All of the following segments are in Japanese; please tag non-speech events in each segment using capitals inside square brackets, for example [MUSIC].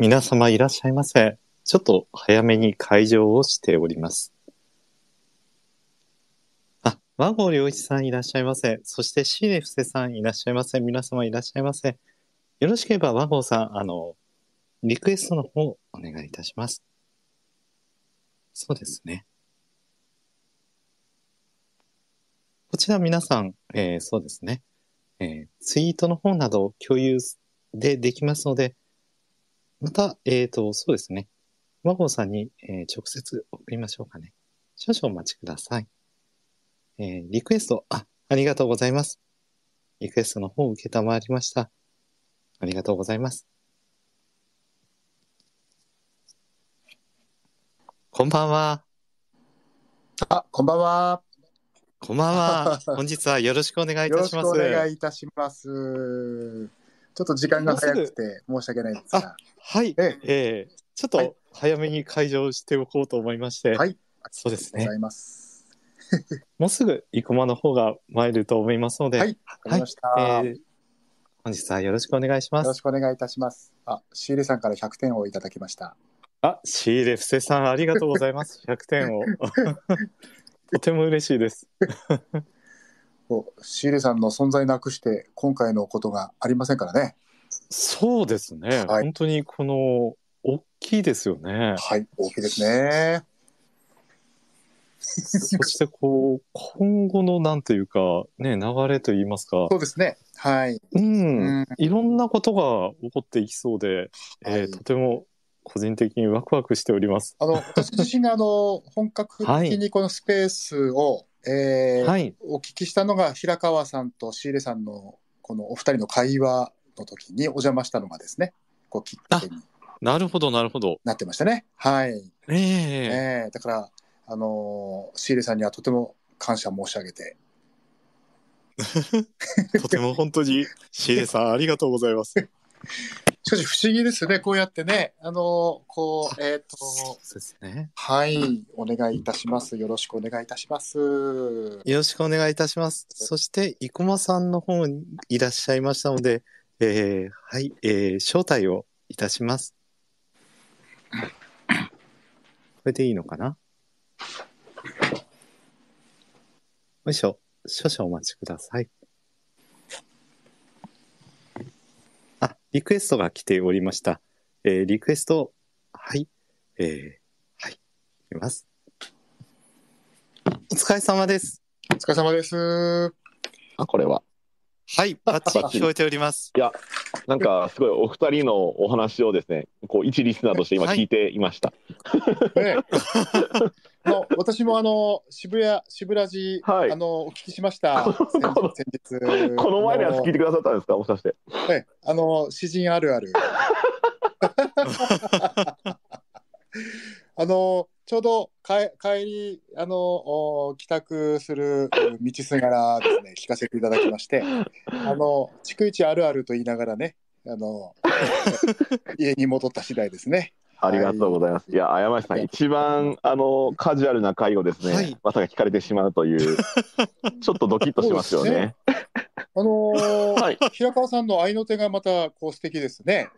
皆様いらっしゃいませ。ちょっと早めに会場をしております。あ、和合良一さんいらっしゃいませ。そしてシーネフセさんいらっしゃいませ。皆様いらっしゃいませ。よろしければ和合さん、あの、リクエストの方お願いいたします。そうですね。こちら皆さん、えーそうですね。えーツイートの方など共有でできますので、また、えっ、と、そうですね。和合さんに、えー直接送りましょうかね。少々お待ちください。えーリクエスト、あ、ありがとうございます。リクエストの方を受けたまわりました。ありがとうございます。こんばんは。あ、こんばんは。こんばんは。[LAUGHS] 本日はよろしくお願いいよろしくおたします。願いいたします。ちょっと時間が早くて申し訳ないですが。はい。ええーちょっはいと早めに会場しておこうと思いまして、はい。そうですね。もうすぐ生駒の方が参ると思いますので、はい。わかりました。えよー本日はよろしくお願いしまろす。しくお願いいたします。あ、シーレさんから100点をいただきました。あ、シーレフセさんありがとうございます。100点を。[LAUGHS] とても嬉しいです。おシーレさんの存在なくして今回のことがありませんからね。そうですね。はい本当にこの、大きいですよね。はい。大きいですね。[LAUGHS] そしてこう、今後のなんというか、ね、流れといいますか、そうですね。はい。うん、うんいろんなことが起こっていきそうで、えーはいとても個人的にワクワクしております。あの、私自身があの、本格的にこのスペースを、えーはい。お聞きしたのが平川さんとシーレさんのこのお二人の会話の時にお邪魔したのがですね、こうきっかけになるほど、なるほど。なってましたね。はい。えええーだから、あのーシーレさんにはとても感謝申し上げて、[LAUGHS] とても本当に、シーレさん、ありがとうございます。しかし不思議ですね、こうやってね、あのーこう、えっ、と、そうですね。はい、お願いいたします。よろしくお願いいたします。よろしくお願いいたします。そして、生駒さんの方にいらっしゃいましたので、えーはい、えー招待をいたします。これでいいのかな？よいしょ。少々お待ちください。リクエストが来ておりました。えーリクエスト、はい、えーはい、います。お疲れ様です。お疲れ様です。あ、これは。はい、バッチリ聞こえております。なんか、すごいお二人のお話をですね、こう、一リスナーとして今はい聞いていました。ね、あの私もあの渋谷渋ラジ、はいあのお聞きしました。[LAUGHS] 先日先日この前のやつ聞いてくださったんですか？もしかして。ねあの詩人あるある。[LAUGHS] [LAUGHS] あのちょうどか帰りあのお帰宅する道すがらですね聞かせていただきまして、[LAUGHS] あの逐一あるあると言いながらねあの [LAUGHS] 家に戻った次第ですね。ありがとうございます。いや、あやましさん、一番、あの、カジュアルな会をですね、はいまさか聞かれてしまうという、[LAUGHS] ちょっとドキッとしますよね。あのーはい。平川さんの愛の手がまたこう素敵ですね。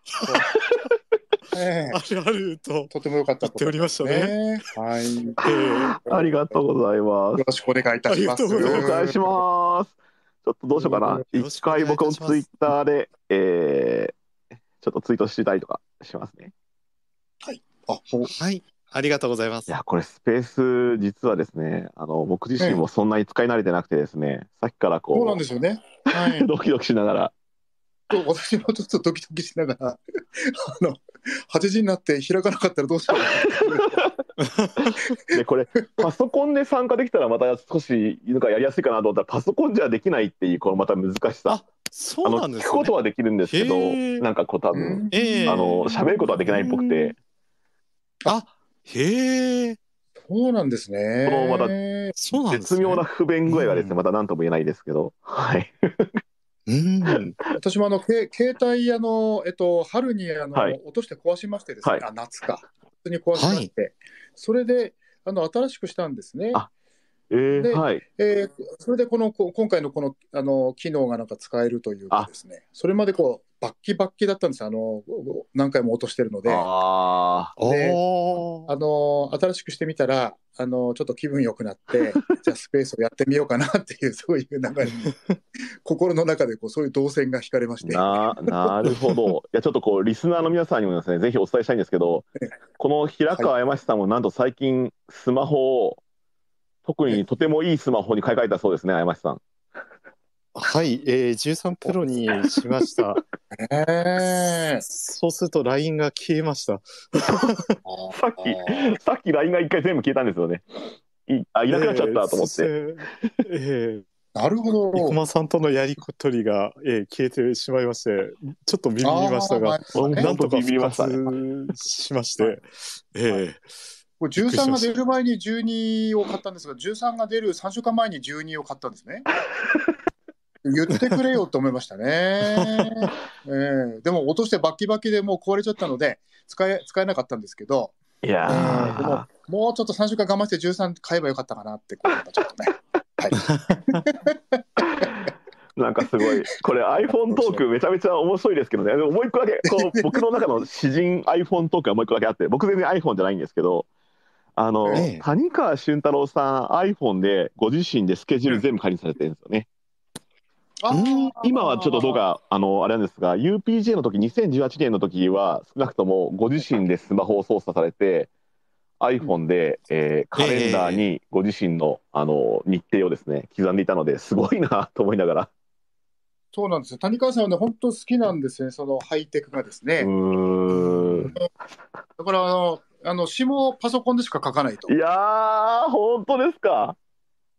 ええあるあるととても良かった言っておりましたね。ね。はい。よえーありがとうございます。ろしくお願いいたします。お願いします。ちょっとどうしようかな。よろし一回僕もツイッターで、えー、ちょっとツイートしたりとかしますね。あ、はい、ありがとうございますい。や、これスペース、実はですね、あの、僕自身もそんなに使い慣れてなくてですね、さっきからこう、そうなんですよね。はい。[LAUGHS] ドキドキしながら、私もちょっとドキドキしながら、あの、8時になって開かなかったらどうしよう。で、[LAUGHS] これ、パソコンで参加できたらまた少し、なんかやりやすいかなと思ったら、パソコンじゃできないっていう、このまた難しさ。そうなんですね聞くこと。はできるんですけど、なんかこう多分、ええあの、喋ることはできないっぽくて、あ、へえ、そうなんですね。このまた。絶妙な不便具合がですね、うんまた何とも言えないですけど、はい。うん。私もあの、け携帯、あの、えっと、春にあの、はい落として壊しましてですね、はいあ、夏か。普通に壊しまして、それで、あの、新しくしたんですね。あえー、ではい。えーそれでこのこ今回のこのあの機能がなんか使えるというかですね、それまでこうバッキバッキだったんですよ。あの、何回も落としてるので。あの、新しくしてみたら、あの、ちょっと気分良くなって、[LAUGHS] じゃあスペースをやってみようかなっていう、そういう流れに、[LAUGHS] 心の中でこう、そういう動線が引かれまして。ななるほど。いやちょっとこうリスナーの皆さんにもですねぜひお伝えしたいんですけどええこの平川山下さんもなんと最近スマホを特にとてもいいスマホに買い替えたそうですね山下さん。はい、えー、13プロにしました。[LAUGHS] ええそうすると LINE が消えました。さっきさっき LINE が一回全部消えたんですよね。いあいなくなっちゃったと思って。えーえなるほどー、。生駒さんとのやり取りが、えー消えてしまいまして、ちょっとビビりましたが、なんとか本当ビビり復ましたね活しまして、えーこれ13が出る前に12を買ったんですが、13が出る3週間前に12を買ったんですね。言ってくれよと思いましたね。[LAUGHS] ええ。でも落としてバッキバキでもう壊れちゃったので使え使えなかったんですけど、いやえーでもーもうちょっと3週間我慢して13買えばよかったかなってこちょっとね。はい、[LAUGHS] なんかすごい。これ iPhone トークめちゃめちゃ面白いですけどね。もう一個だけこう [LAUGHS] 僕の中の詩人 iPhone トークがもう一個だけあって僕全然 iPhone じゃないんですけどあの、ええ。谷川俊太郎さん iPhone でご自身でスケジュール全部管理されてるんですよね。今はちょっとどうかあのあれなんですが UPJ の時2018年の時は少なくともご自身でスマホを操作されて iPhone で、えーカレンダーにご自身のあの日程をですね刻んでいたのですごいなと思いながら。そうなんですよ。谷川さんはね、本当好きなんですね、そのハイテクがですね。うーんだからあの、あの詩もパソコンでしか書かないとい。やー本当ですか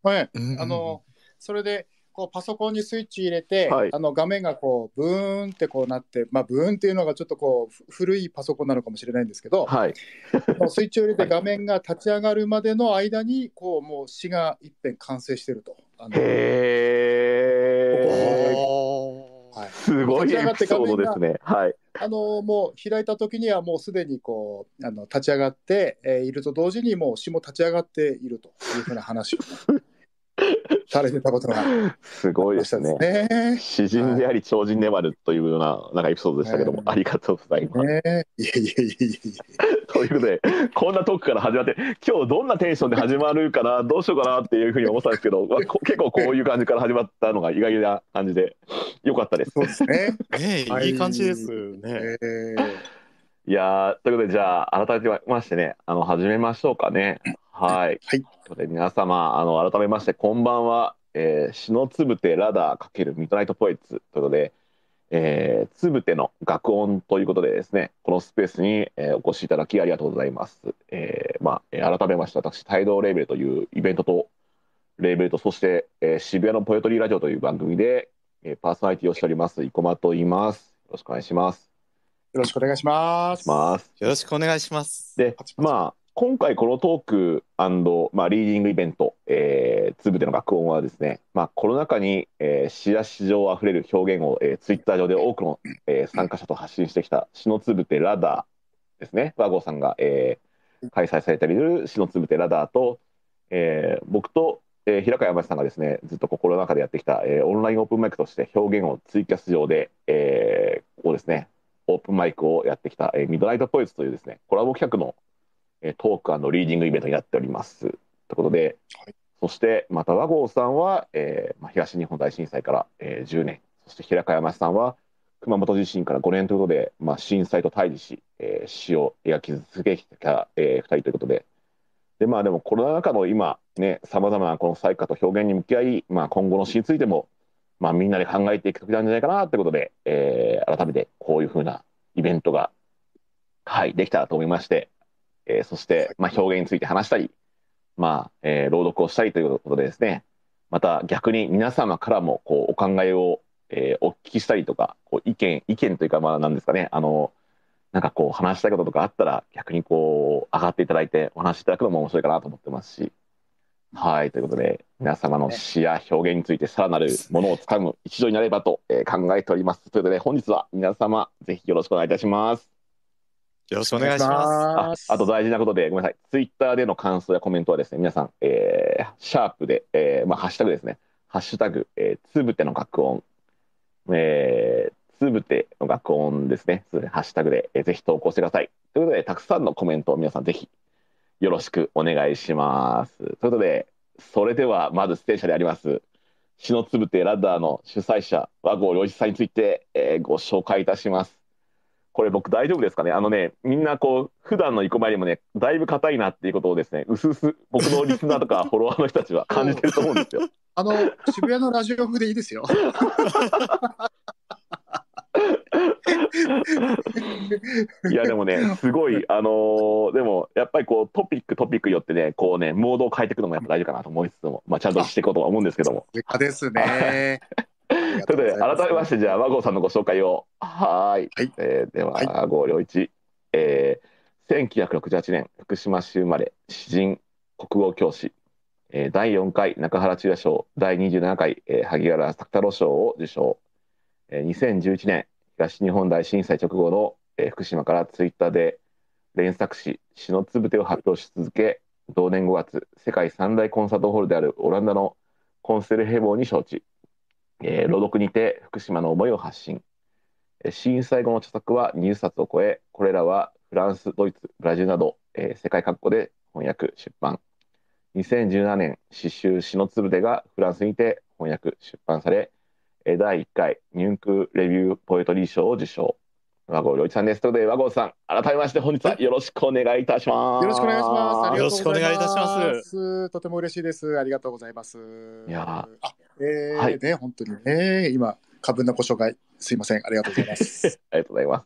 はい、うんあのそれでこうパソコンにスイッチ入れて、はい。あの画面がこうブーンってこうなって、まあ、ブーンっていうのがちょっとこうふ古いパソコンなのかもしれないんですけど、はい。もうスイッチを入れて画面が立ち上がるまでの間にこうもう詩が一遍完成してると。あのへー。はい。すごいエピソードですね。はい。あのもう開いた時にはもうすでにこうあの立ち上がって、えーいると同時にもう詩も立ち上がっているというふうな話をされてたことがすごいでましたすねね。詩人であり超人でもあるというようななんかエピソードでしたけども、はいありがとうございます。ねいやいやいやいやということでこんなトークから始まって今日どんなテンションで始まるかなどうしようかなっていうふうに思ってたんですけど、まあこ結構こういう感じから始まったのが意外な感じでよかったです。そうですね。ねえ、はいいい感じですね。えーいやーということでじゃあ改めましてねあの始めましょうかね。はい。はいということで皆様あの改めましてこんばんは。えー、篠つぶてラダー×ミッドナイトポエツということで、えー、つぶての楽音ということでですねこのスペースに、えーお越しいただきありがとうございます。えーまあ、えー改めまして私帯同レーベルというイベントとレーベルとそして、えー渋谷のポエトリーラジオという番組で、えーパーソナリティをしております生駒と言います。よろしくお願いします。よろしくお願いします。します。よろしくお願いします。でまあ今回このトークまあ、リーディングイベント、えー、つぶての学音はですね、まあ、コロナ禍に、えー、詩や詩情あふれる表現を、えー、ツイッター上で多くの、えー参加者と発信してきた詩のつぶてラダーですね。和合さんが、えー開催されている詩のつぶてラダーと、えー僕と、えー平川山さんがですねずっと心の中でやってきた、えーオンラインオープンマイクとして表現をツイキャス上で、えーこうですねオープンマイクをやってきた、えーミドナイトポイズというですねコラボ企画の、トークリーディングイベントになっております。ということで、はい。そしてまた和合さんは、えーまあ、東日本大震災から、えー10年。そして平川山下さんは熊本地震から5年ということで、まあ、震災と対峙し、えー死を描き続けてきた、え2人ということで。でまあでもコロナ禍の今ねさまざまなこの災禍と表現に向き合い、まあ、今後の死についても、まあ、みんなで考えていく時なんじゃないかなということで、えー改めてこういうふうなイベントが、はい、できたらと思いまして、えーそして、まあ、表現について話したり、まあえー朗読をしたりということでですね。また逆に皆様からもこうお考えを、えーお聞きしたりとかこう意見意見というかまあなんですかね。あのなんかこう話したいこととかあったら逆にこう上がっていただいてお話しいただくのも面白いかなと思ってますし。はいということで皆様の詩や表現についてさらなるものをつかむ一助になればと、えー考えておりますということで本日は皆様ぜひよろしくお願いいたします。よろしくお願いします。ああと大事なことで、ごめんなさい、ツイッターでの感想やコメントはですね、皆さん、えーシャープで、えーまあ、ハッシュタグですね、ハッシュタグ、えーつぶての学音、えーつぶての学音ですね。ハッシュタグで、えーぜひ投稿してください。ということで、たくさんのコメントを皆さんぜひよろしくお願いします。ということで、それではまず出演者であります、篠つぶてラッダーの主催者、和合良一さんについて、えーご紹介いたします。これ僕大丈夫ですかね？あのね、みんなこう、普段の生駒よりもね、だいぶ硬いなっていうことをですね、うすうす僕のリスナーとか [LAUGHS] フォロワーの人たちは感じてると思うんですよ。[LAUGHS] あの、渋谷のラジオ風でいいですよ。[LAUGHS] いやでもね、すごい、あのーでもやっぱりこうトピックトピックによってね、こうね、モードを変えていくのもやっぱ大事かなと思いつつも、まあ、ちゃんとしていこうとは思うんですけども。ですね。ということで、改めまして、じゃあ、和合さんのご紹介を。はーい。はいえーでは、はい和合良一。えー、1968年、福島市生まれ、詩人、国語教師。えー第4回中原中也賞、第27回、えー萩原作太郎賞を受賞。えー2011年、東日本大震災直後の、えー福島からツイッターで連作詩「詩のつぶて」を発表し続け同年5月世界三大コンサートホールであるオランダのコンセルヘボーに招致、えー朗読にて福島の思いを発信。えー震災後の著作は20冊を超えこれらはフランスドイツブラジルなど、えー世界各国で翻訳出版。2017年詩集「詩のつぶて」がフランスにて翻訳出版され第1回ニュンクレビューポエトリー賞を受賞。和合良一さんですということで和合さん改めまして本日はよろしくお願いいたしますよろしくお願いします。よろしくお願いいたしますとても嬉しいです。ありがとうございます。いやえーはいね、本当にね、今、過分なご紹介、すいません。ありがとうございます。[LAUGHS] ありがとうございます。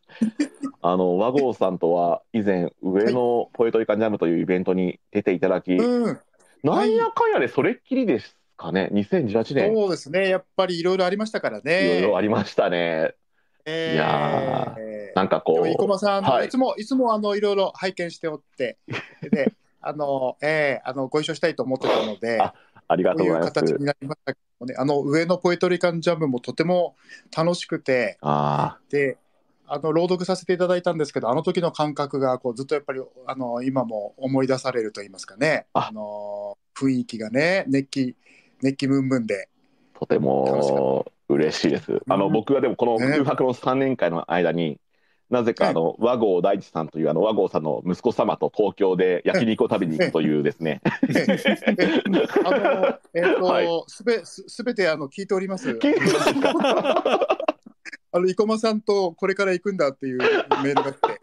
あの和合さんとは以前上野ポエトリカンジャムというイベントに出ていただき、うん、なんやかんやでそれっきりですかね。2018年そうですね。やっぱりいろいろありましたからいね。ろいろありましたね。えーいやえーなんかこでも、生う駒さん、はいい、つも、いつも、あの、いろいろ拝見しておって。[LAUGHS] で、あの、えーあの、ご一緒したいと思ってたので。あありがことういううございます。形になりましたけどね。あの、上のポエトリカンジャムもとても楽しくて。あで。あの朗読させていただいたんですけど、あの時の感覚がこうずっとやっぱりあの今も思い出されると言いますかね。ああの雰囲気がね、熱気熱気ムンムンで。あとても嬉しいです。あのうん僕はでもこのね空白の3年間の間に、なぜかあの和合大地さんというあの和合さんの息子様と東京で焼肉を食べに行くというですね。あのえっ、と、はいすべすすべてあの聞いております。聞いてますか [LAUGHS] あの生駒さんとこれから行くんだっていうメールが来て。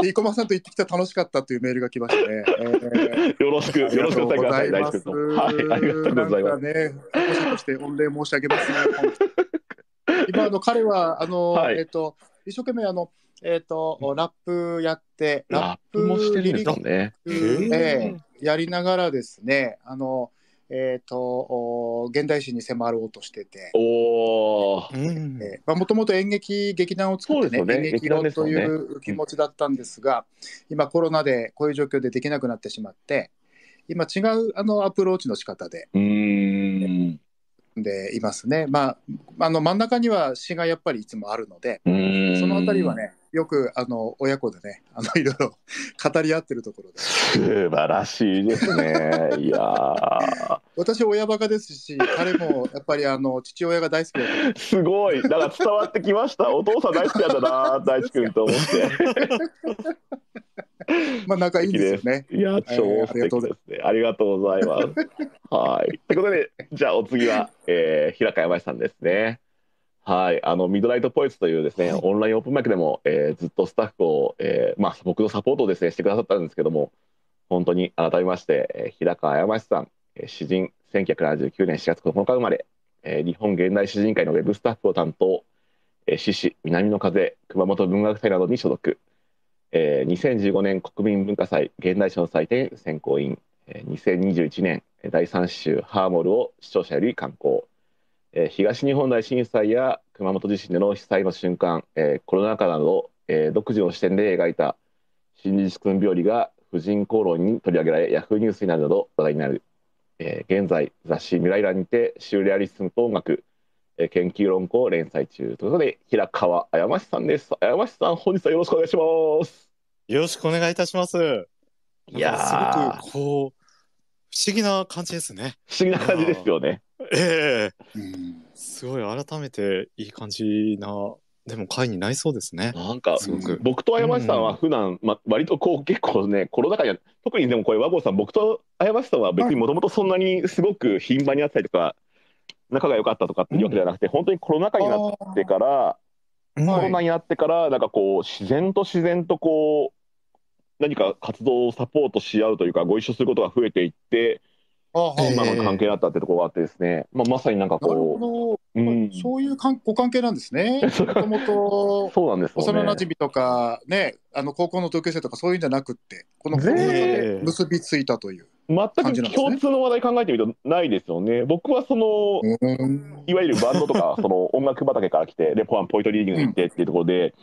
で生駒さんと行ってきた楽しかったっていうメールが来ましたね。えーよろしくよろしくお伝えください大。はいありがとうございます。ね、として御礼申し上げますね。今あの彼はあの、はいえっ、と一生懸命あのえっ、とラップやってラップもしてるんですよね。ええやりながらですね、あのえっ、とお現代史に迫ろうとしてて。おお。うんえーまあ、もともと演劇劇団を作ってねね演劇論という気持ちだったんですが、今コロナでこういう状況でできなくなってしまって今違うあのアプローチの仕方でうーん。でいますね、まあ、あの真ん中には詩がやっぱりいつもあるのでそのあたりは。ねよくあの親子でねあの [LAUGHS] いろいろ語り合ってるところで素晴らしいですね。[LAUGHS] いやー私親バカですし彼もやっぱりあの父親が大好きだったすごい。なんか伝わってきました。お父さん大好きなんだな、大地君と思って。[LAUGHS] [LAUGHS] まあ仲いいんですよね。いや、超素敵ですね。ありがとうございます。はい。ということで、じゃあお次は、えー、平川山さんですね。はい。あの、ミッドナイトポイツというですね、オンラインオープンマイクでも、えーずっとスタッフを、えーまあ、僕のサポートをですね、してくださったんですけども、本当に改めまして、えー平川山さん、えー詩人、1979年4月9日生まれ、えー日本現代詩人会のウェブスタッフを担当、えー詩詩、南の風、熊本文学祭などに所属、えー2015年国民文化祭現代詩の祭典選考委員、えー2021年第3週ハーモルを視聴者より刊行、えー東日本大震災や熊本地震での被災の瞬間、えーコロナ禍など、えー独自の視点で描いた新日君日和が婦人公論に取り上げられヤフーニュースになるなど話題になる、えー現在雑誌「未来欄」にてシューレアリスムと音楽えー研究論考を連載中ということで平川あやましさんですあやましさん本日はよろしくお願いしますよろしくお願いいたします。いやすごくこう不思議な感じですね。不思議な感じですよねええうんすごい改めていい感じなでも会になりそうですね。なんかすごく。僕と山下さんは普段、まあ割とこう結構ねコロナ禍には特にでもこれ和合さん僕と山下さんは別にもともとそんなにすごく頻繁に会ったりとか仲が良かったとかっていうわけではなくて、本当にコロナ禍になってからうんコロナになってからなんかこう自然と自然とこう何か活動をサポートし合うというかご一緒することが増えていって今の関係になったってところがあってですね、まあ、まさになんかこほう、うん。ど、そういうかんご関係なんですね。もともとそうなんですよね。幼馴染とか、ね、あの高校の同級生とかそういうんじゃなくって、この結びついたという。全く共通の話題考えてみるとないですよね。僕はそのうん。いわゆるバンドとか [LAUGHS] その音楽畑から来てレポワンポイントリーディングに行ってっていうところで、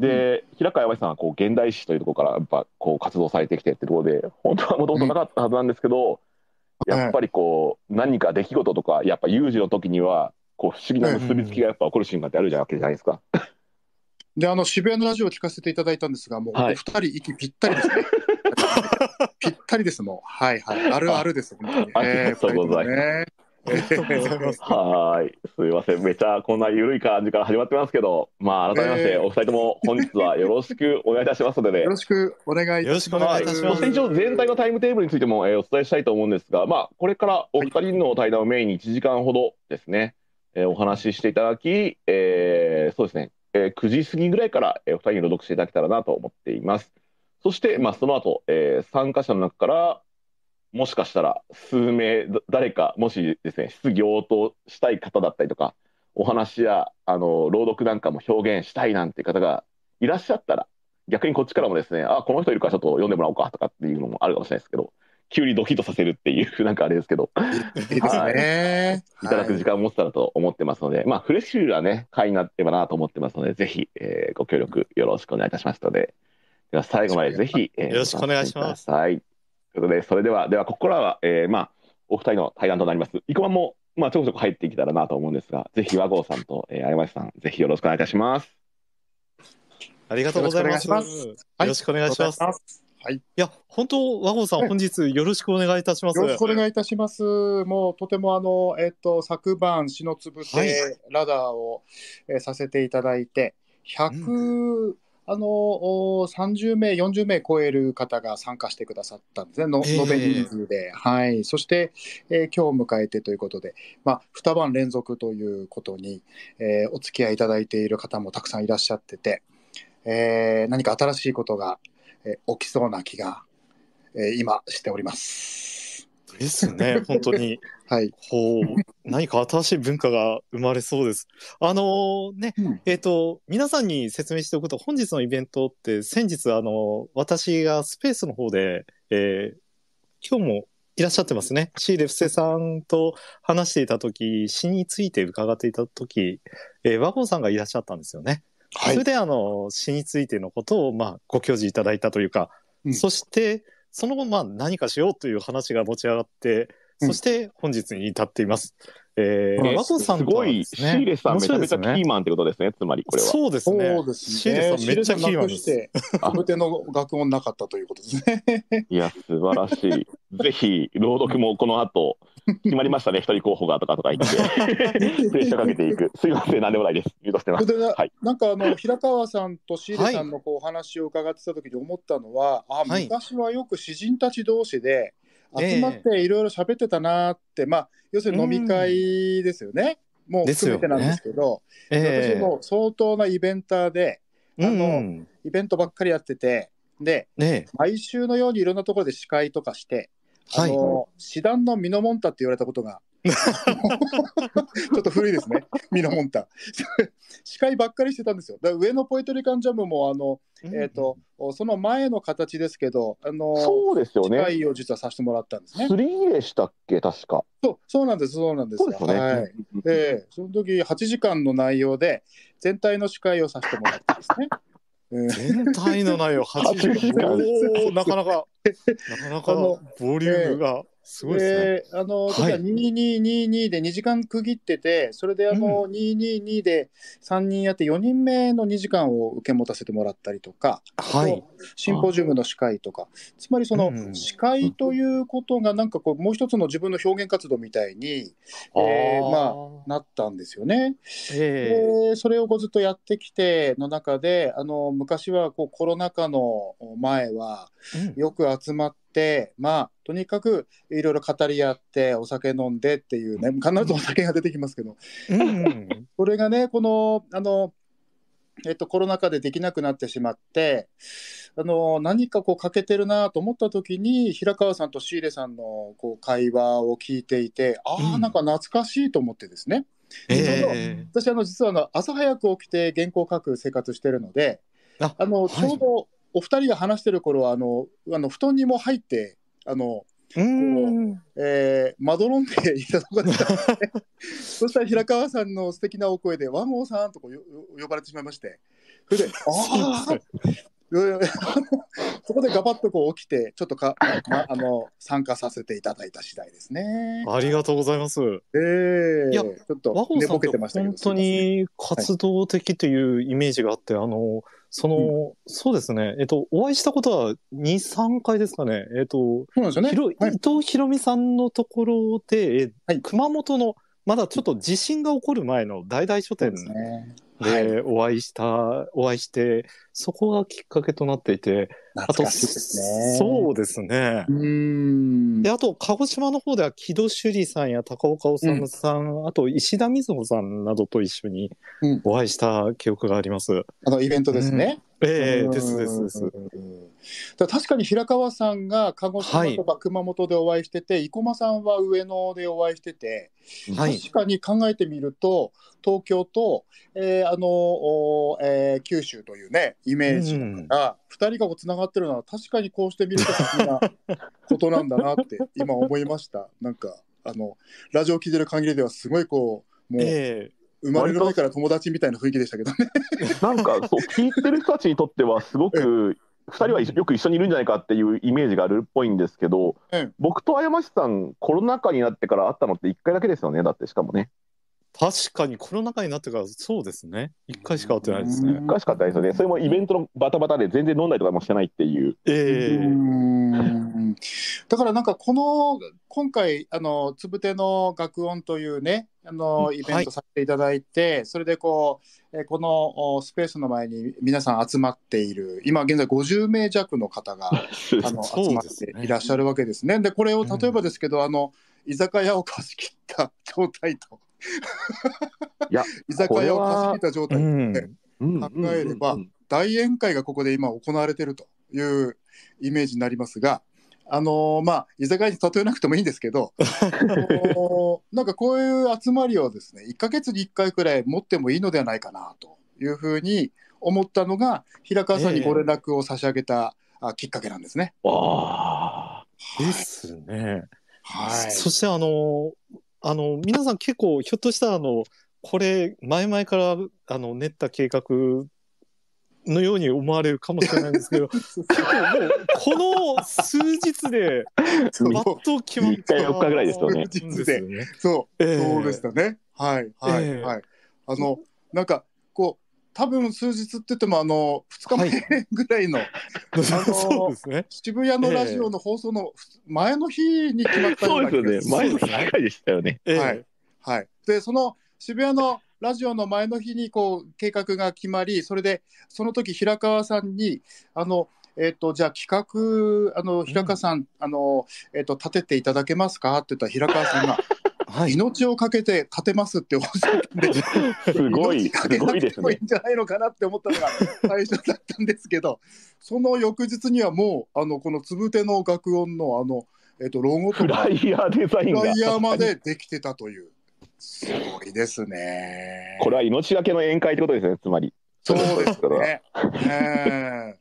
で平川山さんはこう現代史というところからやっぱこう活動されてきてっていうところで本当はもともとなかったはずなんですけど、うん。やっぱりこう何か出来事とかやっぱ有事の時にはこう不思議な結びつきがやっぱ起こる瞬間ってあるじゃんわけじゃないですか。で、あの渋谷のラジオを聞かせていただいたんですが、もうおはい二人息ぴったりですね。[LAUGHS] ぴったりですもん。はいはい。[LAUGHS] あるあるです。本当にありがとうございますえーありがとうございます。はーいすいませんめちゃこんな緩い感じから始まってますけどまあ改めましてえーお二人とも本日はよろしくお願いいたしますのでねよろしくお願いいたします。よろしくお願い一応全体のタイムテーブルについても、えーお伝えしたいと思うんですが、まあ、これからお二人の対談をメインに1時間ほどですね、えーお話ししていただき、えーそうですね、えー9時過ぎぐらいから、えーお二人に朗読していただけたらなと思っています。そして、まあ、その後、えー参加者の中から、もしかしたら数名、だ誰か、もしですね、質疑応答したい方だったりとか、お話や、あの、朗読なんかも表現したいなんて方がいらっしゃったら、逆にこっちからもですね、あ、この人いるからちょっと読んでもらおうかとかっていうのもあるかもしれないですけど、急にドキッとさせるっていう、[LAUGHS] なんかあれですけど、いい。いただく時間を持ってたらと思ってますので、まあ、フレッシュなね、会になってればなと思ってますので、ぜひ、えーご協力よろしくお願いいたしますので、では最後までぜひ、えーよろしくお願いしますご参加ください。ということで、それでは、では、ここからは、えーまあ、お二人の対談となります。生駒も、まあ、ちょこちょこ入ってきたらなと思うんですが、ぜひ、和合さんと、えー、あやましさん、ぜひよろしくお願いいたします。ありがとうございます。よろしくお願いしますよろしくお願いします。はい。いや、本当、和合さん、本日よろしくお願いいたします。よろしくお願いいたします。もうとてもあの、えっと、昨晩、死のつぶはいてラダーを、えーさせていただいて、100、あのお30名、40名超える方が参加してくださったんですね、のええ延べ人数で。はい。そして、えー今日迎えてということで、まあ、2晩連続ということに、えーお付き合いいただいている方もたくさんいらっしゃってて、えー何か新しいことが、えー起きそうな気が、えー今しております。ですね、本当に。[LAUGHS] はい。ほう、何か新しい文化が生まれそうです。あのね、うんえっ、と、皆さんに説明しておくと、本日のイベントって、先日、あの、私がスペースの方で、えー今日もいらっしゃってますね。シーレフセさんと話していたとき、詩について伺っていたとき、えー、ワゴンさんがいらっしゃったんですよね。はいそれ。で、あの、詩についてのことを、まあ、ご教示いただいたというか、うんそして、その後、まあ、何かしようという話が持ち上がって、そして、本日に至っています。えー、ね和光さんすごい、とはですシーレさん、めちゃめちゃキーマンってことですね、つまりこれは。そうですね。そうですね。シーレさんめっちゃキーマンです。シーレさんなくして、カムテの学問なかったということですね。[LAUGHS] いや、素晴らしい。ぜひ、朗読もこの後、決まりましたね、一人候補がとかとか言って、[LAUGHS] プレッシャーかけていく。すいません、なんでもないです。ミュートしてます。はいなんかあの平川さんとシーレさんのこうお話を伺ってた時に思ったのは、あはい昔はよく詩人たち同士でええ集まっていろいろ喋ってたなって、まあ要するに飲み会ですよね。もう含めてなんですけど、え私も相当なイベンターでー、あのうん。イベントばっかりやっててでね毎週のようにいろんなところで司会とかして、はい。あの師団のミノモンタって言われたことが [LAUGHS] ちょっと古いですねミノモンタ [LAUGHS] 司会ばっかりしてたんですよだ上のポエトリカンジャムもあの、えー、とその前の形ですけどあのそうですよ司ね。会を実はさせてもらったんですねスリーでしたっけ、確か。そうそうなんですそうなんですそうですよね。はいええその時8時間の内容で全体の司会をさせてもらったんですね。うん全体の内容8 8時間。おーなかなか、なかなかボリュームが。すごいですね。で、あの、はい。時は2222で2時間区切ってて、それであの、222で3人やって4人目の2時間を受け持たせてもらったりとか、はい。シンポジウムの司会とか、つまりそのうん。司会ということがなんかこう、もう一つの自分の表現活動みたいにえーまなったんですよね。えでそれをずっとやってきての中で、あの昔はこうコロナ禍の前は、よく集まって、まあ、とにかくいろいろ語り合って、お酒飲んでっていうね、必ずお酒が出てきますけど、うん。うんこれがね、この、あの、えっと、コロナ禍でできなくなってしまって、あの、何かこう欠けてるなと思った時に、平川さんとシーレさんのこう会話を聞いていて、ああ、うん。なんか懐かしいと思ってですね。ええ。私、あの、実はあの、朝早く起きて原稿を書く生活してるので、ああの、はい。ちょうどお二人が話してる頃は、あの、あの布団にも入って、あの、うん。えー、まどろんでいたところでそしたら平川さんの素敵なお声で、ワンゴーさんとこよ呼ばれてしまいまして、それで、[LAUGHS] ああ、[LAUGHS] そこでガバッとこう起きて、ちょっとか、ま、あの参加させていただいた次第ですね。ありがとうございます。えー、いやちょっと和合さんって寝ぼけてましたけど、本当に活動的というイメージがあって、あの、その、そうですね、えっと、お会いしたことは2、3回ですかね。えっと、そうなんですよね。ひろ伊はい。藤博美さんのところで、えはい。熊本の、まだちょっと地震が起こる前の大々書店そうでお会いした、お会いして、そこがきっかけとなっていて、あと、ね。そうですねう。ーん。で、あと、鹿児島の方では、木戸朱里さんや高岡治さん、あと、石田瑞穂さんなどと一緒にうんお会いした記憶があります。あのイベントですね。うんええですですです。確かに平川さんが鹿児島とか熊本でお会いしてて、生駒さんは上野でお会いしてて、はい。確かに考えてみると東京と、えーあのおえー九州というねイメージが2人がつながってるのは確かにこうしてみると不思議なことなんだなって [LAUGHS] 今思いました。なんかあのラジオ聞いてる限りではすごいこうもうえ生まれる前から友達みたいな雰囲気でしたけどね。[LAUGHS] なんかそう聞いてる人たちにとってはすごく2人はよく一緒にいるんじゃないかっていうイメージがあるっぽいんですけど、うん僕と山下さんコロナ禍になってから会ったのって1回だけですよねだってしかもね確かにコロナ禍になってから、そうですね。一回しか会ってないですね。1回しか会ってないですよね。それもイベントのバタバタで全然飲んだりとかもしてないっていう。ええ。うーん。だからなんかこの今回あのつぶての学音というねあのイベントさせていただいて、それでこうえーこのおスペースの前に皆さん集まっている今現在50名弱の方が [LAUGHS] あの集まっていらっしゃるわけですね。でこれを例えばですけど、あの居酒屋を貸し切った状態と [LAUGHS] いや居酒屋を貸し切った状態うん。で考えれば大宴会がここで今行われているというイメージになりますが、あのーまあ居酒屋に例えなくてもいいんですけど、[LAUGHS] あのーなんかこういう集まりをですね1ヶ月に1回くらい持ってもいいのではないかなというふうに思ったのが平川さんにご連絡を差し上げた、あきっかけなんですね。あですね。はい。そしてあの、あの、皆さん結構、ひょっとしたらあの、これ、前々から、あの、練った計画のように思われるかもしれないんですけど、[LAUGHS] 結構もう、この数日で、バッと決まった。3日4日ぐらいですよね。そう、ええそうでしたね。はいはい、ええはい。あのなんか多分数日って言ってもあの2日前ぐらい [LAUGHS] の。渋谷のラジオの放送の前の日に決まったようそうな気がですよね。前の機会でしたよね。ええ。はい。はい。でその渋谷のラジオの前の日にこう計画が決まりそれでその時平川さんにあのえっとじゃあ企画あの平川さん、あのえっと立てていただけますか？って言ったら平川さんがはい。命をかけて立てますっておっしゃったんですごい命かけすごいですねなくてもいいんじゃないのかなって思ったのが最初だったんですけどその翌日にはもうあのこのつぶての楽音のあの、えっとロゴとフかライヤーデザインがフライヤーまでできてたというすごいですね。これは命がけの宴会ってことですねつまりそうですね。ね [LAUGHS] え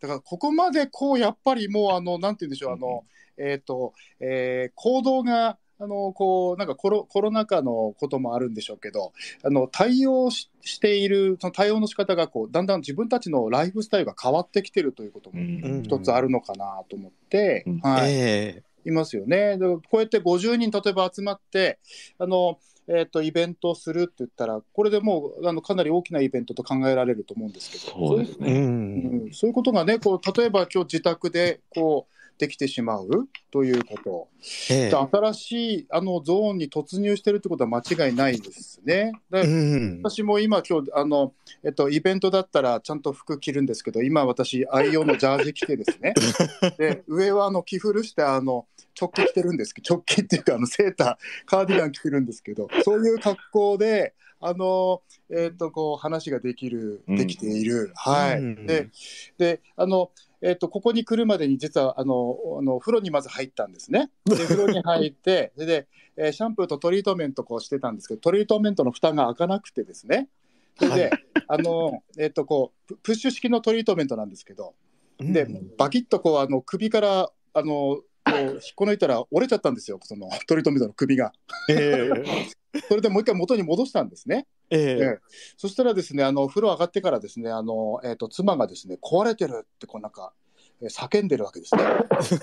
だからここまでこうやっぱりもうあのなんて言うんでしょうあの、えっ、と、えー行動があのこうなんかコロコロナ禍のこともあるんでしょうけどあの対応ししているその対応の仕方がこうだんだん自分たちのライフスタイルが変わってきてるということもうん。一つあるのかなと思って、うん。はい。ええ。いますよね。でこうやって50人例えば集まってあの、えー、とイベントをするって言ったらこれでもうあのかなり大きなイベントと考えられると思うんですけど。うそうですね。うん。ん、そういうことがねこう例えば今日自宅でこうできてしまうということ、え新しいあのゾーンに突入してるってことは間違いないですね。でうん。私も今今日あの、えっと、イベントだったらちゃんと服着るんですけど今私愛用のジャージ着てですね。[LAUGHS] で上はあの着古してあの直帰着てるんですけど直帰っていうかあのセーターカーディガン着てるんですけどそういう格好であの、えっとこう話ができるうんできている、はい、うんでであのえっとここに来るまでに実はあのあの風呂にまず入ったんですね。で [LAUGHS] 風呂に入ってで、えーシャンプーとトリートメントこうしてたんですけどトリートメントの蓋が開かなくてですねそれで、はいあのえっとこうププッシュ式のトリートメントなんですけどでうんバキッとこうあの首からあのこう引っこ抜いたら折れちゃったんですよそのトリートメントの首が。えそれでもう一回元に戻したんですね。ええええそしたらですね、あの風呂上がってからですね、あのえっ、と妻がですね、壊れてるってこうなんか、えー叫んでるわけですね。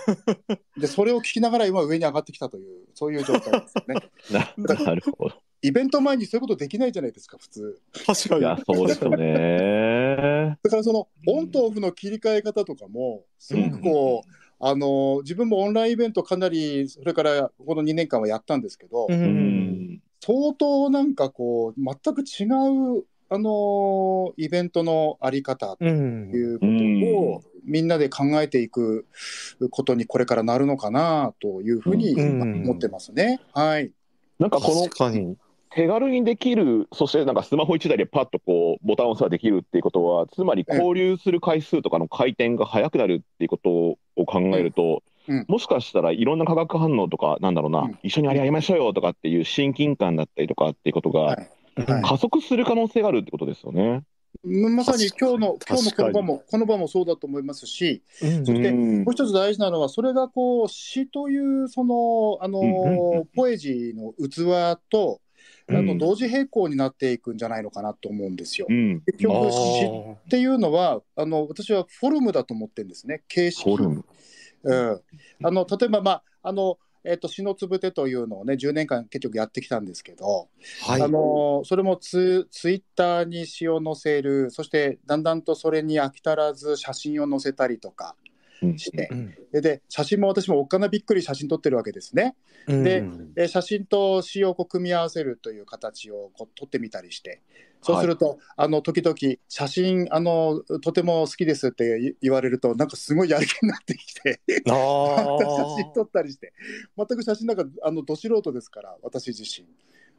[LAUGHS] で、それを聞きながら今上に上がってきたという、そういう状態ですよね。な [LAUGHS] なるほど。イベント前にそういうことできないじゃないですか、普通。確かにいや、そうですよね。[LAUGHS] だからそのオンとオフの切り替え方とかも、すごくこう、あの自分もオンラインイベントかなり、それからこの2年間はやったんですけど、ううんん。相当なんかこう、全く違う、あのイベントのあり方うんいうことをみんなで考えていくことにこれからなるのかなというふうにうん思ってますね。はい。なんかこの確かに手軽にできる、そしてなんかスマホ1台でパッとこうボタンを押せばできるっていうことは、つまり交流する回数とかの回転が速くなるっていうことを考えると、もしかしたらいろんな化学反応とか、なんだろうな、うん。一緒にあれやりましょうよとかっていう親近感だったりとかってい。うことが加速する可能性があるってことですよね。まさに今日の今日のこの場もこの場もそうだと思いますし、うん。そしてうんもう一つ大事なのはそれがこう詩というそのあの、うんうんうん。ポエジーの器とあのうん同時並行になっていくんじゃないのかなと思うんですよ。うん、結局詩あっていうのはあの私はフォルムだと思ってるんですね。形式。フォルム。うん、あの例えば、まああのえっと詩のつぶてというのをね10年間結局やってきたんですけど、ーはい。あのそれもツツイッターに詩を載せるそしてだんだんとそれに飽き足らず写真を載せたりとかうんして。うんでで写真も私もおっかなびっくり写真撮ってるわけですね。でう写真と詩をこう組み合わせるという形をこう撮ってみたりして。そうすると、あの時々写真あのとても好きですって言言われるとなんかすごいやる気になってきて。あ [LAUGHS] 写真撮ったりして。全く写真なんかあのど素人ですから私自身。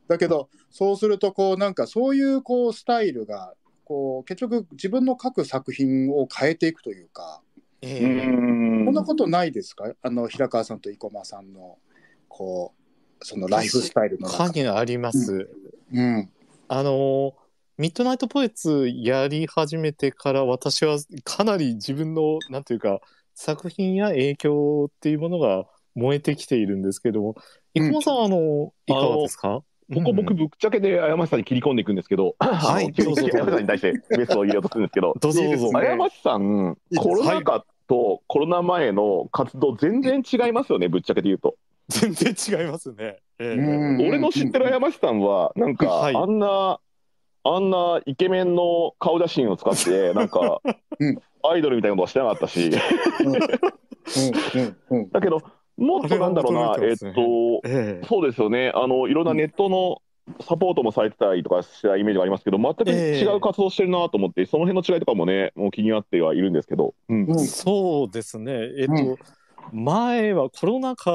だけどそうするとこうなんかそういうこうスタイルがこう結局自分の書く作品を変えていくというかえうえん。こんなことないですか？あの平川さんと生駒さんのこうそのライフスタイルの中。影があります。うん。あのミッドナイトポエツやり始めてから私はかなり自分のなんていうか作品や影響っていうものが燃えてきているんですけども、うん生駒さんはあのいかがですか？ここ僕ぶっちゃけで山下さんに切り込んでいくんですけど、はい。急にどうぞ山下さんに対してベストを入れようとするんですけど、どうぞどうぞ。いいです。ね山下さん、コロナ禍とコロナ前の活動全然違いますよね、ぶっちゃけて言うと。全然違いますね。ええ。うん。俺の知ってる山下さんは、なんか、はい。あんな、あんなイケメンの顔写真を使って、[LAUGHS] なんかうん、アイドルみたいなことはしてなかったし、うん。うん。うん。だけど、もっとなんだろうなあ、れは驚いてえっと、ええ。そうですよね、あのいろんなネットのサポートもされてたりとかしたイメージがありますけど、全く違う活動してるなと思って、その辺の違いとかもね、もう気になってはいるんですけど。うんうんそうですね。えっと、うん前はコロナ禍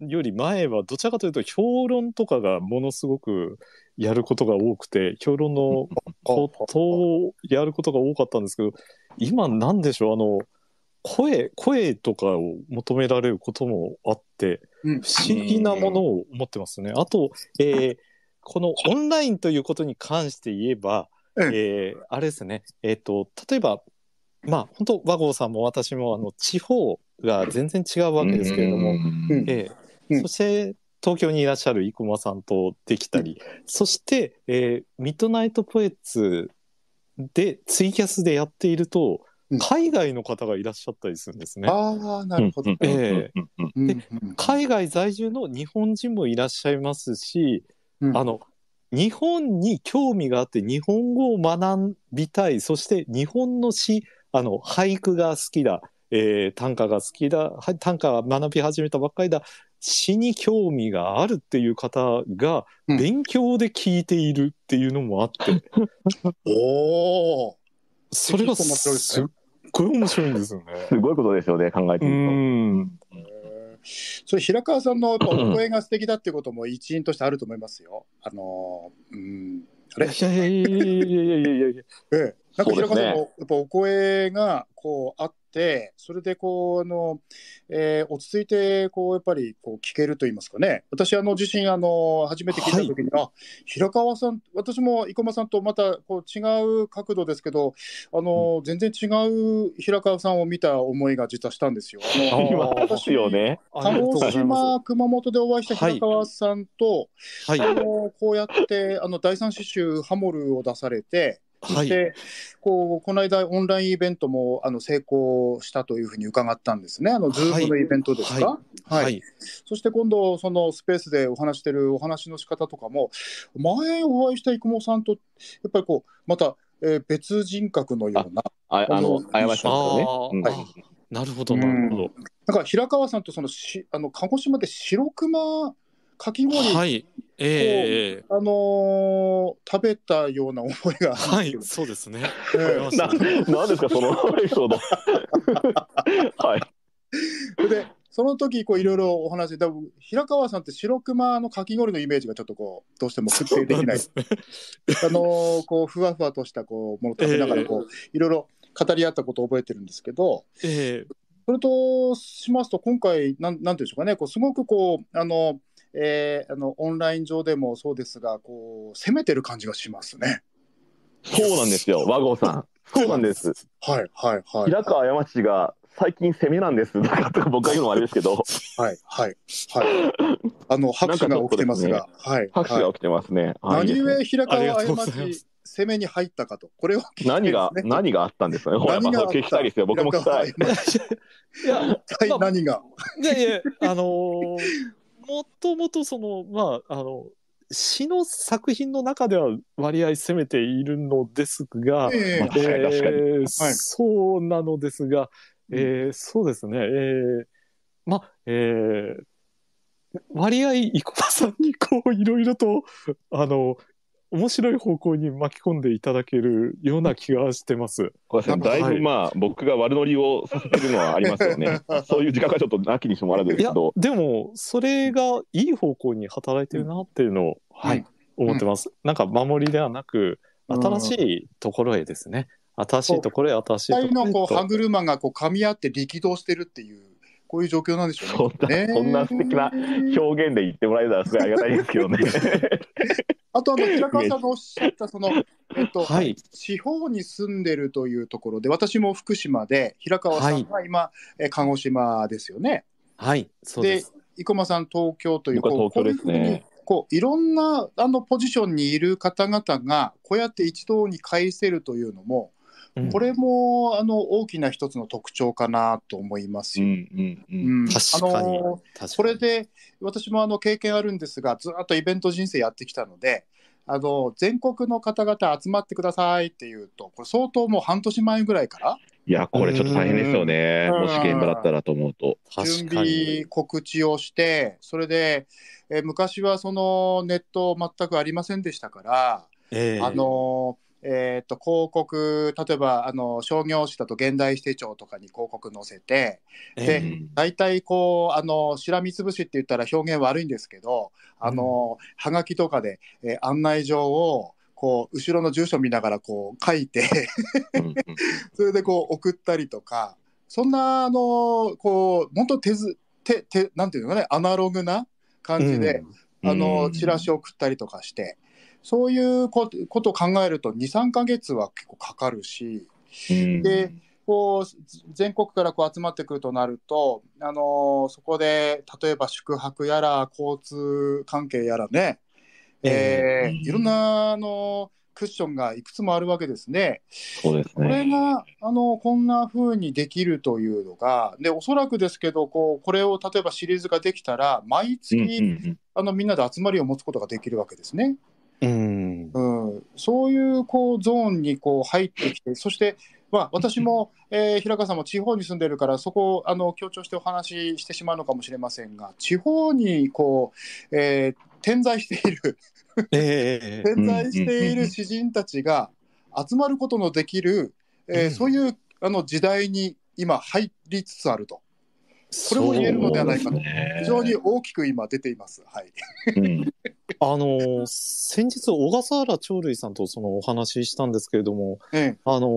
より前はどちらかというと評論とかがものすごくやることが多くて評論のことをやることが多かったんですけど今なんでしょう？あの声声とかを求められることもあってうん不思議なものを持ってますね。あと、えーこのオンラインということに関して言えば、うんえーあれですね、えっ、と、例えば、まあ、本当和合さんも私も、あの、地方が全然違うわけですけれども、うんえうん。ーそして、東京にいらっしゃる生駒さんとできたり、そして、えーミッドナイトポエツでツイキャスでやっていると、海外の方がいらっしゃったりするんですね。ああ、なるほど。ええ海外在住の日本人もいらっしゃいますし、うん。あの日本に興味があって日本語を学びたい。そして日本の詩あの俳句が好きだ、えー短歌が好きだ。はい短歌学び始めたばっかりだ。詩に興味があるっていう方がうん。勉強で聞いているっていうのもあって、[LAUGHS] おお。それがすすっねごい面白いんですよね。すごいことですよね、考えてうみると。それ平川さんのお声が素敵だっていうことも一因としてあると思いますよ。あのー、うん、あれ？いやいやいやいやいやいや。[LAUGHS] ええ、なんか平川さんもやっぱお声がこうあってそれでこうあの、えー落ち着いてこうやっぱりこう聞けると言いますかね私あの自身あの初めて聞いた時に、あ平川さん私も生駒さんとまたこう違う角度ですけどあの、全然違う平川さんを見た思いが実はしたんですよ。あのいますよね。鹿児島、熊本でお会いした平川さんと、す。はいあのこうやってあの第三詩集ハモルを出されて、そはい。して、こうこの間オンラインイベントもあの成功したというふうに伺ったんですね。あのズームのイベントですか？はい。はい。そして今度そのスペースでお話してるお話の仕方とかも前お会いした生駒さんとやっぱりこうまた、えー別人格のようなああの、あやましさんですねはい。なるほどなるほど。なんか平川さんとそのしあの鹿児島で白熊かき氷、はい。ええあのー食べたような思いがあはいるんですそうですね。けど、ええ。わかりまななんですか、そのエピソード。[LAUGHS] はい。それでその時こういろいろお話で多分平川さんって白熊のかき氷のイメージがちょっとこうどうしても設定できない。ね。あのーこうふわふわとしたこうものを食べながらこう、いろいろ語り合ったことを覚えてるんですけどええ。それとしますと今回なんなんていうんでしょうかね。こうすごくこうあの、えーあのオンライン上でもそうですがこう攻めてる感じがしますね。そうなんですよ、和合さん。そうなんです。はいはいはい。平川山地が最近攻めなんです。とか僕が言うのもあれですけど、はいはいはい。あの拍手が起きてますが、はいはい。拍手が起きてますね。はい何故平川ありがとう過ございますち攻めに入ったかとこれを聞きたい何が、ですね。何があったんですかね。何があったですよ。僕も聞きたい。いや、一体何が？いやいや、あのーもともとその、まあ、あの、詩の作品の中では割合攻めているのですが、ええ。まあ確かに確かに。えーはい。そうなのですが、えーそうですね、えーまあ、えー割合、生駒さんにこう、いろいろと、あの、面白い方向に巻き込んでいただけるような気がしてます。だいぶまあ、僕が悪ノリをさせてるのはありますよね。[LAUGHS] そういう時間がちょっとなきにしもあらずですけど、、でも、それがいい方向に働いてるなっていうのを、はい、思ってます。なんか、守りではなく、新しいところへですね。新しいところへ、新しいところへと。こう歯車がこう噛み合って力道してるっていうこういう状況なんでしょうね。そんな、素敵な表現で言ってもらえたらすごいありがたいですけどね。[LAUGHS] あとあの平川さんがおっしゃったその [LAUGHS] えっと、はい。地方に住んでるというところで私も福島で平川さんは今、え鹿児島ですよね。はい。そうで。です生駒さん東京という東京ですねこういうふうにこういろんなあのポジションにいる方々がこうやって一堂に会せるというのも、うんこれもあの大きな一つの特徴かなと思いますよ。うんうんう。うんん確かにあの確かにこれで私もあの経験あるんですがずっとイベント人生やってきたのであの全国の方々集まってくださいっていうとこれ相当もう半年前ぐらいから？いや、これちょっと大変ですよね。うんもし現場だったらと思うと。準。備告知をしてそれで、えー昔はそのネット全くありませんでしたから、ええあのえー、と広告例えばあの商業誌だと現代指定帳とかに広告載せてえでえ大体こうあのしらみつぶしって言ったら表現悪いんですけどあの、はがきとかで、えー案内状をこう後ろの住所見ながらこう書いて [LAUGHS] それでこう送ったりとかそんなあのこう本当手ず手手なんていうのかねアナログな感じで、うん。あのうん。チラシを送ったりとかしてそういうことことを考えると23か月は結構かかるし。うんでこう全国からこう集まってくるとなると、あのそこで例えば宿泊やら交通関係やらね、えーええいろんな、あのクッションがいくつもあるわけですね。そうですこれね。があのこんな風にできるというのがでおそらくですけどこうこれを例えばシリーズができたら毎月、うんうんあのみんなで集まりを持つことができるわけですね。うん。うん、そういうこうゾーンにこう入ってきてそして、まあ、私も、えー平川さんも地方に住んでるからそこをあの強調してお話ししてしまうのかもしれませんが地方にこう、えー点在しているええ [LAUGHS] 点在している詩人たちが集まることのできる、えーうん。そういうあの時代に今入りつつあると。これも言えるのではないかと。ね。非常に大きく今出ています。はい、うんあの、先日、小笠原鳥類さんとそのお話ししたんですけれども、えあの、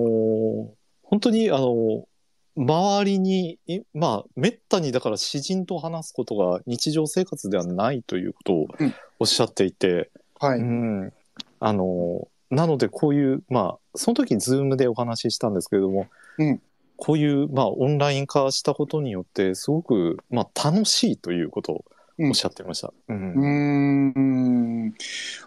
本当に、あの、周りに、いまあ、めったにだから詩人と話すことが日常生活ではないということをうん。おっしゃっていて、えはい。うん。あの、なのでこういう、まあ、その時にズームでお話ししたんですけれども、うん。こういう、まあ、オンライン化したことによって、すごく、まあ、楽しいということをおっしゃってました。うん。うーん。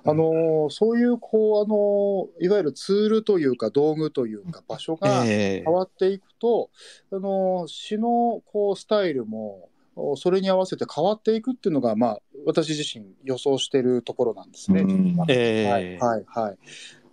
あのそういうこうあのいわゆるツールというか道具というか場所がええ。変わっていくと、あの詩のこうスタイルもおそれに合わせて変わっていくっていうのが、まあ、私自身予想しているところなんですね。うん。ええ。はいはいはい、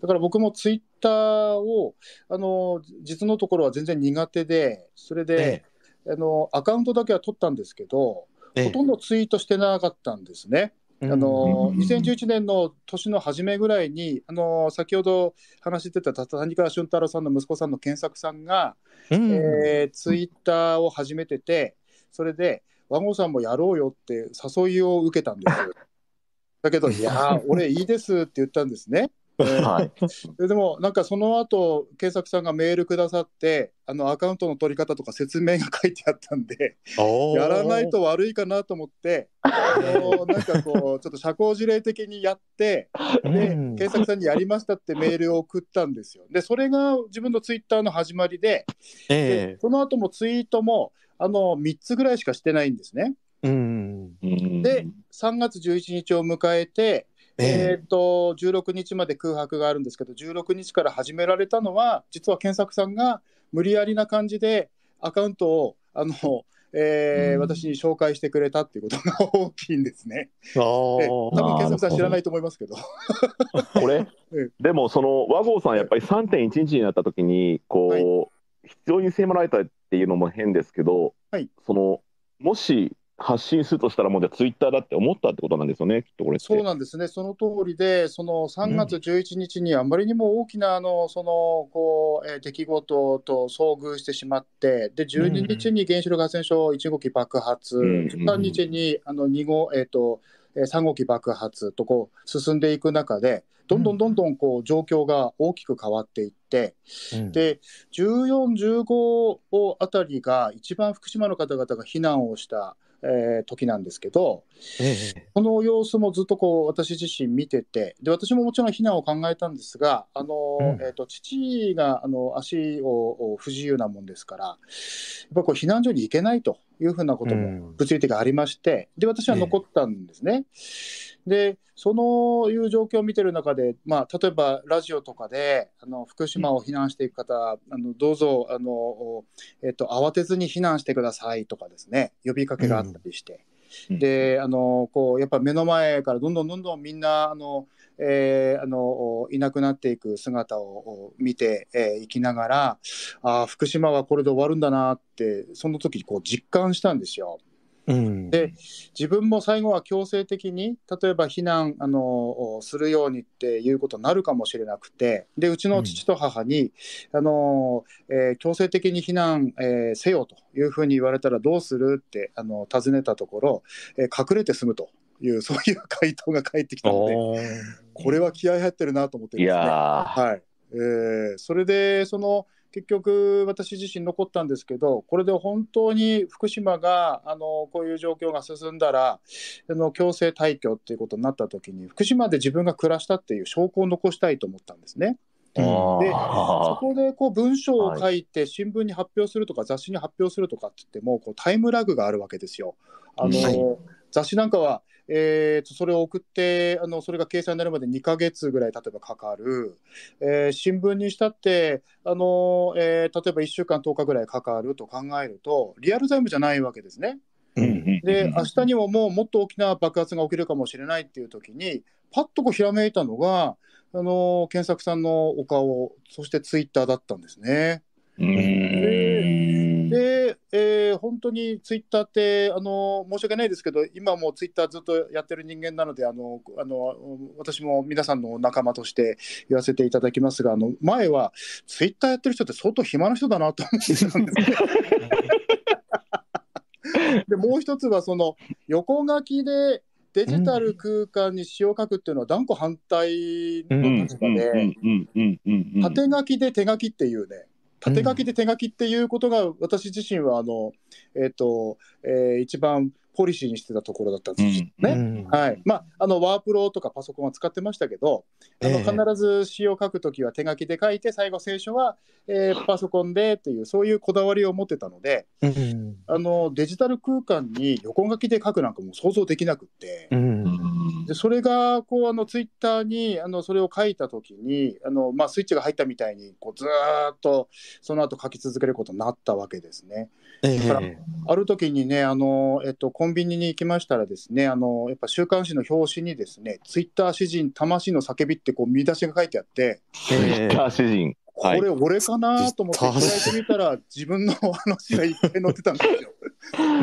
だから僕もツイッターをあの実のところは全然苦手でそれで、あのアカウントだけは取ったんですけど、ええほとんどツイートしてなかったんですね。うんあのうん2011年の年の初めぐらいにあの先ほど話してた谷川俊太郎さんの息子さんの健作さんが、うんえーツイッターを始めててそれで「和合さんもやろうよ」って誘いを受けたんです。だけど「[LAUGHS] いやー俺いいです」って言ったんですね。えーはい。[LAUGHS] ででもなんかその後健作さんがメールくださってあのアカウントの取り方とか説明が書いてあったんでやらないと悪いかなと思ってあのなんかこう [LAUGHS] ちょっと社交辞令的にやってでうんさんにやりましたってメールを送ったんですよ。でそれが自分のツイッターの始まりででえその後もツイートもあの3つぐらいしかしてないんですね。えうんで3月11日を迎えてええ。ー、と16日まで空白があるんですけど16日から始められたのは実は検索さんが無理やりな感じでアカウントをあの、えーうん。私に紹介してくれたっていうことが [LAUGHS] 大きいんですね。あえ多分あー検索さん知らないと思いますけど。これ？[LAUGHS] えでもその和合さんやっぱり3.1日になった時にこう、はい。必要に迫られたっていうのも変ですけど、はい。そのもし発信するとしたらもうじゃあツイッターだって思ったってことなんですよねきっとこれ。そうなんですね、その通りで、その3月11日にあまりにも大きなあのそのこう、えー出来事と遭遇してしまって、で12日に原子力発電所1号機爆発、うん。13日にあの2号、えーとえー3号機爆発とこう進んでいく中で、どんどんどんどんこう状況が大きく変わっていって、うん。で14、15あたりが一番福島の方々が避難をした、えー時なんですけど、ええ。その様子もずっとこう私自身見ててで私ももちろん避難を考えたんですがあの、うん。えー、と父があの足を不自由なもんですからやっぱこう避難所に行けないというふうなこともうん。物理的にありましてで私は残ったんですね。でそのいう状況を見てる中で、まあ、例えばラジオとかであの福島を避難していく方、あのどうぞあの、えっと慌てずに避難してくださいとかですね呼びかけがあったりして、うん。であのこうやっぱ目の前からどんどんどんどんみんなあの、えーあのいなくなっていく姿を見てい、えーきながらあー福島はこれで終わるんだなってその時こう実感したんですよ。うんで自分も最後は強制的に例えば避難あのするようにっていうことになるかもしれなくてでうちの父と母に、あのえー強制的に避難、えーせよというふうに言われたらどうするってあの尋ねたところ、えー隠れて済むというそういう回答が返ってきたのでこれは気合入ってるなと思っていですね。はいえーそれでその結局私自身残ったんですけどこれで本当に福島があのこういう状況が進んだらあの強制退去っていうことになった時に福島で自分が暮らしたっていう証拠を残したいと思ったんですね。あでそーこでこう文章を書いて新聞に発表するとか雑誌に発表するとかって言ってもこうタイムラグがあるわけですよ。あのはい雑誌なんかはえーとそれを送ってあのそれが掲載になるまで2ヶ月ぐらい例えばかかる、えー新聞にしたってあの、えー例えば1週間10日ぐらいかかると考えるとリアルタイムじゃないわけですね。うんで明日にももうもっと大きな爆発が起きるかもしれないっていう時にパッとこうひらめいたのがあの検索さんのお顔そしてツイッターだったんですね。うーんで、えー本当にツイッターってあの申し訳ないですけど今もうツイッターずっとやってる人間なのであのあの私も皆さんの仲間として言わせていただきますがあの前はツイッターやってる人って相当暇な人だなと思ってたんですね。[LAUGHS] でもう一つはその横書きでデジタル空間に詩を書くっていうのは断固反対の立場で。縦書きで手書きっていうね縦書きで手書きっていうことが私自身はあの、えっとえー一番ポリシーにしてたところだったんですよ。ね。うん。はい。まあ、あのワープロとかパソコンは使ってましたけど、あのええ必ず詩を書くときは手書きで書いて最後聖書は、えーパソコンでっていうそういうこだわりを持ってたのでうん。あのデジタル空間に横書きで書くなんかもう想像できなくって。うん。でそれがこうあのツイッターにあのそれを書いた時にあの、まあ、スイッチが入ったみたいにこうずーっとその後書き続けることになったわけですね。えだからえある時にねあの、えっと、コンビニに行きましたらですねあのやっぱ週刊誌の表紙にですね「ツイッター詩人魂の叫び」ってこう見出しが書いてあってええター詩人。こはい。れ俺かなと思ってツイッター開いてみたら [LAUGHS] 自分の話がいっぱい載ってたんですよ。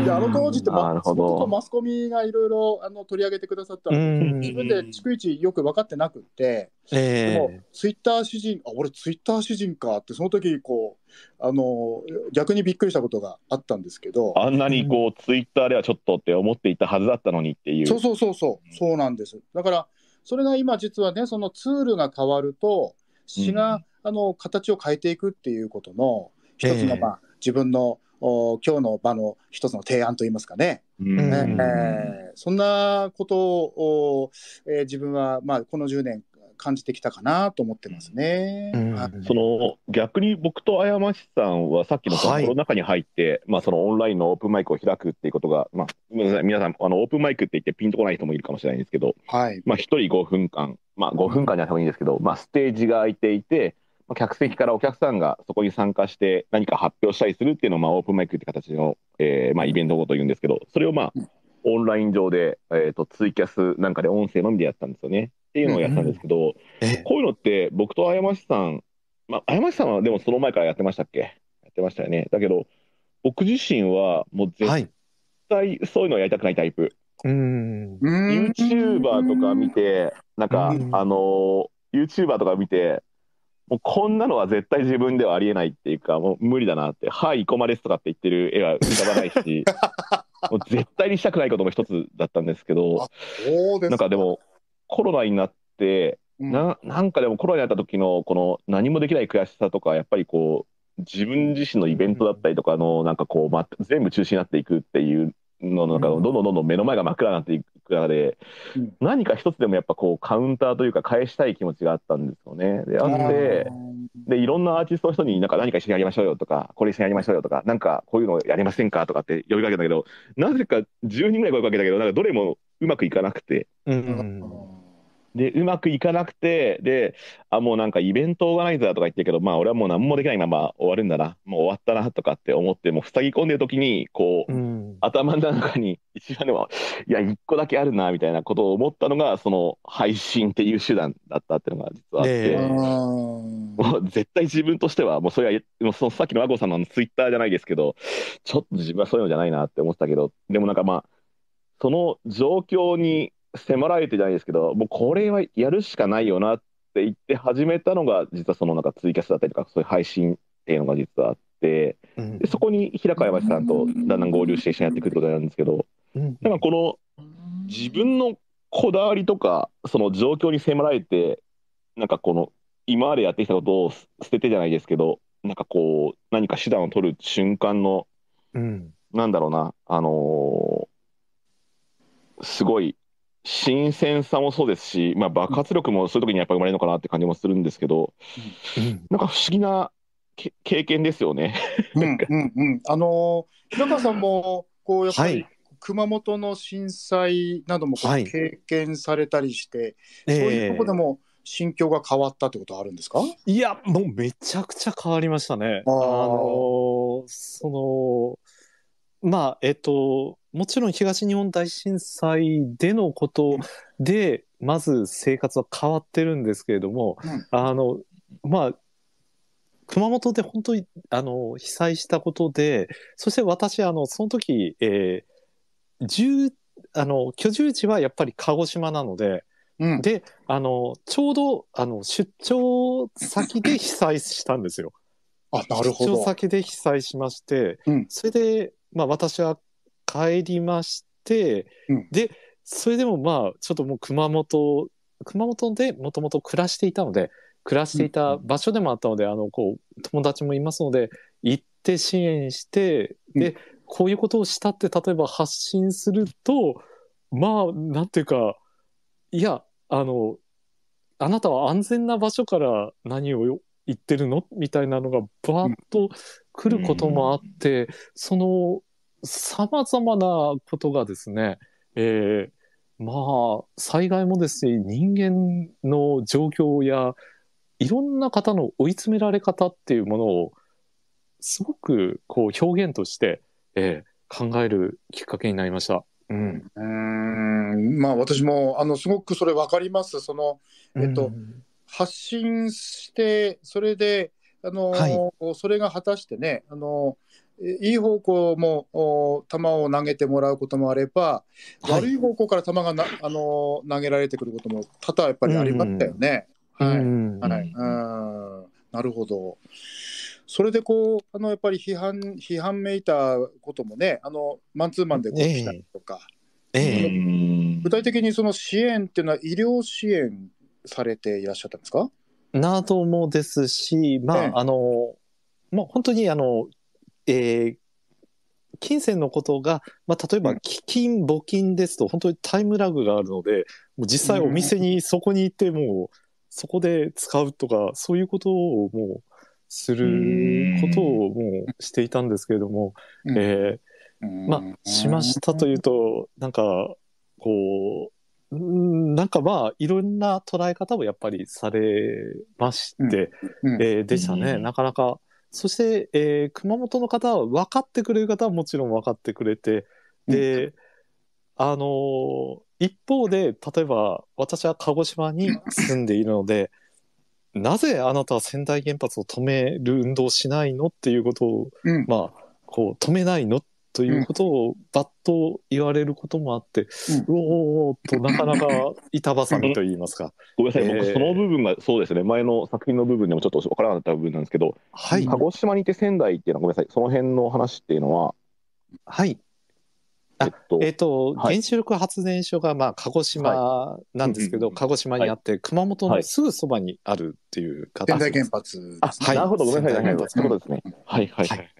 であの当時って、まマスコミがいろいろあの取り上げてくださったのでうん。自分で逐一よく分かってなくって。でもえ。ツイッター詩人あ俺ツイッター詩人かってその時こうあの逆にびっくりしたことがあったんですけど。あんなにこう、ツイッターではちょっとって思っていたはずだったのにっていう。そうそうそうそうそうなんです。だからそれが今実はねそのツールが変わると詩が、あの形を変えていくっていうことの一つの、ええまあ、自分のお今日の場の一つの提案といいますかね、えーそんなことを、えー自分は、まあ、この10年感じてきたかなと思ってますね。その逆に僕とあやましさんはさっきのそのはい。コロナ禍に入って、まあ、そのオンラインのオープンマイクを開くっていうことが、まあ、皆さんあのオープンマイクって言ってピンとこない人もいるかもしれないんですけど、はい。まあ、1人5分間、まあ、5分間じゃなくてもいいんですけど、まあ、ステージが空いていて、まあ、客席からお客さんがそこに参加して何か発表したりするっていうのを、まあ、オープンマイクって形の、えーまあ、イベントごと言うんですけどそれをまあうん。オンライン上で、えー、とツイキャスなんかで音声のみでやったんですよね。っていうのをやったんですけど、えこういうのって僕とあやましさん、まあ、あやましさんはでもその前からやってましたっけ？やってましたよね。だけど僕自身はもう絶はい。対そういうのをやりたくないタイプ、うん。うーん。YouTuber とか見て、なんか、うん。あのー YouTuber とか見て、もうこんなのは絶対自分ではありえないっていうか、もう無理だなって、はい、生駒ですとかって言ってる絵は浮かばないし、[LAUGHS] もう絶対にしたくないことの一つだったんですけど、なんかでも、コロナになって、うん。ななんかでもコロナになった時のこの何もできない悔しさとか、やっぱりこう、自分自身のイベントだったりとかの、なんかこう、ま、全部中止になっていくっていうのの、なん。かどんどんどんどん目の前が真っ暗になっていく中で、うん。何か一つでもやっぱこう、カウンターというか返したい気持ちがあったんですよね。で、あって、で、いろんなアーティストの人になんか何か一緒にやりましょうよとか、これ一緒にやりましょうよとか、なんかこういうのやりませんかとかって呼びかけたけど、なぜか10人ぐらい声かけたけど、なんかどれもうまくいかなくて、うんで、うまくいかなくて、で、あ、もうなんかイベントオーガナイザーとか言ってるけど、まあ俺はもう何もできないまま終わるんだな、もう終わったなとかって思って、もう塞ぎ込んでる時に、こう、うん。頭の中に一番でも、いや、一個だけあるな、みたいなことを思ったのが、その配信っていう手段だったっていうのが実はあって、もう絶対自分としては、もうそれは、もうそのさっきの和子さんのツイッターじゃないですけど、ちょっと自分はそういうのじゃないなって思ってたけど、でもなんかまあ、その状況に迫られてじゃないですけど、もうこれはやるしかないよなって言って始めたのが、実はそのなんかツイキャスだったりとか、そういう配信っていうのが実はあって、うん。でそこに平川山さんとだんだん合流して一緒にやっていくってことなんですけど、うん。なんかこの自分のこだわりとか、その状況に迫られて、なんかこの今までやってきたことを捨ててじゃないですけど、なんかこう、何か手段を取る瞬間の、うん。なんだろうな、あのーすごい新鮮さもそうですし、まあ、爆発力もそういう時にやっぱ生まれるのかなって感じもするんですけど、うん。なんか不思議なけ経験ですよね。うんうんうん。あの平川さんもこうやっぱりはい。熊本の震災なども経験されたりして、そういうところでも心境が変わったってことはあるんですか、いや、もうめちゃくちゃ変わりましたね。あー。あの、その、まあ、えっと、もちろん東日本大震災でのことで、まず生活は変わってるんですけれども、うんあの、まあ、熊本で本当に、あの、被災したことで、そして私、あの、その時、えー、住、あの、居住地はやっぱり鹿児島なので、うん、で、あの、ちょうど、あの、出張先で被災したんですよ。あなるほ出張ど。先で被災しまして、うんそれで、まあ私は帰りまして、うん。で、それでもまあ、ちょっともう熊本、熊本でもともと暮らしていたので、暮らしていた場所でもあったので、あの、こう、友達もいますので、行って支援して、で、うこういうことをしたって、例えば発信すると、まあ、なんていうか、いや、あの、あなたは安全な場所から何を言ってるの？みたいなのがバーッと来ることもあって、その、様々なことがですね、えーまあ、災害もですし、人間の状況や、いろんな方の追い詰められ方っていうものを、すごくこう表現として、えー考えるきっかけになりました。うん。うーんまあ私もあのすごくそれ分かります。そのえっとうん発信してそれであの、はい。それが果たしてねあのえいい方向もお球を投げてもらうこともあれば、はい。悪い方向から球がなあの投げられてくることも多々やっぱりありましたよね。はい、うんはい、うん。なるほど。それでこうあのやっぱり批判批判めいたこともねあのマンツーマンでこうしたりとか、ええ。具体的にその支援っていうのは医療支援されていらっしゃったんですか？などもですし、まあ、ええ。あの、まあ、本当にあの、えー金銭のことが、まあ、例えばうん。基金、募金ですと、本当にタイムラグがあるので、もう実際お店にそこに行って、もう、そこで使うとか、そういうことをもう、することをもうしていたんですけれども、うん。えーまあ、しましたというと、なんか、こう、うんなんかまあ、いろんな捉え方をやっぱりされまして、うん。えーでしたね、うん。なかなか。そして、えー熊本の方は分かってくれる方はもちろん分かってくれて、で、あのー一方で、例えば私は鹿児島に住んでいるので、なぜあなたは仙台原発を止める運動をしないのっていうことを、うん。まあ、こう、止めないのということをバッと言われることもあって、うおーっとなかなか板挟みと言いますか。ごめんなさい、えー。僕、その部分がそうですね、前の作品の部分でもちょっと分からなかった部分なんですけど、はい。鹿児島にいて仙台っていうのは、ごめんなさい、その辺の話っていうのは、はい。あえっと、えっ、と、はい。原子力発電所が、まあ、鹿児島なんですけど、うんうんうん。鹿児島にあって、熊本はいのすぐそばにあるっていう形仙台。原発ですね。あ、はい。なるほど、ごめんなさい、そういうことですね。はいはい。はい。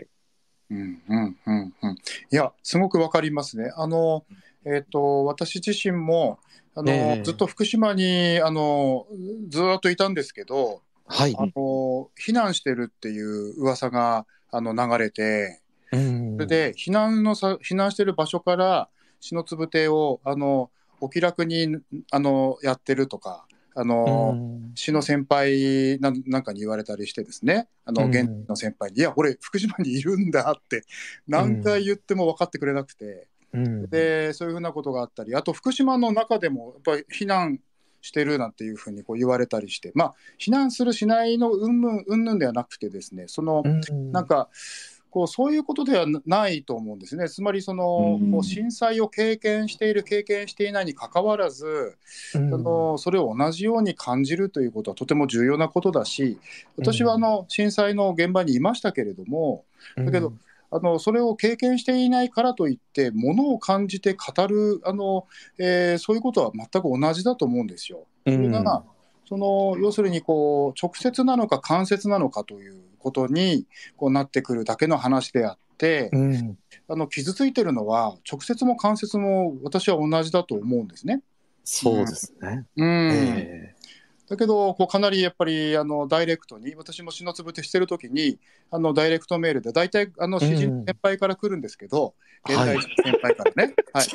うんうんうんうん。いや、すごくわかりますね。あの、えっ、と、私自身も、あの、ええずっと福島に、あの、ずーっといたんですけど、はい。あの、避難してるっていう噂が、あの、流れて、うんそれで、避難のさ、避難してる場所から、篠粒亭を、あの、お気楽に、あの、やってるとか、あの、うん。市の先輩なんなんかに言われたりしてですね、あの、うん。現地の先輩に、いや、俺、福島にいるんだって、何回言っても分かってくれなくて、うん。で、そういうふうなことがあったり、あと福島の中でも、やっぱり避難してるなんていうふうにこう言われたりして、まあ、避難するしないのうんぬん、うんぬんではなくてですね、その、うん。なんか、こうそういうことではないと思うんですね。つまりその、うん。こう震災を経験している、経験していないにかかわらず、うん。あのそれを同じように感じるということはとても重要なことだし、私はあの震災の現場にいましたけれども、だけど、あのそれを経験していないからといって、ものを感じて語るあの、えーそういうことは全く同じだと思うんですよ。うん。それが、その要するにこう直接なのか間接なのかということにこうなってくるだけの話であって、うんあの傷ついてるのは直接も間接も私は同じだと思うんですね。そうですね。うんえだけどこうかなりやっぱりあのダイレクトに私も篠つぶてしてる時にあのダイレクトメールで大体あの詩人うん。先輩から来るんですけど、現代人先輩からね、はい、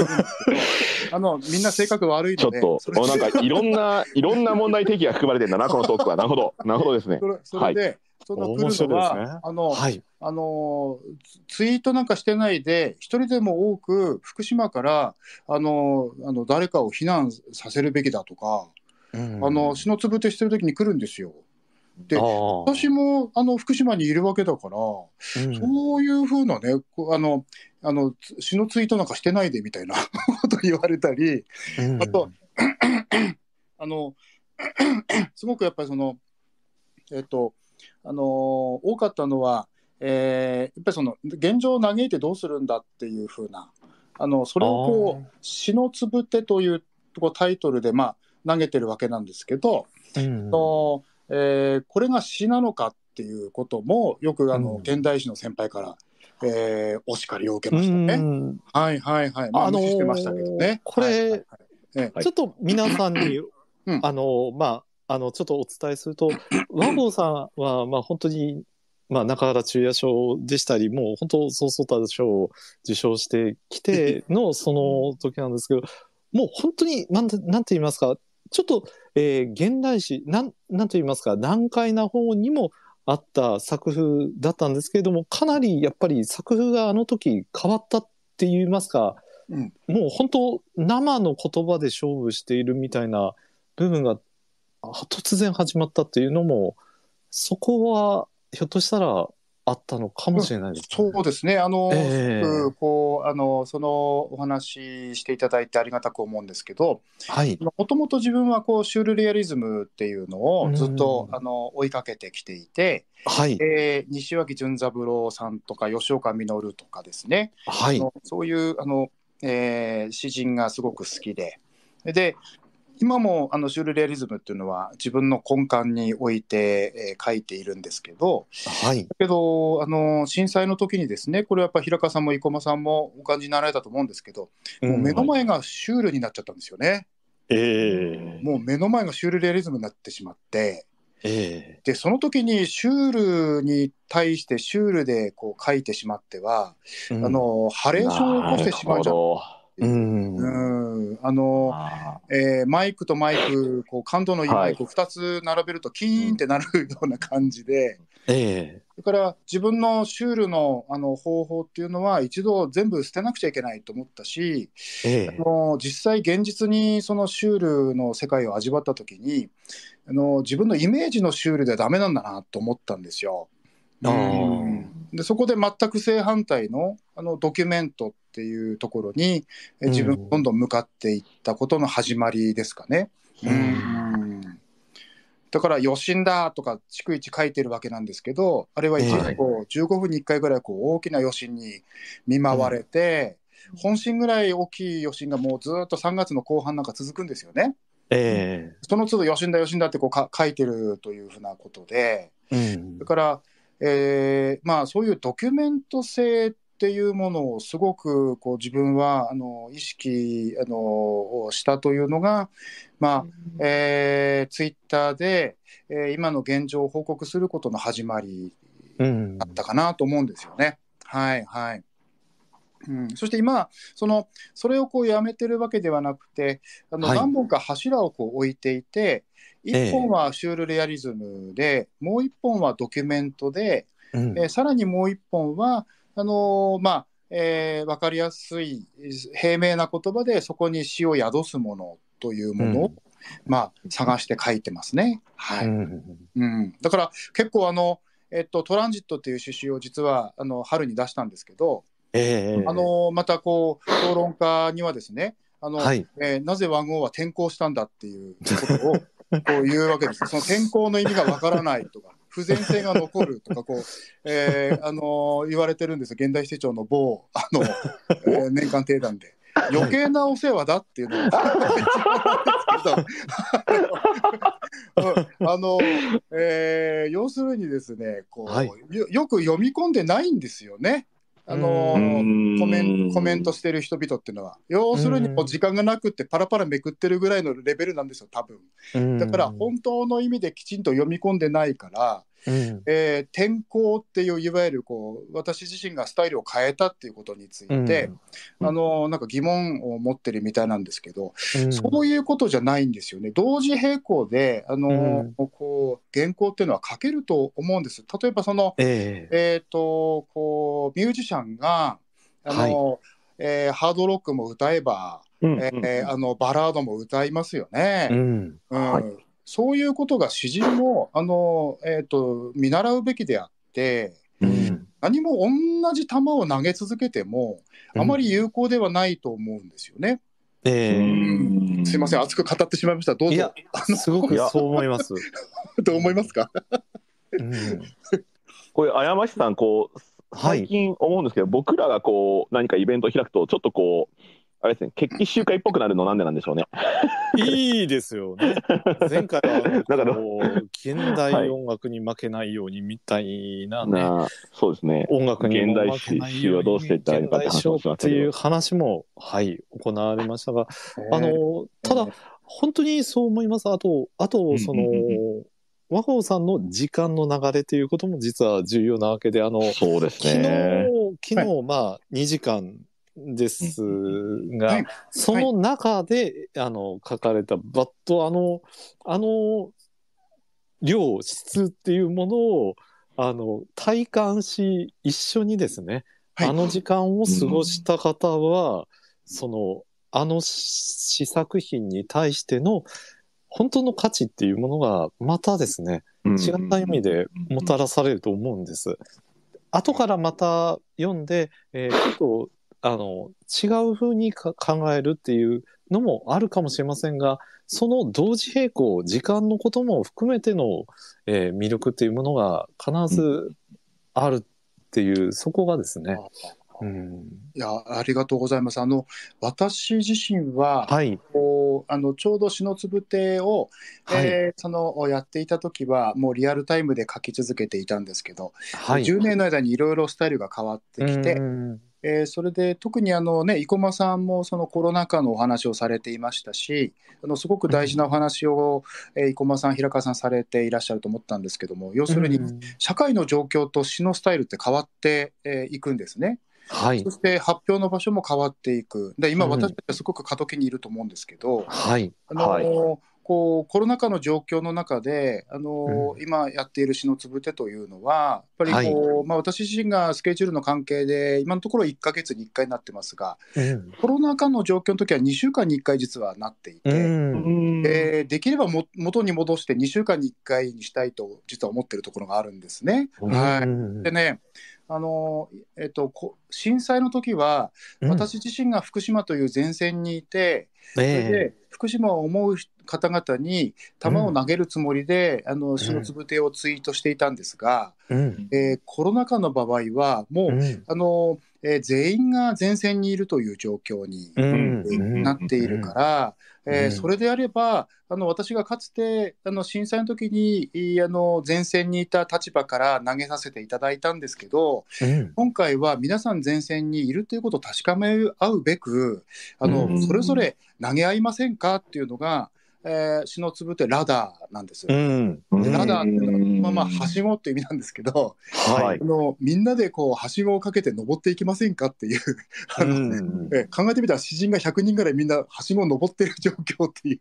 [LAUGHS] あのみんな性格悪いのでちょっとなんかいろんないろんな問題提起が含まれてるんだなこのトークは。なるほどなるほどですね。それそれで、その来るの面白いですね。は、あの、はい。あのツツイートなんかしてないで、一人でも多く福島からあのあの誰かを避難させるべきだとか、うん。あの篠つぶてしてる時に来るんですよ。で私もあの福島にいるわけだから、うん。そういうふうなね、あのあのつ詩のツイートなんかしてないでみたいな [LAUGHS] こと言われたり、うん。あとあのすごくやっぱりその、えっと、あの多かったのは、えーやっぱりその現状を嘆いてどうするんだっていうふうな、あのそれをこう、詩のつぶてというこうタイトルで、まあ、投げてるわけなんですけど、うんのえーこれが詩なのかっていうこともよくあの、うん現代史の先輩から、えーお叱りを受けましたうね。んはいはいはい。まあ、あのーしてましたけどね。これはいはいはいちょっと皆さんに、うんあの、まあ、あの、ちょっとお伝えすると、和合さんは、まあ、本当に、まあ、中原中也賞でしたり、もう本当、そうそうたる賞を受賞してきての、その時なんですけど、もう本当に、なんて、なんて言いますか、ちょっと、えー現代史、なん、なんと言いますか、難解な方にもあった作風だったんですけれども、かなりやっぱり作風があの時変わったって言いますか、うん。もう本当生の言葉で勝負しているみたいな部分があ突然始まったっていうのもそこはひょっとしたらあったのかもしれないです、そうですね。あの、ええすごくこうあのそのお話ししていただいてありがたく思うんですけど、はい。もともと自分はこうシュールレアリズムっていうのをずっと、うんあの追いかけてきていて、はい。えー西脇潤三郎さんとか吉岡稔とかですね、はいそういうあの、えー詩人がすごく好きでで今もあのシュールレアリズムっていうのは自分の根幹に置いて、えー書いているんですけどはい。だけどあの震災の時にですねこれはやっぱ平川さんも生駒さんもお感じになられたと思うんですけど、もう目の前がシュールになっちゃったんですよね。ええ。もう目の前がシュールレアリズムになってしまってえでその時にシュールに対してシュールでこう書いてしまっては、えあ、のハレーションを起こしてしまうんじゃうん。うんあの、あえーマイクとマイクこう感度のいいマイクを2つ並べるとキーンってなるような感じで。えそれから自分のシュールのあの方法っていうのは一度全部捨てなくちゃいけないと思ったし、ええあの実際現実にそのシュールの世界を味わった時にあの自分のイメージのシュールではダメなんだなと思ったんですよ。うんでそこで全く正反対のあのドキュメントっていうところにえ自分うんどんどん向かっていったことの始まりですかね。うん。うん。だから余震だとか逐一書いてるわけなんですけどあれは一日こう15分に1回ぐらいこう大きな余震に見舞われて、本震ぐらい大きい余震がもうずっと3月の後半なんか続くんですよね。えその都度余震だ余震だってこうか書いてるというふうなことで。えうん。だから、えーまあ、そういうドキュメント性っていうものをすごくこう自分はあの意識あのをしたというのが、まあえーツイッターで、えー今の現状を報告することの始まりうん。だったかなと思うんですよね。はいはい。うん、そして今そのそれをこうやめてるわけではなくてあのはい。何本か柱をこう置いていて、ええ。1本はシュールレアリズムで、もう1本はドキュメントで、うん。えーさらにもう1本はあのーまあえー、分かりやすい平明な言葉でそこに詩を宿すものというものを、うん。まあ、探して書いてますね。はい。うん。うん、だから結構あの、えっと、トランジットっていう詩集を実はあの春に出したんですけど、ええあのまたこう評論家にはですねあの、はい。えーなぜ和合は転校したんだっていうことをこう言うわけです。その転校の意味がわからないとか不全性が残るとかこう、[LAUGHS] えーあの言われてるんですよ現代史手帳の某あの、[LAUGHS] えー年間定談で。余計なお世話だっていうのが一番なんですけどあの、えー要するにですねこう、はいよよく読み込んでないんですよね。あのうん。コメンコメントしてる人々っていうのは要するにもう時間がなくってパラパラめくってるぐらいのレベルなんですよ多分。うん。だから本当の意味できちんと読み込んでないから、うん。えー転校っていういわゆるこう私自身がスタイルを変えたっていうことについて、うん。あのなんか疑問を持ってるみたいなんですけど、うん。そういうことじゃないんですよね。同時並行であの、こう原稿っていうのは書けると思うんです。例えばそのええ。えっ、とこうミュージシャンがあの、えーハードロックも歌えば、うん。えーあのバラードも歌いますよね。うん。うん。はいそういうことが詩人もあの、えー、と見習うべきであってうん。何も同じ球を投げ続けてもあまり有効ではないと思うんですよね。ええ。うん。すいません熱く語ってしまいました。どうぞ。いやすごくそう思います。[LAUGHS] どう思いますか？うん。これ、あやましさん、こう、はい最近思うんですけど、僕らがこう、何かイベントを開くと、ちょっとこう、あれですね、決起集会っぽくなるのなんでなんでしょうね。いいですよね。前回はだから [LAUGHS] 現代音楽に負けないようにみたいなね、なそうですね。音楽にも現代負けないように詩をどうしていったらいいのかって話をしまっていう話もはい行われましたが、あのただ本当にそう思います。あとあとその、和合さんの時間の流れということも実は重要なわけで、あのそうです昨日ね。昨日まあ2時間ですが、はい。その中で、あの書かれたバッとあのあの量質っていうものをあの体感し一緒にですね、はい。あの時間を過ごした方は、そのあの試作品に対しての本当の価値っていうものがまたですね違った意味でもたらされると思うんです。後からまた読んで、えーちょっとあの違う風にか考えるっていうのもあるかもしれませんがその同時並行時間のことも含めての、えー魅力っていうものが必ずあるっていう、そこがですね。うん、いやありがとうございます。あの私自身は、はい、こうあのちょうど「詩のつぶてを」はいえーそのやっていた時はもうリアルタイムで書き続けていたんですけど、はい。10年の間にいろいろスタイルが変わってきて、うんえーそれで特にあの、ね、生駒さんもそのコロナ禍のお話をされていましたしあのすごく大事なお話を、えー生駒さん平川さんされていらっしゃると思ったんですけども要するにうん社会の状況と詩のスタイルって変わってい、えーいくんですね。はいそ。して発表の場所も変わっていくで今うん私たちはすごく過渡期にいると思うんですけど、はい。あのはいこうコロナ禍の状況の中であの、今やっている詩のつぶてというのはやっぱりこう、まあ、私自身がスケジュールの関係で今のところ1ヶ月に1回になってますがうんコロナ禍の状況の時は2週間に1回実はなっていて、うん。えーできればも元に戻して2週間に1回にしたいと実は思ってるところがあるんですね。はい。うんでねあのえっと、こ震災の時は、私自身が福島という前線にいて、それえで福島を思う方々に球を投げるつもりで、あの篠つぶてをツイートしていたんですが、えうん。えーコロナ禍の場合はもう、うん。あのえー全員が前線にいるという状況に、なっているから、えそれであればあの私がかつてあの震災の時にあの前線にいた立場から投げさせていただいたんですけどうん。今回は皆さん前線にいるということを確かめ合うべくあの、うん。それぞれ投げ合いませんかっていうのが、えー、篠つぶてラダーなんです。うん。でラダーっていうのうんが、まあ、まあはしごっていう意味なんですけど、はい。あのみんなでこうはしごをかけて登っていきませんかっていうあの、うんえ考えてみたら詩人が100人ぐらいみんなはしごを登ってる状況っていう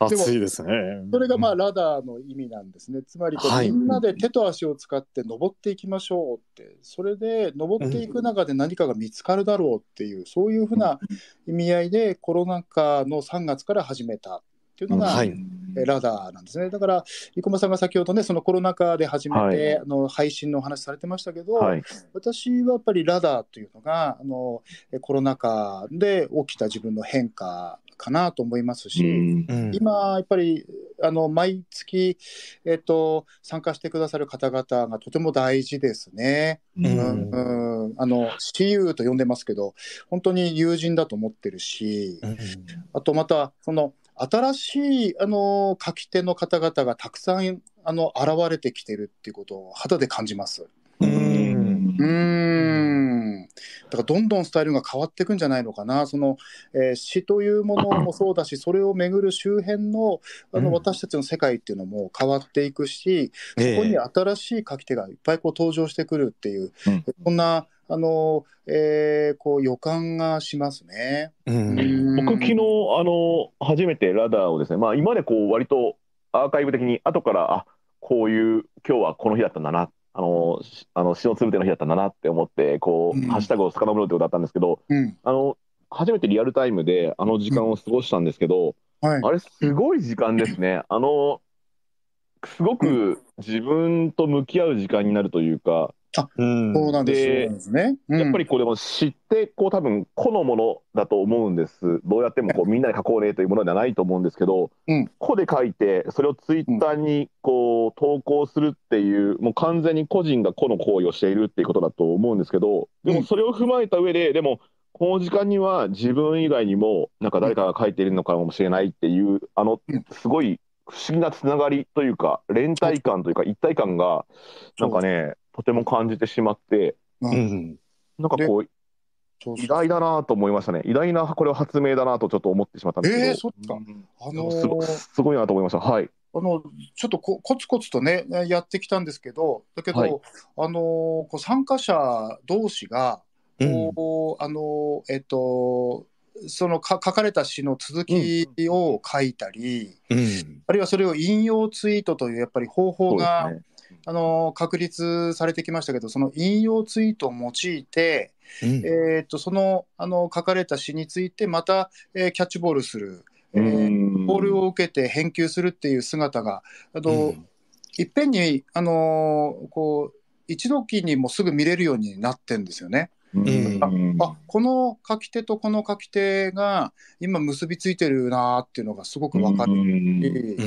熱 [LAUGHS] いですね。それがまあラダーの意味なんですねつまりこう、はいみんなで手と足を使って登っていきましょうってそれで登っていく中で何かが見つかるだろうっていう、そういうふうな意味合いでコロナ禍の3月から始めたっていうのが、はいえラダーなんですね。だから、生駒さんが先ほどね、そのコロナ禍で始めて、はいあの配信のお話されてましたけど、はい。私はやっぱりラダーというのがあのえコロナ禍で起きた自分の変化かなと思いますし、うん今やっぱりあの毎月、えっと参加してくださる方々がとても大事ですね。ううんんうんあの親友と呼んでますけど本当に友人だと思ってるし、うんあとまたその新しいあの書き手の方々がたくさんあの現れてきてるっていうことを肌で感じます。うんん。だからどんどんスタイルが変わっていくんじゃないのかな。その、えー詩というものもそうだし、それをめぐる周辺のあの、うん。私たちの世界っていうのも変わっていくし、ええ。そこに新しい書き手がいっぱいこう登場してくるっていう、うん。そんな、あの、えーこう予感がしますね。うん。僕、昨日、あの、初めてラダーをですね、まあ、今までこう、割とアーカイブ的に、後から、あ、こういう、今日はこの日だったんだな、あの、しあの、詩のつぶての日だったんだなって思って、こう、うんハッシュタグを遡ろうってことだったんですけど、うん。あの、初めてリアルタイムであの時間を過ごしたんですけど、はい。あれ、すごい時間ですね。[LAUGHS] あの、すごく自分と向き合う時間になるというか、うんそうなんですでそうなんですね。うん。やっぱりこうでも知って、こう多分個のものだと思うんです。どうやってもこうみんなで書こうねというものではないと思うんですけど、うん。個で書いて、それをツイッターにこう投稿するっていう、もう完全に個人が個の行為をしているっていうことだと思うんですけど、でもそれを踏まえた上で、でも、この時間には自分以外にもなんか誰かが書いているのかもしれないっていう、あのうん、すごい不思議なつながりというか、連帯感というか一体感が、なんかね、とても感じてしまって、うんなんかこう、そうそう偉大だなと思いましたね。偉大なこれは発明だなとちょっと思ってしまったんですけど。えー、そっか。あのすごーすごいなと思いました。はい。あのちょっとこコツコツとねやってきたんですけどだけど、はいあのーこう参加者同士がうんこう、あのーえっとそのか書かれた詩の続きを書いたり、うんあるいはそれを引用ツイートというやっぱり方法が、ね。あのー確立されてきましたけどその引用ツイートを用いて、うん。えーっとそのあの書かれた詩についてまた、えーキャッチボールする、えーうん。ボールを受けて返球するっていう姿が、あのうん。いっぺんに、あのーこう一時にもすぐ見れるようになってんですよね。うん。あこの書き手とこの書き手が今結びついてるなっていうのがすごく分かる。う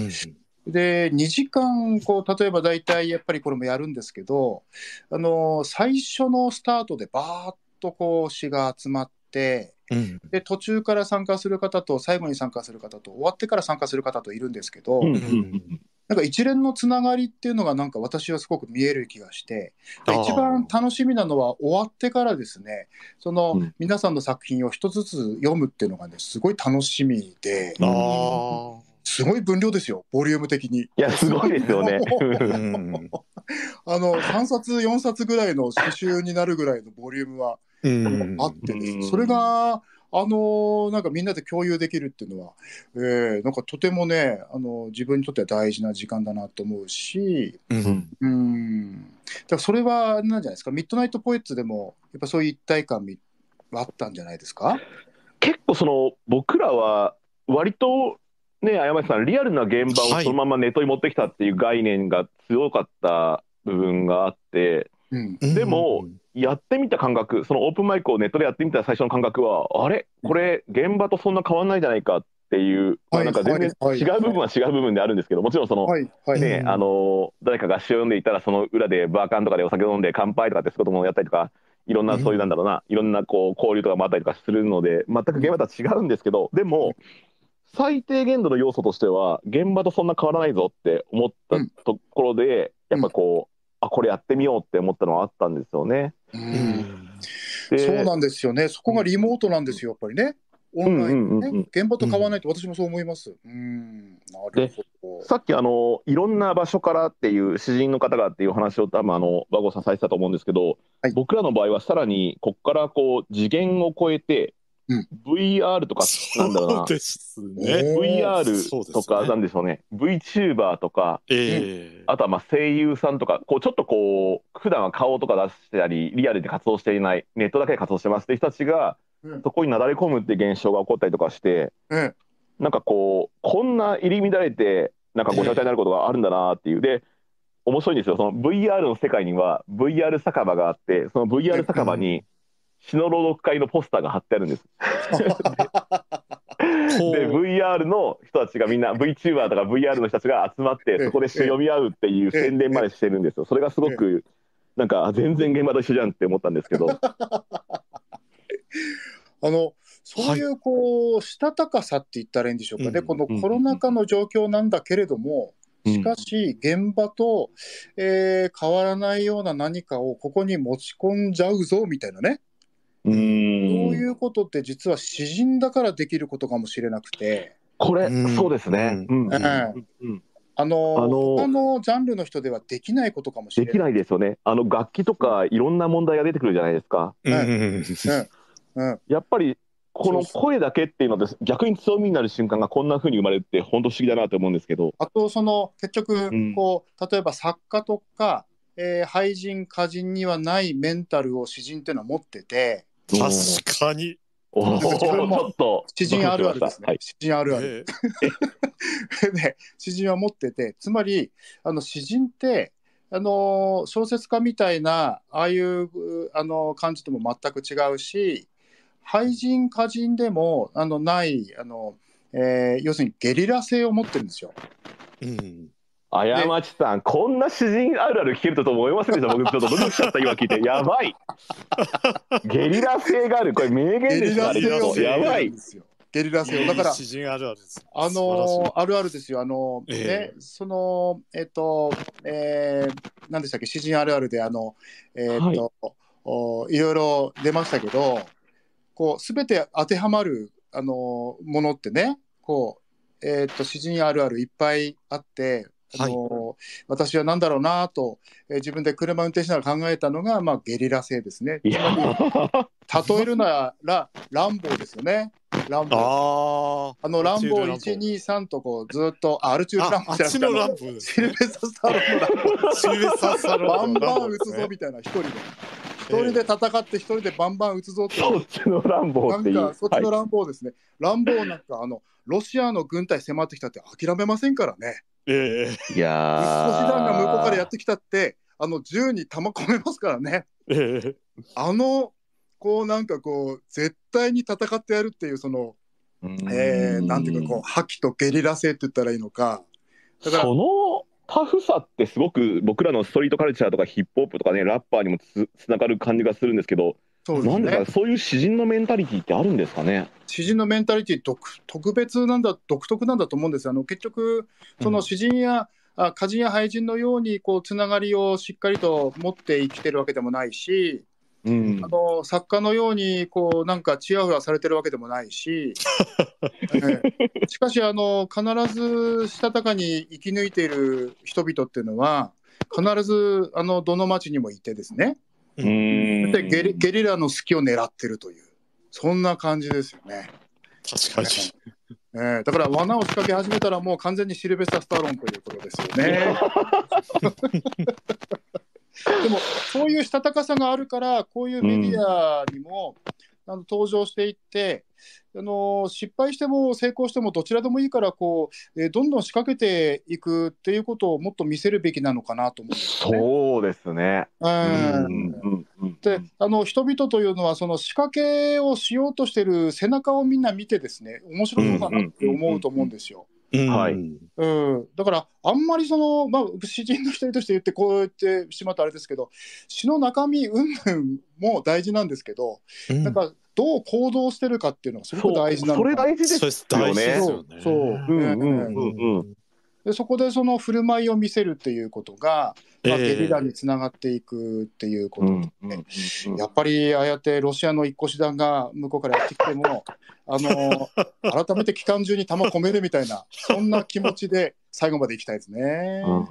ん。しで2時間こう例えば大体やっぱりこれもやるんですけど、あのー最初のスタートでバーッとこう詩が集まってうん。で途中から参加する方と最後に参加する方と終わってから参加する方といるんですけど、うんなんか一連のつながりっていうのがなんか私はすごく見える気がして一番楽しみなのは終わってからですね。そのうん。皆さんの作品を一つずつ読むっていうのがねすごい楽しみで。あすごい分量ですよボリューム的に。いや、すごいですよね。[LAUGHS] あの3冊4冊ぐらいの詩集になるぐらいのボリュームはうん。あってですうん。ねそれがあのなんかみんなで共有できるっていうのは、えーなんかとてもねあの自分にとっては大事な時間だなと思うしうん。うん。だからそれはあれなんじゃないですか？ミッドナイトポエッツでもやっぱそういう一体感みあったんじゃないですか？結構その、僕らは割と、ね、山内さん、リアルな現場をそのままネットに持ってきたっていう概念が強かった部分があって、うん。でもやってみた感覚、そのオープンマイクをネットでやってみた最初の感覚は、あれ？これ、現場とそんな変わんないじゃないかっていう、まあ、はいなんか全然はい。違う部分は違う部分であるんですけど、もちろんその、はい。はい、ね、あの誰かが詩を読んでいたら、その裏でバーカンとかでお酒を飲んで乾杯とかってそういうこともやったりとか、いろんなそういうなんだろうな、いろんなこう交流とかもあったりとかするので、全く現場とは違うんですけど、でも、最低限度の要素としては、現場とそんな変わらないぞって思ったところで、やっぱこう、あこれやってみようって思ったのはあったんですよね。うん。そうなんですよね。そこがリモートなんですよやっぱりね。オンラインね、うんうんうんうん。現場と変わらないと私もそう思います。うん。なるほど。さっきあのいろんな場所からっていう詩人の方がっていう話を多分あの和合さんされてたと思うんですけど、はい。僕らの場合はさらにここからこう次元を超えて、うん VR とかなんだろうな。そうですね。VR とかなんでしょうね。VTuber とかええ。あとはまあ声優さんとかこうちょっとこう普段は顔とか出したりリアルで活動していないネットだけで活動してますっていう人たちがうん。そこになだれ込むっていう現象が起こったりとかして、うん。なんかこうこんな入り乱れてなんかごちゃごちゃになることがあるんだなっていう。で面白いんですよ。その VR の世界には VR 酒場があってその VR 酒場に詩の朗読会のポスターが貼ってあるんです。[LAUGHS] で VR の人たちがみんな VTuber とか VR の人たちが集まってえそこで詩読み合うっていう宣伝までしてるんですよ。それがすごくなんかあ全然現場と一緒じゃんって思ったんですけど。[LAUGHS] あのそういうこう、したたかさって言ったらいいんでしょうかね、うん。このコロナ禍の状況なんだけれども、しかし、現場と、えー変わらないような何かをここに持ち込んじゃうぞ、みたいなね。うそうん。いうことって実は詩人だからできることかもしれなくて、これ、うんそうですね。うん。うんうんうんあの、あの他のジャンルの人ではできないことかもしれない。できないですよね。あの楽器とかいろんな問題が出てくるじゃないですか。うんうんうん。やっぱりこの声だけっていうので逆に強みになる瞬間がこんな風に生まれるって本当不思議だなと思うんですけど。あと、その、結局ん、こう、例えば作家とか、えー俳人、歌人にはないメンタルを詩人っていうのは持ってて、確かに。おーちょっと詩人あるあるですね。はい。詩人あるある。え [LAUGHS] で、詩人は持ってて、つまり、あの、詩人って、あの、小説家みたいな、ああいう、うあの、感じとも全く違うし、俳人、歌人でも、あの、ない、あの、えー要するにゲリラ性を持ってるんですよ。えうん。あやまちさん、こんな詩人あるある聞けると思いませんでした？僕ちょっとドキドキしちゃった今聞いて。やばい。[LAUGHS] ゲリラ性がある。これ名言ゲリですかラ性を持ってやばい。ゲリラ性を。だから、詩人あるあるです。あのーあるあるですよ。あのーええね、その、えっと、えー、何でしたっけ、詩人あるあるで、あの、えーっと、おいろいろ出ましたけど、こう、すべて当てはまる、あのーものってね、こう、えーっと、詩人あるあるいっぱいあって、あのー私は何だろうなと、えー自分で車運転しながら考えたのが、まあ、ゲリラ性ですね。例えるなら、ランボーですよね。ランボー。あの、ランボーアルチュールランボー1、2、3とこう、ずっと、あアルチュールランボーああっちのランボシ。ルベスタ・スタローンのランボー。シルベスタースタロバンーンのラバン撃つぞみたいな、一人で。一人で戦って、一人でバンバン撃つぞっていう。そっちの乱暴なん。か、そっちのランボーですね。ランボーなんか、あの、ロシアの軍隊迫ってきたって諦めませんからね。ええいやロシアが向こうからやっってきたって、あの、銃に弾込めますからね。ええあの、こう、なんかこう、絶対に戦ってやるっていう、その、えー、なんていうか、こう、覇気とゲリラ性って言ったらいいのか。だから、そのタフさってすごく僕らのストリートカルチャーとかヒップホップとかねラッパーにもつつながる感じがするんですけど、そうですね。なんでか。そういう詩人のメンタリティってあるんですかね？詩人のメンタリティ特特別なんだ独特なんだと思うんですよ。あの結局その詩人や、あ歌人や俳人のようにこうつながりをしっかりと持って生きてるわけでもないし、うん。あの作家のようにこうなんかちやほやされてるわけでもないし、[LAUGHS] ええ。しかしあの必ずしたたかに生き抜いている人々っていうのは必ずあのどの町にもいてですねうーんでゲリゲリラの隙を狙ってるというそんな感じですよね。確かに。ええだから罠を仕掛け始めたらもう完全にシルベスタ・スタローンということですよね。[LAUGHS] でもそういうしたたかさがあるからこういうメディアにも、あの登場していってあの失敗しても成功してもどちらでもいいからこう、えーどんどん仕掛けていくっていうことをもっと見せるべきなのかなと思うんですよね。そうですね。うん。うんうんであの人々というのはその仕掛けをしようとしてる背中をみんな見てですね面白そうだなって思うと思うんですよ。うんはい。うん、だからあんまりその、まあ、詩人の一人として言ってこう言ってしまうとあれですけど詩の中身云々も大事なんですけど、うん。なんかどう行動してるかっていうのがすごく大事なのそれか大事ですそうです。大事ですよね。そう。そう。うんうんうん。うん。でそこでその振る舞いを見せるっていうことが、まあ、ええゲリラにつながっていくっていうことで、うんうんうん。やっぱりああやってロシアの一個師団が向こうからやってきても、[LAUGHS] あの改めて機関銃に弾込めるみたいな、そんな気持ちで最後まで行きたいですね。うん。い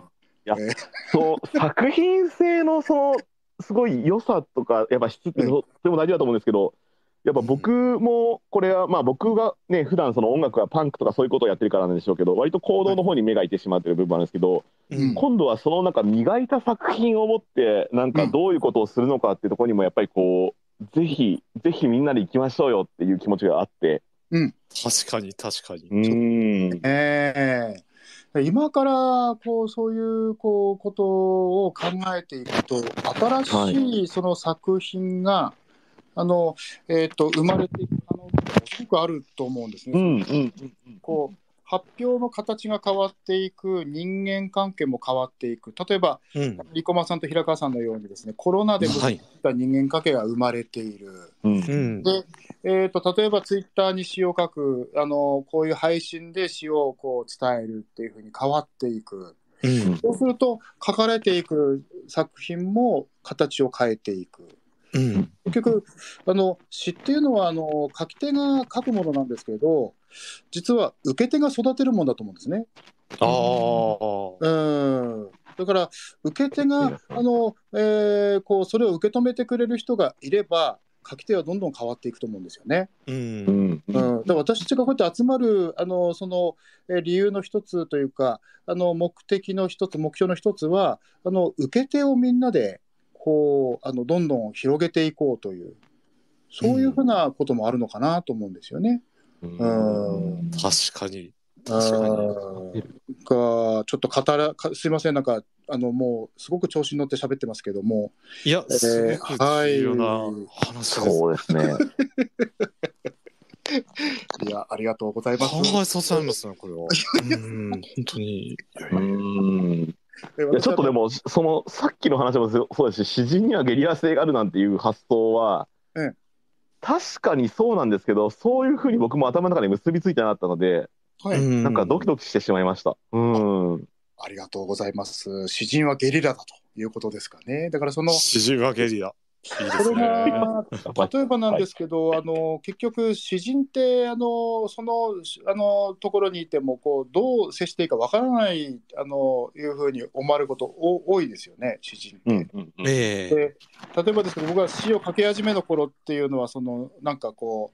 やえーそう作品性のそのすごい良さとかやっぱ質ってとて [LAUGHS] も大事だと思うんですけどやっぱ僕もこれはまあ僕がね普段その音楽やパンクとかそういうことをやってるからなんでしょうけど割と行動の方に目がいってしまってる部分もあるんですけどうん。今度はそのなんか磨いた作品を持ってなんかどういうことをするのかっていうところにもやっぱりこうぜひぜひみんなで行きましょうよっていう気持ちがあって。確かに確かに。うーん。ええ。今からこうそういうこうことを考えていくと新しい。その作品が、あのえー、と生まれていく可能性がすごくあると思うんですね。うんうんうんこう発表の形が変わっていく人間関係も変わっていく例えばうん。生駒さんと平川さんのようにですねコロナでもはいた人間関係が生まれている。うんうん。で、えー、と例えばツイッターに詩を書くあのこういう配信で詩をこう伝えるっていうふうに変わっていくうん。そうすると書かれていく作品も形を変えていく。うん。結局あの詩っていうのはあの書き手が書くものなんですけれど実は受け手が育てるものだと思うんですね。ああ。うんだから受け手があの、えーこうそれを受け止めてくれる人がいれば書き手はどんどん変わっていくと思うんですよね。う。うんんうん、だから私たちがこうやって集まるあのその、えー理由の一つというかあの目的の一つ目標の一つはあの受け手をみんなでこうあのどんどん広げていこうというそういうふうなこともあるのかなと思うんですよね。うん確かに。あーがちょっと語らかすいませんなんかあのもうすごく調子に乗って喋ってますけども、いや、えーすごく重要な話です。そうですね。[LAUGHS] いやありがとうございます。考えさせられますね、これは。[LAUGHS] うん、本当に。うんちょっとでももそのさっきの話もそうですし詩人にはゲリラ性があるなんていう発想は、うん確かにそうなんですけどそういうふうに僕も頭の中で結びついてなかったので、はい、なんかドキドキしてしまいました。うんありがとうございます。詩人はゲリラだということですかね。だからその詩人はゲリラ。いいでそれ。が例えばなんですけど、あの結局詩人ってあのそのあのところにいてもこうどう接していいかわからないあのいうふうに思われることお多いですよね詩人って。うんうんうんええ。で例えばですけど僕が詩を書き始めの頃っていうのはそのなんかこ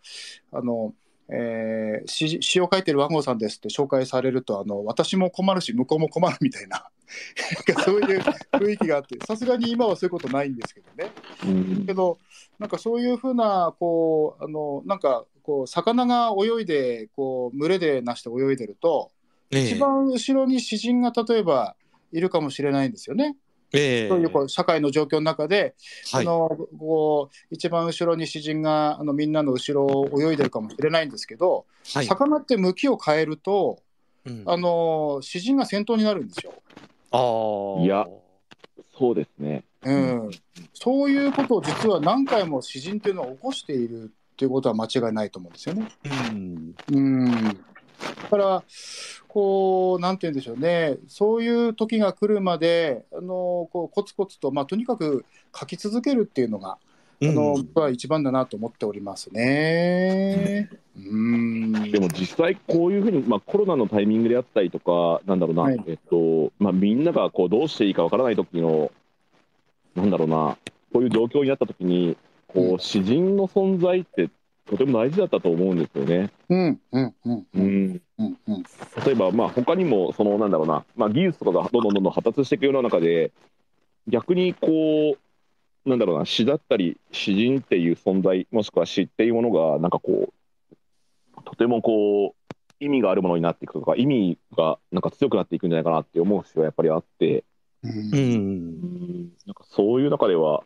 うあの、えー詩詩を書いてる和合さんですって紹介されるとあの私も困るし向こうも困るみたいな [LAUGHS] なんかそういう雰囲気があってさすがに今はそういうことないんですけどね。うんけどなんかそういうふうなこうあのなんかこう魚が泳いでこう群れでなして泳いでると、ええ一番後ろに詩人が例えばいるかもしれないんですよね。ええそういうこう社会の状況の中で、はい。あのこう一番後ろに詩人があのみんなの後ろを泳いでるかもしれないんですけど、はい。魚って向きを変えるとうんあの詩人が先頭になるんですよ。ああ。いやそうですね。うん、そういうことを実は何回も詩人っていうのは起こしているっていうことは間違いないと思うんですよね。うん。うん、だからこうなんて言うんでしょうねそういう時が来るまであのこうコツコツと、まあ、とにかく書き続けるっていうのが、あの僕は一番だなと思っておりますね。うん。でも実際こういうふうに、まあ、コロナのタイミングであったりとかなんだろうな、はい。えっとまあ、みんながこうどうしていいかわからない時のなんだろうなこういう状況になった時にこう、うん。詩人の存在ってとても大事だったと思うんですよね。うんうんうんううん。んうんうん。例えば、まあ、他にも、その、なんだろうな、まあ、技術とかがどんどんどんどん発達していくような中で、逆にこう、なんだろうな、詩だったり、詩人っていう存在、もしくは詩っていうものが、なんかこう、とてもこう、意味があるものになっていくとか、意味がなんか強くなっていくんじゃないかなって思う必要はやっぱりあって、ううんん。なんかそういう中では、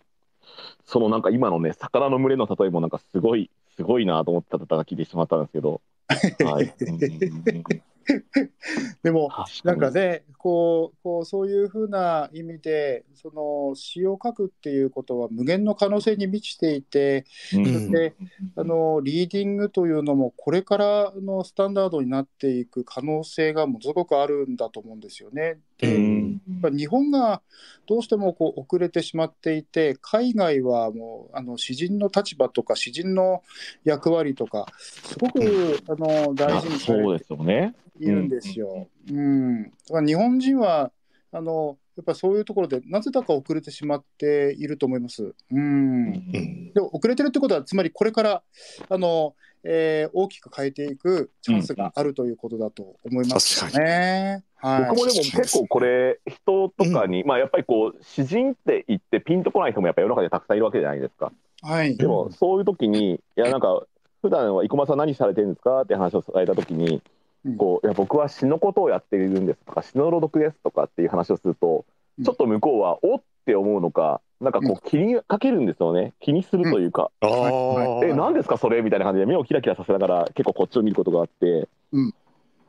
そのなんか今のね、魚の群れの例えもなんかすごい、すごいなと思ってたただ聞いてしまったんですけど、[LAUGHS] はい。うん [LAUGHS] でも確なんかにねこうこうそういうふうな意味でその詩を書くっていうことは無限の可能性に満ちていてうんであのリーディングというのもこれからのスタンダードになっていく可能性がものすごくあるんだと思うんですよね。でうん日本がどうしてもこう遅れてしまっていて海外はもうあの詩人の立場とか詩人の役割とかすごくあの大事にされてそうですよね。いるんですよ。うん、日本人はあのやっぱそういうところでなぜだか遅れてしまっていると思います。うん、うん。でも遅れてるってことはつまりこれからあの、えー大きく変えていくチャンスがあるということだと思いますよね。はい、僕もでも結構これ人とかに、まあやっぱりこう詩人って言ってピンとこない人もやっぱ世の中でたくさんいるわけじゃないですか。はい、でもそういう時にいやなんか普段は生駒さん何されてるんですかって話をされた時にうん。こういや僕は詩のことをやっているんですとか詩の朗読ですとかっていう話をするとうん。ちょっと向こうはおって思うのかなんかこう気にかけるんですよね。気にするというか。ああ。え何ですかそれ？みたいな感じで目をキラキラさせながら結構こっちを見ることがあって、うん。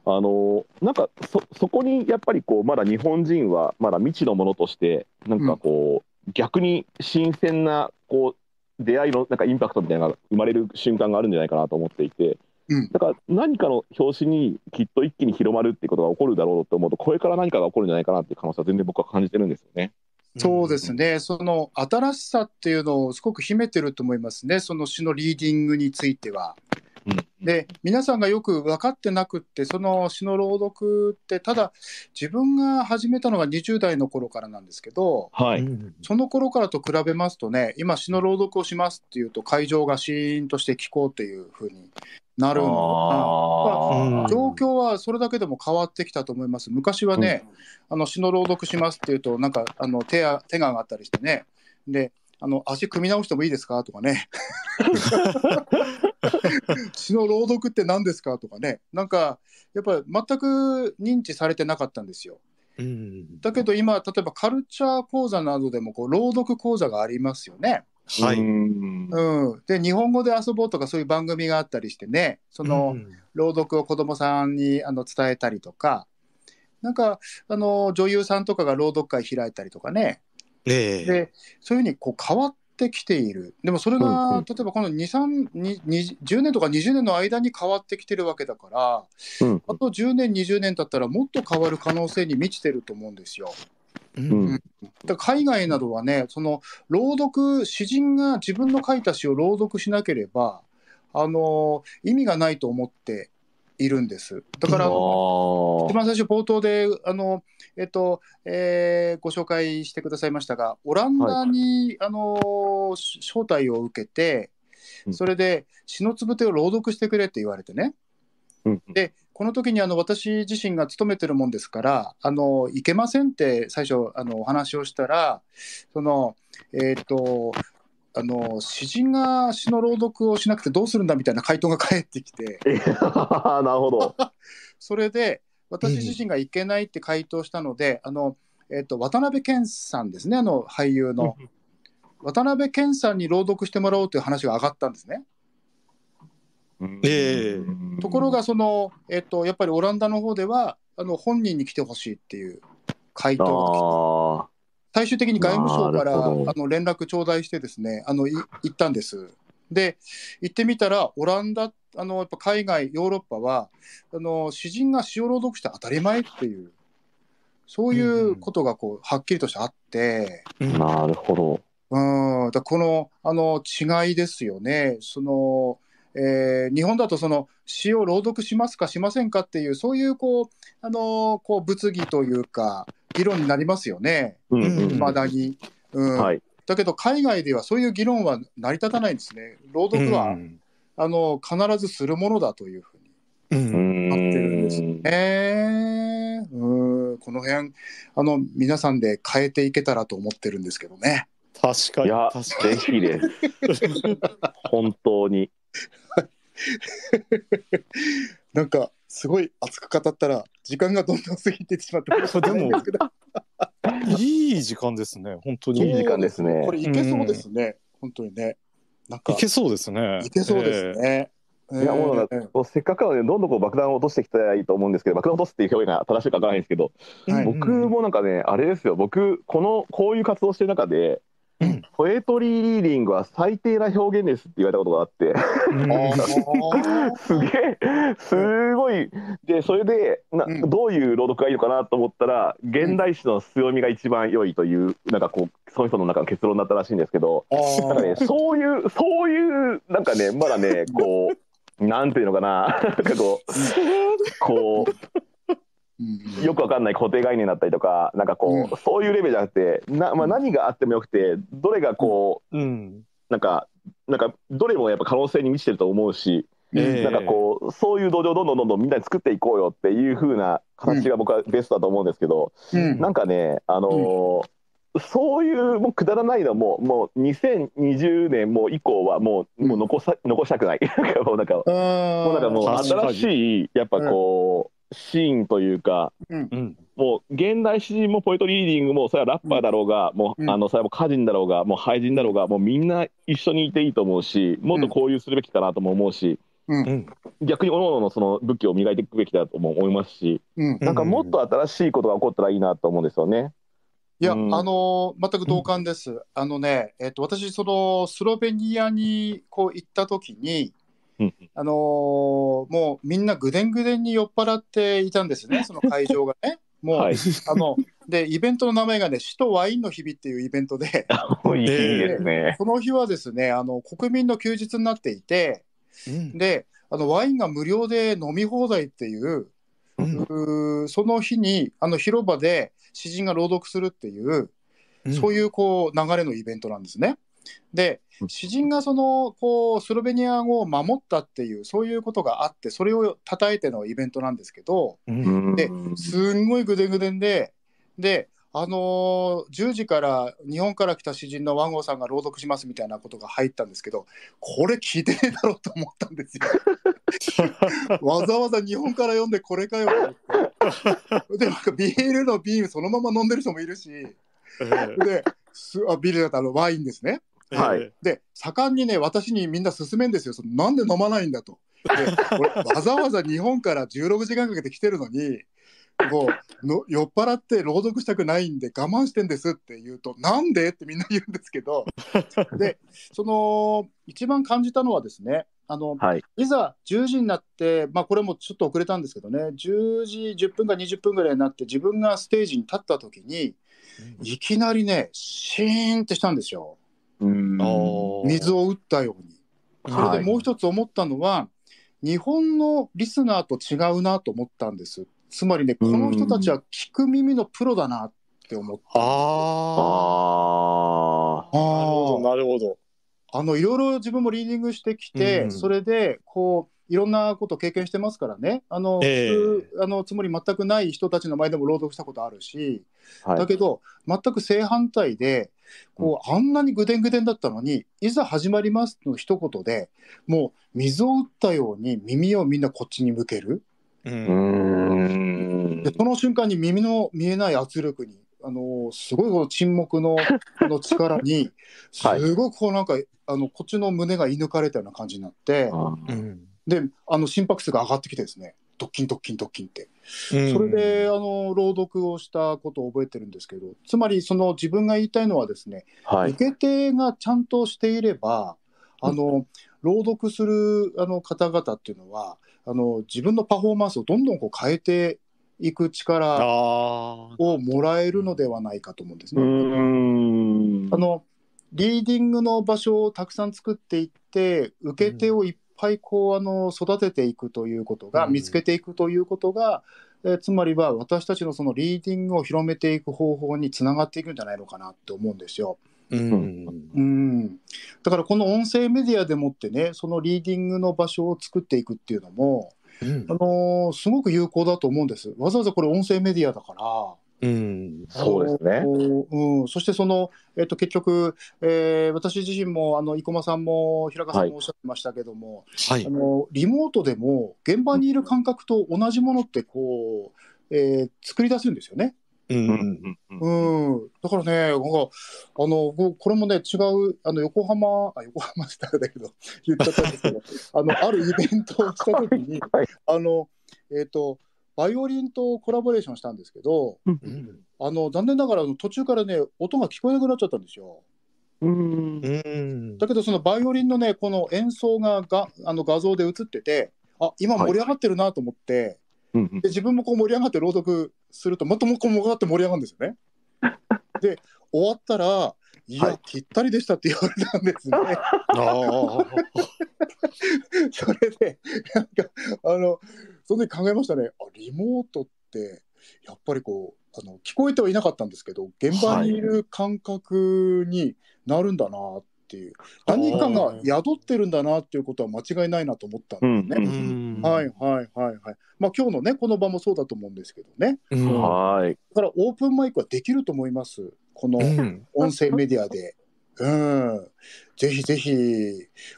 あのなんかそそこにやっぱりこうまだ日本人はまだ未知のものとしてなんかこう、逆に新鮮なこう出会いのなんかインパクトみたいなのが生まれる瞬間があるんじゃないかなと思っていて。うん。だから何かの表紙にきっと一気に広まるっていうことが起こるだろうと思うと、これから何かが起こるんじゃないかなっていう可能性は全然僕は感じてるんですよね。そうですね、その新しさっていうのをすごく秘めてると思いますね、その詩のリーディングについては。うん。で、皆さんがよく分かってなくって、その詩の朗読って、ただ、自分が始めたのが20代の頃からなんですけど、はい。うん。その頃からと比べますとね、今、詩の朗読をしますっていうと、会場がシーンとして聞こうっていうふうになるのあー。状況はそれだけでも変わってきたと思います。昔はね、あの詩の朗読しますっていうと、なんかあの手や手が上がったりしてね、で、あの足組み直してもいいですか？とかね、[LAUGHS] 詩の朗読って何ですか？とかね、なんかやっぱり全く認知されてなかったんですよ。うん。だけど今、例えばカルチャー講座などでもこう朗読講座がありますよね。はい。うん。うん、で日本語で遊ぼうとかそういう番組があったりしてね、その、うん朗読を子どもさんにあの伝えたりとか、なんかあの女優さんとかが朗読会開いたりとかね、ええ。でそういうふうにこう変わってきている、でもそれが、うんうん。例えばこの2、3、にに10年とか20年の間に変わってきてるわけだから、うんあと10年、20年経ったらもっと変わる可能性に満ちてると思うんですよ。うん。だから海外などはね、その朗読、詩人が自分の書いた詩を朗読しなければ、あの意味がないと思っているんです。だから、あ一ー番最初、冒頭であの、えっとえーご紹介してくださいましたが、オランダに、あのし招待を受けてう、ん。それで詩のつぶてを朗読してくれって言われてね。うん。で、この時にあの私自身が勤めてるもんですから、あのいけませんって最初あのお話をしたら、そのえっ、とあの詩人が詩の朗読をしなくてどうするんだみたいな回答が返ってきて、えー [LAUGHS] なるほど。[LAUGHS] それで私自身がいけないって回答したので、あのえっ、と渡辺謙さんですね、あの俳優の。渡辺謙さんに朗読してもらおうという話が上がったんですね。ええところがその、えっと、やっぱりオランダの方ではあの本人に来てほしいっていう回答が来てあ最終的に外務省からあの連絡頂戴してですねあのい行ったんです。で行ってみたらオランダあのやっぱ海外ヨーロッパはあの詩人が詩を朗読して当たり前っていうそういうことがこうはっきりとしてあって。あ、なるほど。うん、だこのあの違いですよね。そのえー日本だとその詩を朗読しますかしませんかっていうそういうこうあのこう物議というか議論になりますよね。うんうん未だに。うんはい。だけど海外ではそういう議論は成り立たないんですね。朗読は、うんあの必ずするものだというふうになってるんですんね。うんこの辺あの皆さんで変えていけたらと思ってるんですけどね。確かにいや、確かぜひです。[LAUGHS] 本当に。[LAUGHS] なんかすごい熱く語ったら時間がどんどん過ぎてしまって [LAUGHS] ですけどにいい時間ですね本当に。いい時間ですね。これいけそうですね、本当にね。なんかいけそうですね。いけそうですね。いやもうなんかええこうせっかくなので、どんどんこう爆弾を落としていきたいと思うんですけど、爆弾を落とすっていう表現が正しいかわからないんですけど、はい。僕もなんかね、あれですよ、僕、この、こういう活動してる中で、うんポエトリーリーディングは最低な表現ですって言われたことがあって、[LAUGHS] すげえ、すごい、で、それでな、うん。どういう朗読がいいのかなと思ったら、現代詩の強みが一番良いという、なんかこう、その人の中の結論だったらしいんですけど、あなんかね、ーそういう、そういう、なんかね、まだね、こう、なんていうのかな、なんかこう、こうんう、よくわかんない固定概念だったりとか、なんかこう、そういうレベルじゃなくて、なまあ、何があってもよくて、どれがこうん。う、なんか、なんか、どれもやっぱ可能性に満ちてると思うし、ええ。なんかこう、そういう土壌をどんどんどんどんみんなで作っていこうよっていう風な形が僕はベストだと思うんですけど、うん。なんかね、あのーそういうもうくだらないのも、もう2020年も以降はもう,、もう残さ残したくない。[LAUGHS] なんかもうなんか、もうなんかもう新しい、やっぱこう、シーンというか、うん。もう現代詩人もポエトリーディングも、それはラッパーだろうが、もううん。あのそれはもう歌人だろうが、もう俳人だろうが、もうみんな一緒にいていいと思うし、もっと交流するべきかなとも思うし、うん。逆に各々のその武器を磨いていくべきだとも思いますし、うん。なんかもっと新しいことが起こったらいいなと思うんですよね。いや、うん。あのー全く同感です。あのね、えっと、私、そのスロベニアにこう行った時に、うんあのーもうみんなぐでんぐでんに酔っ払っていたんですね、[LAUGHS] その会場がね。もう、はい。あの、で、イベントの名前がね、首都ワインの日々っていうイベントで、[LAUGHS] いいですね。この日はですね、あの、国民の休日になっていて、うんで、あの、ワインが無料で飲み放題っていう、うんその日に、あの、広場で詩人が朗読するっていう、そういいうこう流れのイベントなんですね。でうん詩人がそのこうスロベニア語を守ったっていうそういうことがあってそれを称えてのイベントなんですけどうん。でうんすんごいぐでんぐでんでであのー10時から日本から来た詩人の和合さんが朗読しますみたいなことが入ったんですけどこれ聞いてねえだろうと思ったんですよ。[LAUGHS] わざわざ日本から読んでこれかよと思って。でなんかビールの瓶そのまま飲んでる人もいるし。ですあビールだったらワインですね。はい。で盛んにね私にみんな勧めんですよ。そのなんで飲まないんだと。[LAUGHS] わざわざ日本から16時間かけて来てるのにこうの酔っ払って朗読したくないんで我慢してんですって言うとなんでってみんな言うんですけど。でその一番感じたのはですねあのはい。いざ10時になって、まあ、これもちょっと遅れたんですけどね10時10分か20分ぐらいになって自分がステージに立った時にいきなりねシーンってしたんですよ。うん水を打ったように。それはい。でもう一つ思ったのは、日本のリスナーと違うなと思ったんです。つまりね、この人たちは聞く耳のプロだなって思った。あああ。あなるほど。あのいろいろ自分もリーディングしてきて、うん。それでこういろんなこと経験してますからね。あの、ええ。普通あのつもり全くない人たちの前でも朗読したことあるし、はい。だけど全く正反対でこうあんなにぐでんぐでんだったのにいざ始まりますの一言でもう水を打ったように耳をみんなこっちに向けるう。うんんでその瞬間に耳の見えない圧力にあのすごいこの沈黙の [LAUGHS] あの力にはいすごくこうなんか、あのこっちの胸が射抜かれたような感じになって。あうん。であの心拍数が上がってきてですねドッキンドッキンドッキンって、そそれであの朗読をしたことを覚えてるんですけどつまりその自分が言いたいのはですね、はい。受け手がちゃんとしていればあの朗読するあの方々っていうのはあの自分のパフォーマンスをどんどんこう変えていく力。をもらえるのではないかと思うんですうね。んあのリーディングの場所をたくさん作っていって受け手をいっぱいこうあの育てていくということが、うん見つけていくということが、えーつまりは私たちのそのリーディングを広めていく方法につながっていくんじゃないのかなって思うんですよ。うん。うん、だからこの音声メディアでもってねそのリーディングの場所を作っていくっていうのも、うんあのーすごく有効だと思うんです。わざわざこれ音声メディアだから。うん。そうですねうん、そしてその、えっと、結局、えー私自身もあの生駒さんも平川さんもおっしゃってましたけども、はいあ。のリモートでも現場にいる感覚と同じものってこう、えー作り出せるんですよね。う。うんんうん、だからね、なんかあのここれもね、違う、あの横浜、あ横浜だけど、言っちゃったんですけど、あのあるイベントをしたときに、[LAUGHS] はいあのえっ、と、バイオリンとコラボレーションしたんですけど、うん。あの残念ながら途中からね、音が聞こえなくなっちゃったんですよ。うんうん。だけど、そのバイオリンのね、この演奏ががあの画像で映ってて、あ今盛り上がってるなと思って、うんで自分もこう盛り上がって朗読すると、もこう盛り上がって盛り上がるんですよね。[LAUGHS] で、終わったら、いや、はいぴったりでしたって言われたんですね。それで、なんか、あの、その時考えましたね。あ、リモートって、やっぱりこう、あの聞こえてはいなかったんですけど、現場にいる感覚になるんだなっていう、何かが宿ってるんだなっていうことは間違いないなと思ったんですね。うん。はいはいはいはい。まあ今日のね、この場もそうだと思うんですけどね。うん。はい。だからオープンマイクはできると思います。このうん。音声メディアで。うん。ぜひぜひ、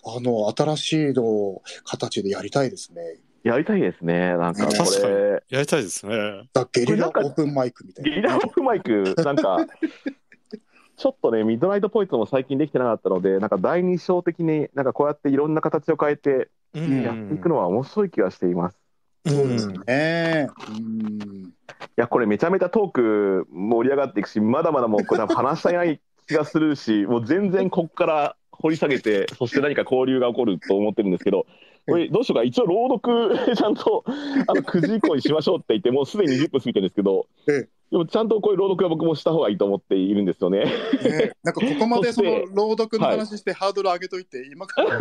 あの、新しいの形でやりたいですね。やりたいですね。なんかこ確かにれ、やりたいですね。だゲリラオープンマイクみたいな。ゲリラオフマイク、なんか、[LAUGHS] ちょっとね、ミッドナイトポイントも最近できてなかったので、なんか第二章的に、なんかこうやっていろんな形を変えてうんやっていくのは面白い気がしています。そうですね。うん。いや、これめちゃめちゃトーク盛り上がっていくし、まだまだもうこれ話したい気がするし、もう全然ここから掘り下げて、[LAUGHS] そして何か交流が起こると思ってるんですけど、これどうしようか一応朗読 [LAUGHS] ちゃんとあの9時以降にしましょうって言ってもうすでに20分過ぎてるんですけど、ええでもちゃんとこういう朗読は僕もした方がいいと思っているんですよね。ね、なんかここまでその朗読の話してハードル上げといて、今から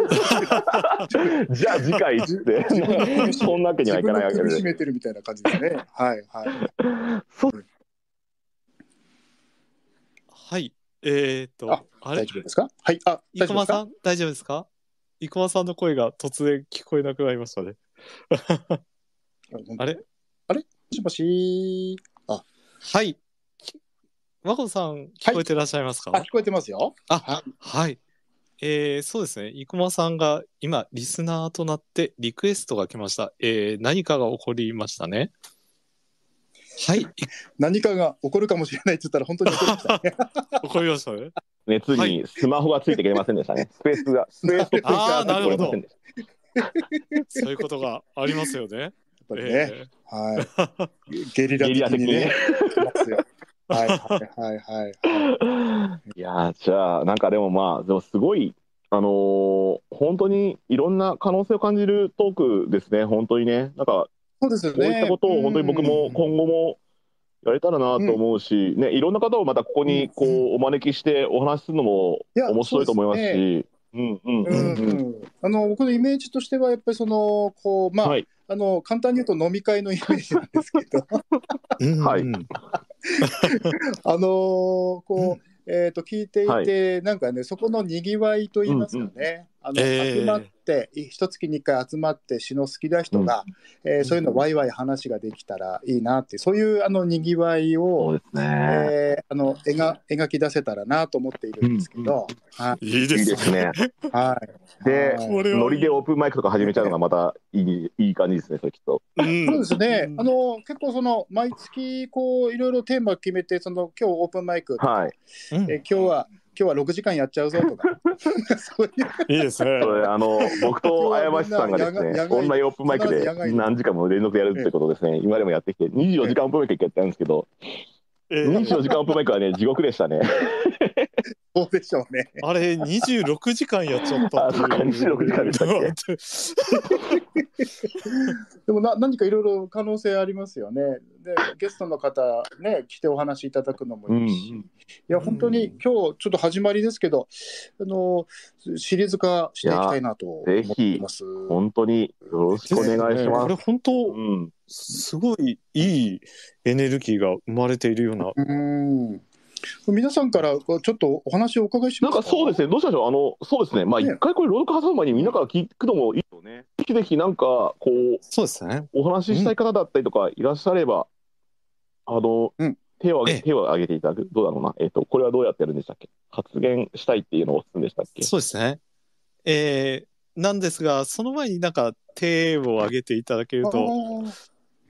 [LAUGHS] じゃあ次回ってそんなわけにはいかないわけで。自分の首絞めてるみたいな感じですね。はいはい。そうはい。えっ、と、ああれ？大丈夫ですか？はい。あ、生駒さん。ん、大丈夫ですか？生駒さんの声が突然聞こえなくなりましたね。あれ？もしもし。はい。き和子さん、聞こえてらっしゃいますか、あ、聞こえてますよ。あははい。えー、そうですね。生駒さんが今、リスナーとなってリクエストが来ました。えー、何かが起こりましたね。はい。い何かが起こるかもしれないって言ったら本当に起こりましたね。起こりましたね。熱にスマホがついていけませんでしたね。スペースが、[LAUGHS] スペースとスペースあーがなるほどそういうことがありますよね。やっぱりね。えはい。[LAUGHS] ゲリラ的にね。はいはいはいはいはい。いやーじゃあなんかでもまあでもすごいあのー本当にいろんな可能性を感じるトークですね本当にねなんかそうですよね。こういったことを本当に僕もうん今後もやれたらなと思うし、ねいろんな方をまたここにこうお招きしてお話しするのも面白いと思いますし。うんうんううん。んうんうん。あの僕のイメージとしてはやっぱりそのこうまあ、はい。あの簡単に言うと飲み会のイメージなんですけど。あのこう、えー、と聞いていて、なんかねそこのにぎわいと言いますかね、あのえー。集まってい一月に一回集まって詩の好きな人が、えーそういうのワイワイ話ができたらいいなってそういうあのにぎわいそうを、ですね、えーあの描描き出せたらなと思っているんですけど、はい。いいでいいすね。ですねはい。でノリでオープンマイクとか始めちゃうのがまたいいいい感じですねそれきっと。うん。そうですね、うん。あの結構その毎月こういろいろテーマ決めてその今日オープンマイクとか、はい。うん。え今日は今日は6時間やっちゃうぞとか。[LAUGHS] そういう。いいですね。それあの僕と綾橋さんがですね野外オンラインオープンマイクで何時間も連続でやるってことですね。今でもやってきて24時間オープンマイクやったんですけどえー。24時間オープンマイクはね地獄でしたねそうでしょうね。あれ、26時間やっちゃったっていう。あそうか26時間でしたっでもな何かいろいろ可能性ありますよね。でゲストの方ね来てお話しいただくのもいいし、うんいや本当に今日ちょっと始まりですけどあのシリーズ化していきたいなと思っています。本当によろしくお願いしこますれ本当、うんすごいいいエネルギーが生まれているような。うん皆さんからちょっとお話をお伺いしますなんかそうですね、どうしましょう、あのそうですね、まあ、ね。一回これ、朗読挟む前にみんなから聞くのもいいよね。ぜひぜひ、なんか、こう、そうですね。お話ししたい方だったりとかいらっしゃれば、あの、うん。手を挙ええ。げ手を挙げていただく、どうだろうな、えっ、と、これはどうやってやるんでしたっけ？発言したいっていうのを押すんでしたっけ？そうですね。えー、なんですが、その前になんか手を挙げていただけると、あ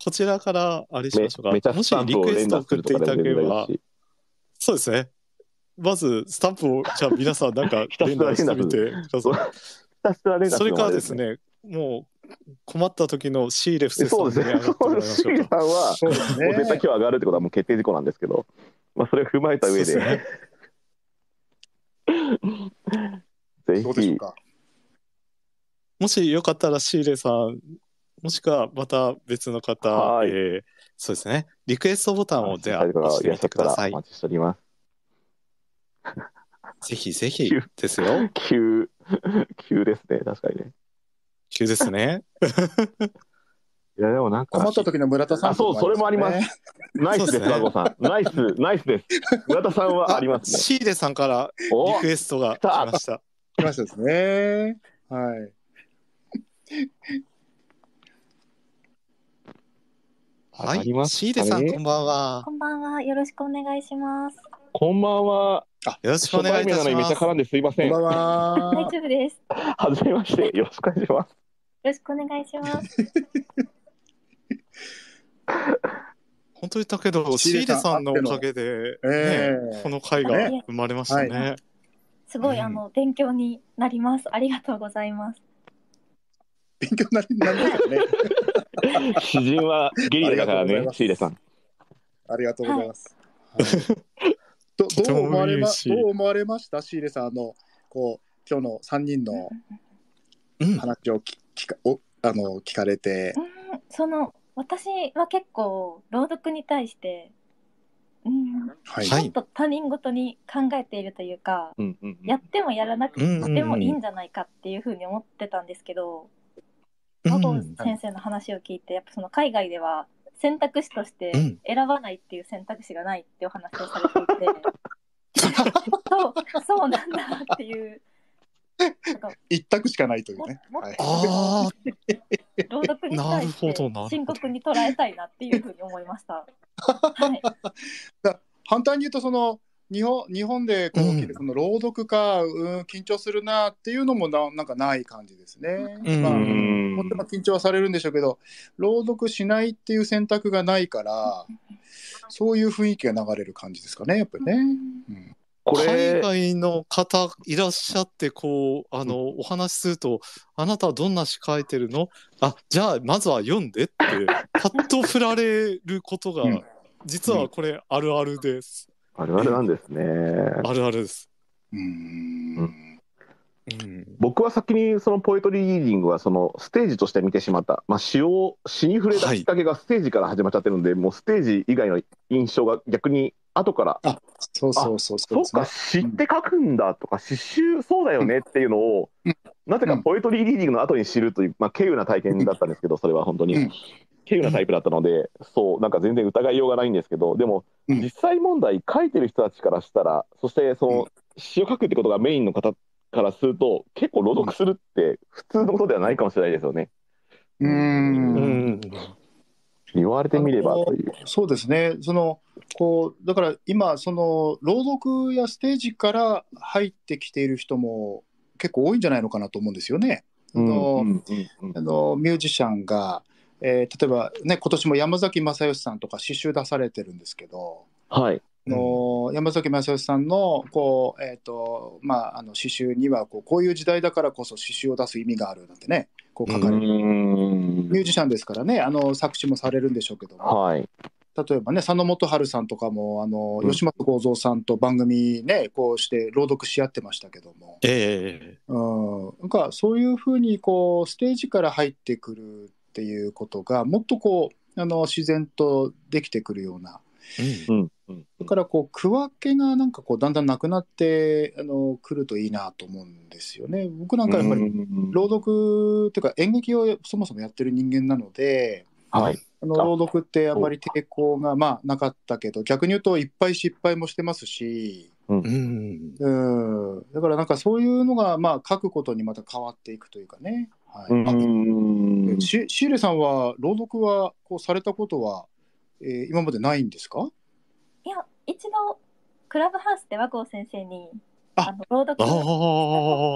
こちらからあれしめましょうか。めちゃもし。リクエスト連打する送っていただければ、そうですね。まず、スタンプを、じゃあ皆さんなんか [LAUGHS] 連打してみてそれからですね、もう困った時のシーレフセのさんに。上がってもらいましょうか。シーさんは、もう絶対今日上がるってことはもう決定事項なんですけど、まあ、それを踏まえた上で、ねぜひ、どうでしょうか。もしよかったらシーレさん、もしくはまた別の方、はい。えーそうですね、リクエストボタンをでは押してみてくださいお。待ちしております。ぜひぜひですよ。[LAUGHS] 急、急ですね、確かにね。急ですね。いや、でもなんか、困った時の村田さんあそうそれもありますねナイスです、和子さん。ナイス、ナイスです。村田さんはありますね。シーレさんからおリクエストが来ました。来ましたですね。はい。はいあり。ますかねシーレさん、こんばんは。こんばんは。よろしくお願いします。こんばんは。よろしくお願いします。にめっちゃ絡んですいませんこんばん。は。大丈夫です。よはじめまして、よろしくお願いします。ろしくお願いします。本当にだけど、シーレさんのおかげで、ええね、この回がね生まれましたね。はすごい、うんあの勉強になります。ありがとうございます。勉強になりなんですよね。[LAUGHS] 詩人はゲリラだからねありがとうございま、すシーレさん。ありがとうございます。はいど [LAUGHS] どう思われま [LAUGHS] どう思われました？シーレさんあのこう今日の三人のうん。話をかおあの聞かれてう。んその私は結構朗読に対して、うん、はい。はいちょっと他人事に考えているというか、うんうんうんやってもやらなくてもいいんじゃないかっていうふうに思ってたんですけど、うん。和合先生の話を聞いてやっぱその海外では選択肢としてうん。選ばないっていう選択肢がないっていうお話をされていて、[LAUGHS] そうそうなんだっていう。なんか一択しかないというね。もはい。ああ、朗読に対しなるほどなるほど。て深刻に捉えたいなっていうふうに思いました。はい、[LAUGHS] 反対に言うとその日本日本でこうの朗読か、うん、緊張するなっていうのもななんかない感じですね。うん。まあうんもちろん緊張はされるんでしょうけど朗読しないっていう選択がないからそういう雰囲気が流れる感じですかねやっぱりね。うん。こ海れ、外の方いらっしゃって、こう、あの、お話しすると、あなたはどんな詩書いてるの？あ、じゃあ、まずは読んでって、パッと振られることがうん、実はこれ、あるあるです。あるあるなんですね。あるあるです。うーんうん。僕は先にそのポエトリーリーディングはそのステージとして見てしまった、まあ、詩を詩に触れたきっかけがステージから始まっちゃってるので、もうステージ以外の印象が逆に後からあそうそうそうそうそうか、詩って書くんだとか、詩集そうだよねっていうのを、うんなぜかポエトリーリーディングの後に知るという、まあ、稀有な体験だったんですけど、それは本当に。うん稀有なタイプだったので、そう、なんか全然疑いようがないんですけど、でも、うん実際問題、書いてる人たちからしたら、そしてその、詩を書くってことがメインの方からすると、結構朗読するって普通のことではないかもしれないですよね。うーんうん。言われてみればという。そうですね、そのこうだから今、その朗読やステージから入ってきている人も結構多いんじゃないのかなと思うんですよね。あのミュージシャンが、えー例えばね、今年も山崎正義さんとか詩集出されてるんですけど、はい。あの山崎正義さんのこう、えーとまあ、あの詩集にはこうこういう時代だからこそ詩集を出す意味があるなんてね、こう書かれる、うんミュージシャンですからね、あの作詞もされるんでしょうけども。はい。例えばね佐野元春さんとかもあの、うん吉本幸三さんと番組ねこうして朗読し合ってましたけども、ええうん、なんかそういうふうにこうステージから入ってくるっていうことがもっとこうあの自然とできてくるようなうんうんうんだからこう区分けがなんかこうだんだんなくなってあの来るといいなと思うんですよね。僕なんかやっぱりうん朗読っていうか演劇をそもそもやってる人間なので、はい。あのあ朗読ってあんまり抵抗がまあなかったけど逆に言うといっぱい失敗もしてますし、うん。うん、だからなんかそういうのがまあ書くことにまた変わっていくというかね。はい。うん。シーレさんは朗読はこうされたことは、えー今までないんですか？いや一度クラブハウスで和合先生にあ。あの朗読あ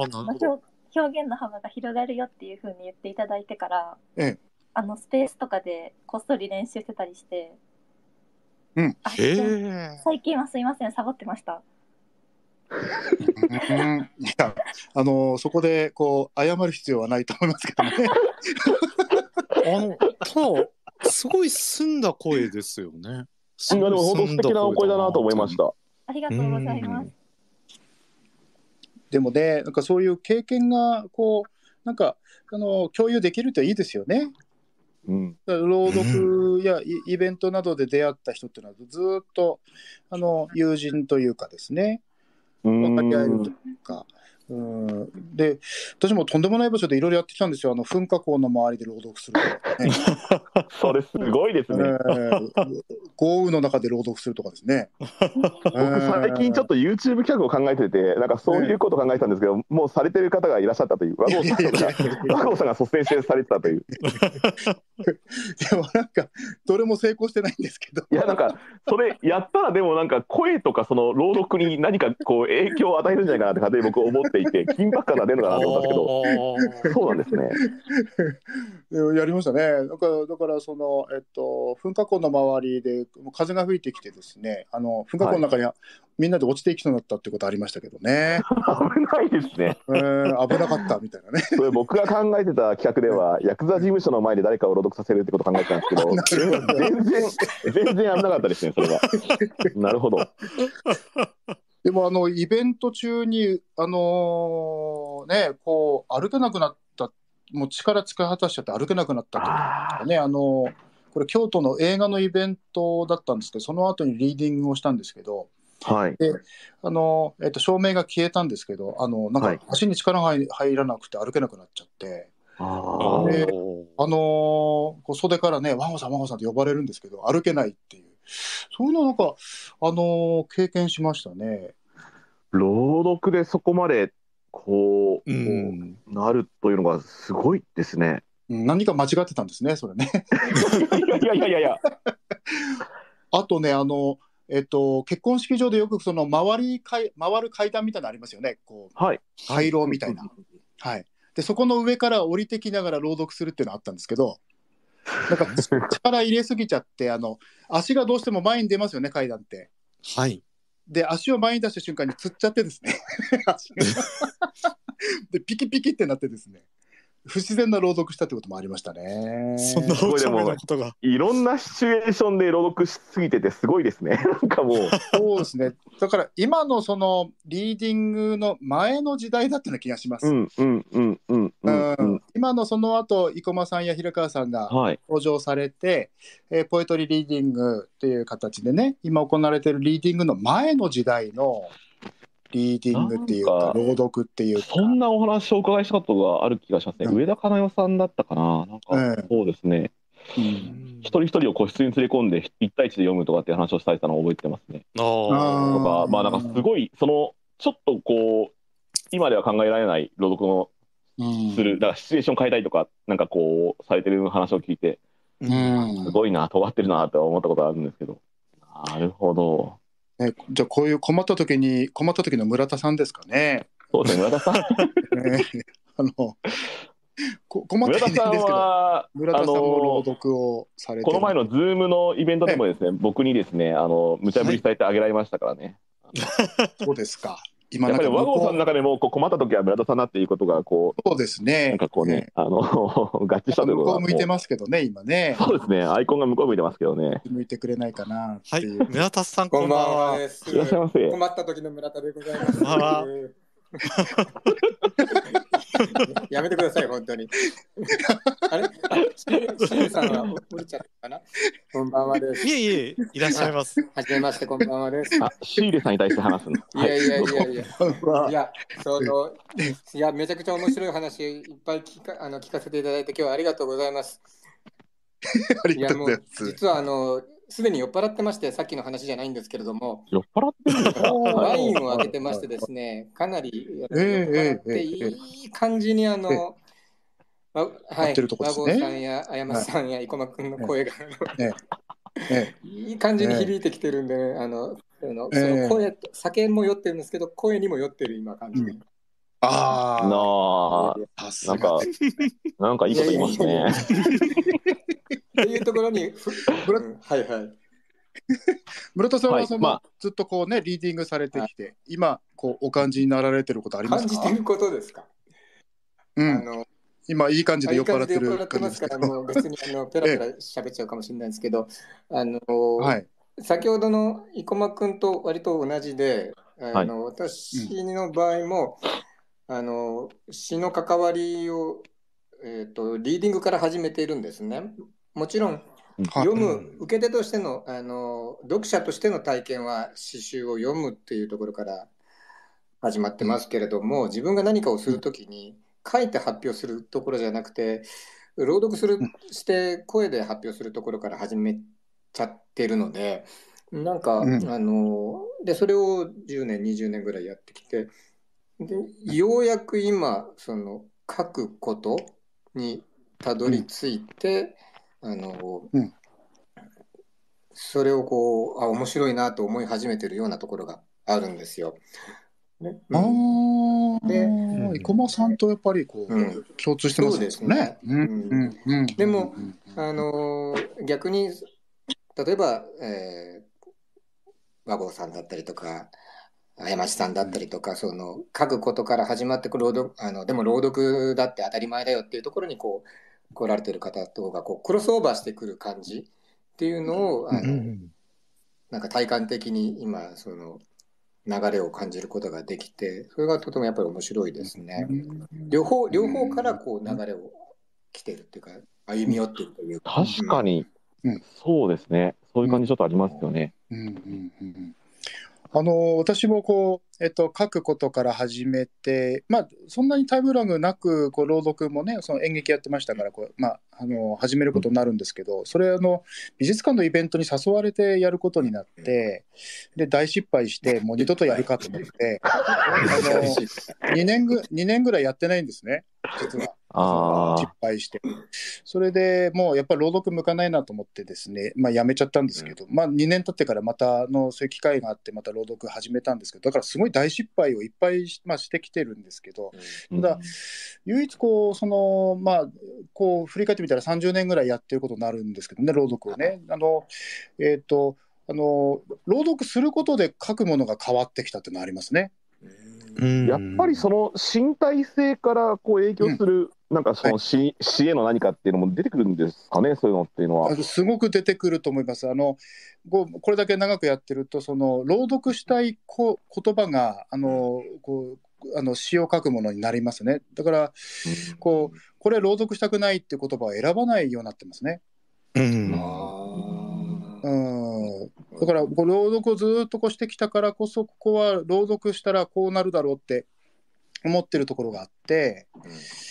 あ、なるほど。表表現の幅が広がるよっていうふうに言っていただいてから、ええ。あのスペースとかでこっそり練習してたりして、うん。最近はすいません。サボってました。うんいやあのそこでこう謝る必要はないと思いますけどね。あの、ただ、すごい澄んだ声ですよね。いやでも本当素敵なお声だなと思いまし。た。ありがとうございますでもねなんかそういう経験がこうなんかあの共有できるといいですよね。うん。朗読やイイベントなどで出会った人っていうのはずーっとあの友人というかですね分かり合えるというか。うん。で私もとんでもない場所でいろいろやってきたんですよ。あの噴火口の周りで朗読するとか、[LAUGHS] それすごいですえね。ー豪雨の中で朗読するとかですね。[LAUGHS] 僕最近ちょっと YouTube 企画を考えてて、なんかそういうことを考えてたんですけど、もうされてる方がいらっしゃったという、和合さんが、和合さんが率先してされてたという。でもなんかどれも成功してないんですけどいや、なんか、それやったらでもなんか声とかその朗読に何かこう影響を与えるんじゃないかなって勝手に僕思っていて、緊迫感が出るのかなと思ったんですけど、そうなんですね。[LAUGHS] でやりましたね。だからだからそのえっと噴火口の周りで風が吹いてきてですね、あの噴火口の中にはみんなで落ちていきそうになったってことありましたけどね。危ないですね。えー危なかったみたいなね。[LAUGHS] それ僕が考えてた企画では、ヤクザ事務所の前で誰かを朗読させるってことを考えてたんですけど、[LAUGHS] ど全然、全然危なかったですね、それは。[LAUGHS] なるほど。でもあのイベント中にあのねこう歩けなくなったもう力使い果たしちゃって歩けなくなったっていうあかねあのこれ京都の映画のイベントだったんですけどその後にリーディングをしたんですけどあ、はい。あの、えっと、照明が消えたんですけどあのなんはい。か足に力が入入らなくて歩けなくなっちゃって、あおー。でーあのーこう袖からね「ワンホさんワンホさん」って呼ばれるんですけど歩けないっていう。そういうのなんか、あのー経験しましたね。朗読でそこまでこう、うん。なるというのがすごいですね。うん何か間違ってたんですねそれね。[LAUGHS] いやいやいやいや。[LAUGHS] あとねあのえっと、結婚式場でよくその回り回回る階段みたいなのありますよねこうはい。回廊みたいな。はい、でそこの上から降りてきながら朗読するっていうのあったんですけどなんか力入れすぎちゃってあの足がどうしても前に出ますよね階段って。はい。で足を前に出した瞬間につっちゃってですね。[LAUGHS] でピキピキってなってですね不自然な朗読したってこともありましたね。そんなお茶目なことが。いろんなシチュエーションで朗読しすぎててすごいですね。[LAUGHS] なんかもう。そうですねだから今のそのリーディングの前の時代だったような気がします。うんうんうんうんうんううんん。今のその後生駒さんや平川さんがはい。登場されて、えーポエトリーリーディングっていう形でね今行われているリーディングの前の時代のリーディングっていうなんかか朗読っていうかそんなお話をお伺いしたことがある気がしますね。うん上田かな代さんだったかな。なんか、うんそうですね。うん一人一人を個室に連れ込んで一対一で読むとかっていう話をされてたのを覚えてますね。あとか、まあなんかすごい、その、ちょっとこう、今では考えられない朗読のうんする、だからシチュエーション変えたりとか、なんかこう、されてる話を聞いて、うんすごいな、尖ってるなと思ったことがあるんですけど。なるほど。ね、じゃあこういう困った時に困った時の村田さんですかね。そうですね、村田さん。ねあのこ困った村田さん時ですけどは、村田さんも朗読をされてこの前のズームのイベントでもですね、僕にですね、あの、無茶ぶり伝えてあげられましたからね。そうですか今やっぱり和合さんの中でもこう困った時は村田さんだっていうことがこうそうですうね。なんかこうね、あの [LAUGHS] 合致したという向こう向いてますけどね今ね。うそうですね。アイコンが向こう向いてますけどね。向いてくれないかなはい。村田さん、こんばんこんばんは。はです。いらっしゃいませ。困った時の村田でございます。[LAUGHS] [LAUGHS] やめてください、本当に。[LAUGHS] あれ？シーさんは降りちゃったかな？こんばんはです。いえいえ、いらっしゃいます。はじめまして、こんばんはです。あシーレさんに対して話すの [LAUGHS] いやいやいやいや。はいや、その、いや、めちゃくちゃ面白い話いっぱい聞かあの聞かせていただいて、今日はありがとうございます。ありがとういや、もうございます実はあの、すでに酔っ払ってまして、さっきの話じゃないんですけれども、酔っ払ってワインを開けてましてですね、かなり酔っええ払っていい感じにあの、わはい、和合さんやあやまさんや生駒君の声が、ええ。いい感じに響いてきてるんで、ね、あのその声、酒も酔ってるんですけど、声にも酔ってる今感じが。うん。あなあ。なんかなんかいいこと言いますねっていうところに、[LAUGHS] ふうん。はいはい。村田さんはその、はいまあ。ずっとこうねリーディングされてきて、今こうお感じになられてることありますか？感じてることですか？うん、あの今いい感じで酔っ払っていい感じで酔っる払ってますか？ら、感じですけどもう別にあのペラペラ喋っちゃうかもしれないですけど、あのはい。先ほどの生駒君と割と同じで、あの私の場合も、あの詩の関わりを、えー、とリーディングから始めているんですね。もちろんはい。読む受け手としてのあの読者としての体験は詩集を読むっていうところから始まってますけれども自分が何かをするときに書いて発表するところじゃなくて朗読するして声で発表するところから始めちゃってるのでなんか、うん。あのでそれを10年20年ぐらいやってきてでようやく今その書くことにたどり着いて、あのうん。それをこうあ面白いなと思い始めてるようなところがあるんですよ。ね。あうん。あ、で生駒さんとやっぱりこう、うん。共通してますそうですね。うん。うん。うん。でもうん。あの逆に例えば、えー和合さんだったりとか山地さんだったりとか、その書くことから始まってく朗読あのでも朗読だって当たり前だよっていうところにこう来られてる方とがこうクロスオーバーしてくる感じっていうのを、あのなんか体感的に今その流れを感じることができてそれがとてもやっぱり面白いですね。両方両方からこう流れをきてるっていうか、歩み寄ってるというか。確かに、うんそうですね。そういう感じちょっとありますよね。うんうんうんうんあの私もこう、えっと、書くことから始めて、まあ、そんなにタイムラグなくこう朗読もねその演劇やってましたからこう、まあ、あの始めることになるんですけどそれあの美術館のイベントに誘われてやることになってで大失敗してもう二度とやるかと思ってあの [LAUGHS] 2年ぐ2年ぐらいやってないんですね実は。あ失敗して。それでもうやっぱり朗読向かないなと思ってですね、まあやめちゃったんですけど、まあ2年経ってからまたあのそういう機会があってまた朗読始めたんですけど、だからすごい大失敗をいっぱいし,、まあ、してきてるんですけど、あ。ただ唯一こう、その、まあ、こう振り返ってみたら30年ぐらいやってることになるんですけどね、朗読をね。あの、えっ、と、あの、朗読することで書くものが変わってきたっていうのはありますね。うんやっぱりその身体性からこう影響する、なんかその詩詩への何かっていうのも出てくるんですかね、そういうのっていうのはすごく出てくると思います。あのこうこれだけ長くやってると、その朗読したいこ言葉があのこうあの詩を書くものになりますね。だからこうこれ朗読したくないっていう言葉を選ばないようになってますね。うんあうん。だからこう朗読をずっとこうしてきたからこそここは朗読したらこうなるだろうって思ってるところがあって。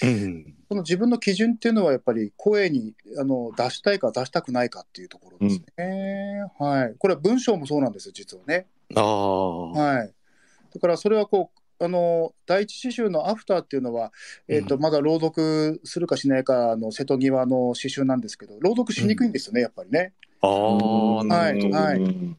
うんその自分の基準っていうのはやっぱり声にあの出したいか出したくないかっていうところですね。はい。これは文章もそうなんですよ、実はね。ああ。はい。だからそれはこう、あの、第一詩集のアフターっていうのは、えっ、と、うんまだ朗読するかしないかの瀬戸際の詩集なんですけど、朗読しにくいんですよね、やっぱりね。ああ、なるほど。はいうん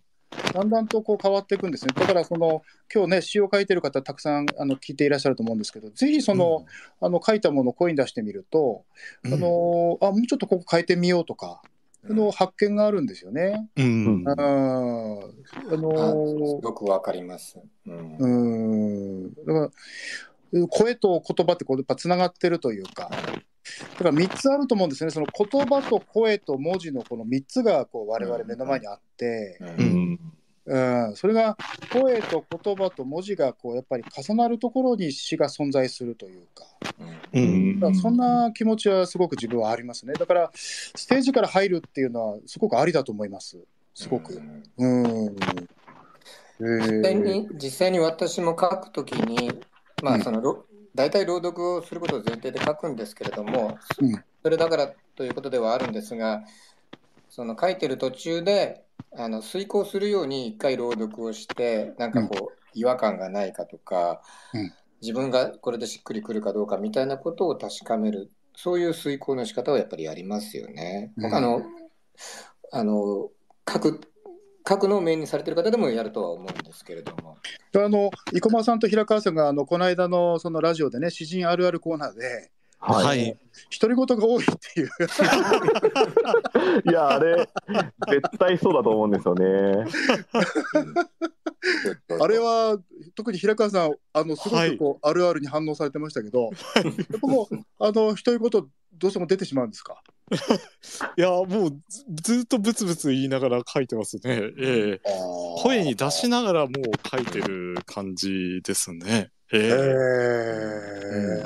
だんだんとこう変わっていくんですね。だからその、今日ね、詩を書いてる方たくさんあの聞いていらっしゃると思うんですけど、ぜひその、あの書いたものを声に出してみると、うんあのあもうちょっとここ変えてみようとか、あの発見があるんですよね。うんうん、あのあすごくわかります。うんうん、だから声と言葉ってこうやっぱつながってるというか。だから3つあると思うんですね、その言葉と声と文字のこの3つがこう我々目の前にあって、ううん。んうん、それが声と言葉と文字がこうやっぱり重なるところに詩が存在するというか、ううん。んだからそんな気持ちはすごく自分はありますね。だからステージから入るっていうのはすごくありだと思います。すごく。うん。実際えに実際に私も書くときに、まあそのろ大体朗読をすることを前提で書くんですけれども、うんそれだからということではあるんですが、その書いてる途中であの遂行するように一回朗読をして、なんかこう違和感がないかとか、うん自分がこれでしっくりくるかどうかみたいなことを確かめる、そういう遂行の仕方をやっぱりやりますよね。うんあのあの書く書くのをメインにされてる方でもやるとは思うんですけれども。あの生駒さんと平川さんがあのこの間のそのラジオでね詩人あるあるコーナーではい、、はい。い。独り言が多いっていう。や、あれ、絶対そうだと思うんですよね。あれは特に平川さんあのすごくこう、あるあるに反応されてましたけどやっぱこうあの独り言どうしても出てしまうんですか？いや、もうずずっとブツブツ言いながら書いてますね。ええ。声に出しながらもう書いてる感じですね。えへえ。え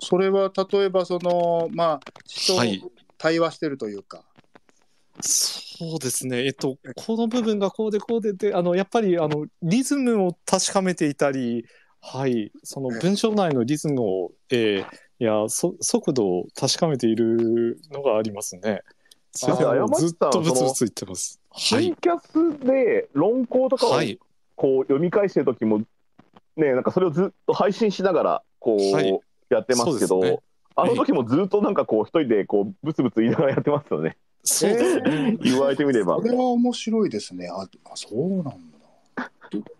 それは例えばそのまあ人はい。と対話してるというか、そうですね。えっと、この部分がこうでこうでで、あの、やっぱり、あの、リズムを確かめていたり、はい、その文章内のリズムを、えーいや、そ速度を確かめているのがありますね。ずっとブツブツ言ってます。はいツイ。キャスで論考とかをはい。こう読み返してる時も、ね、なんかそれをずっと配信しながらこう、はいやってますけど、そうですねあの時もずっとなんかこう一人でこうブツブツ言いながらやってますよね。そうですね。言われてみればこ。れは面白いですねああそうなんだ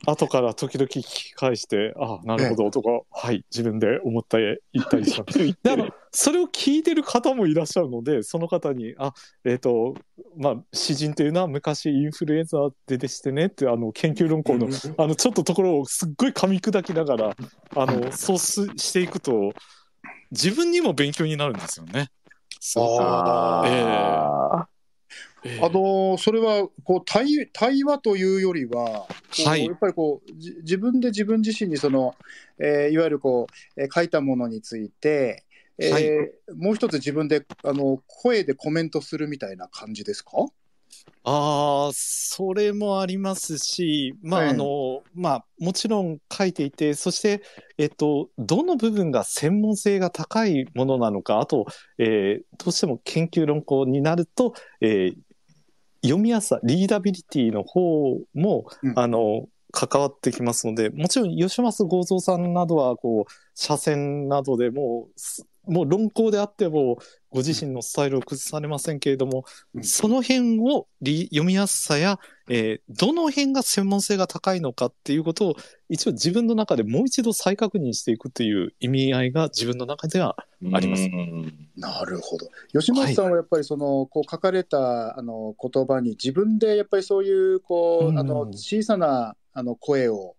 後から時々聞き返して、あなるほどとか、はい、自分で思ったり言ったりします。[LAUGHS] であのそれを聞いてる方もいらっしゃるので、その方に、あえっ、と、まあ、詩人というのは昔インフルエンザででしてねって、あの、研究論考の、あの、ちょっとところをすっごい噛み砕きながら、あの、そうすしていくと、自分にも勉強になるんですよね。すごくあええあのそれはこう対対話というよりは、はい。やっぱりこうじ自分で自分自身にその、えーいわゆるこう、えー書いたものについてえーはい。もう一つ自分であの声でコメントするみたいな感じですか？ああ、それもありますし、まあ、ええ。あの、まあ、もちろん書いていて、そして、えっと、どの部分が専門性が高いものなのか、あと、えーどうしても研究論考になると、えー読みやすさ、リーダビリティの方も、うん。あの、関わってきますので、もちろん、吉松剛三さんなどは、こう、斜線などでももう論考であっても、ご自身のスタイルを崩されませんけれども、うん。その辺をり読みやすさや、えーどの辺が専門性が高いのかっていうことを、一応自分の中でもう一度再確認していくという意味合いが自分の中では、あります。うんなるほど。吉本さんはやっぱりその、こう書かれたあの言葉に自分でやっぱりそういうこう、うん。あの小さなあの声を、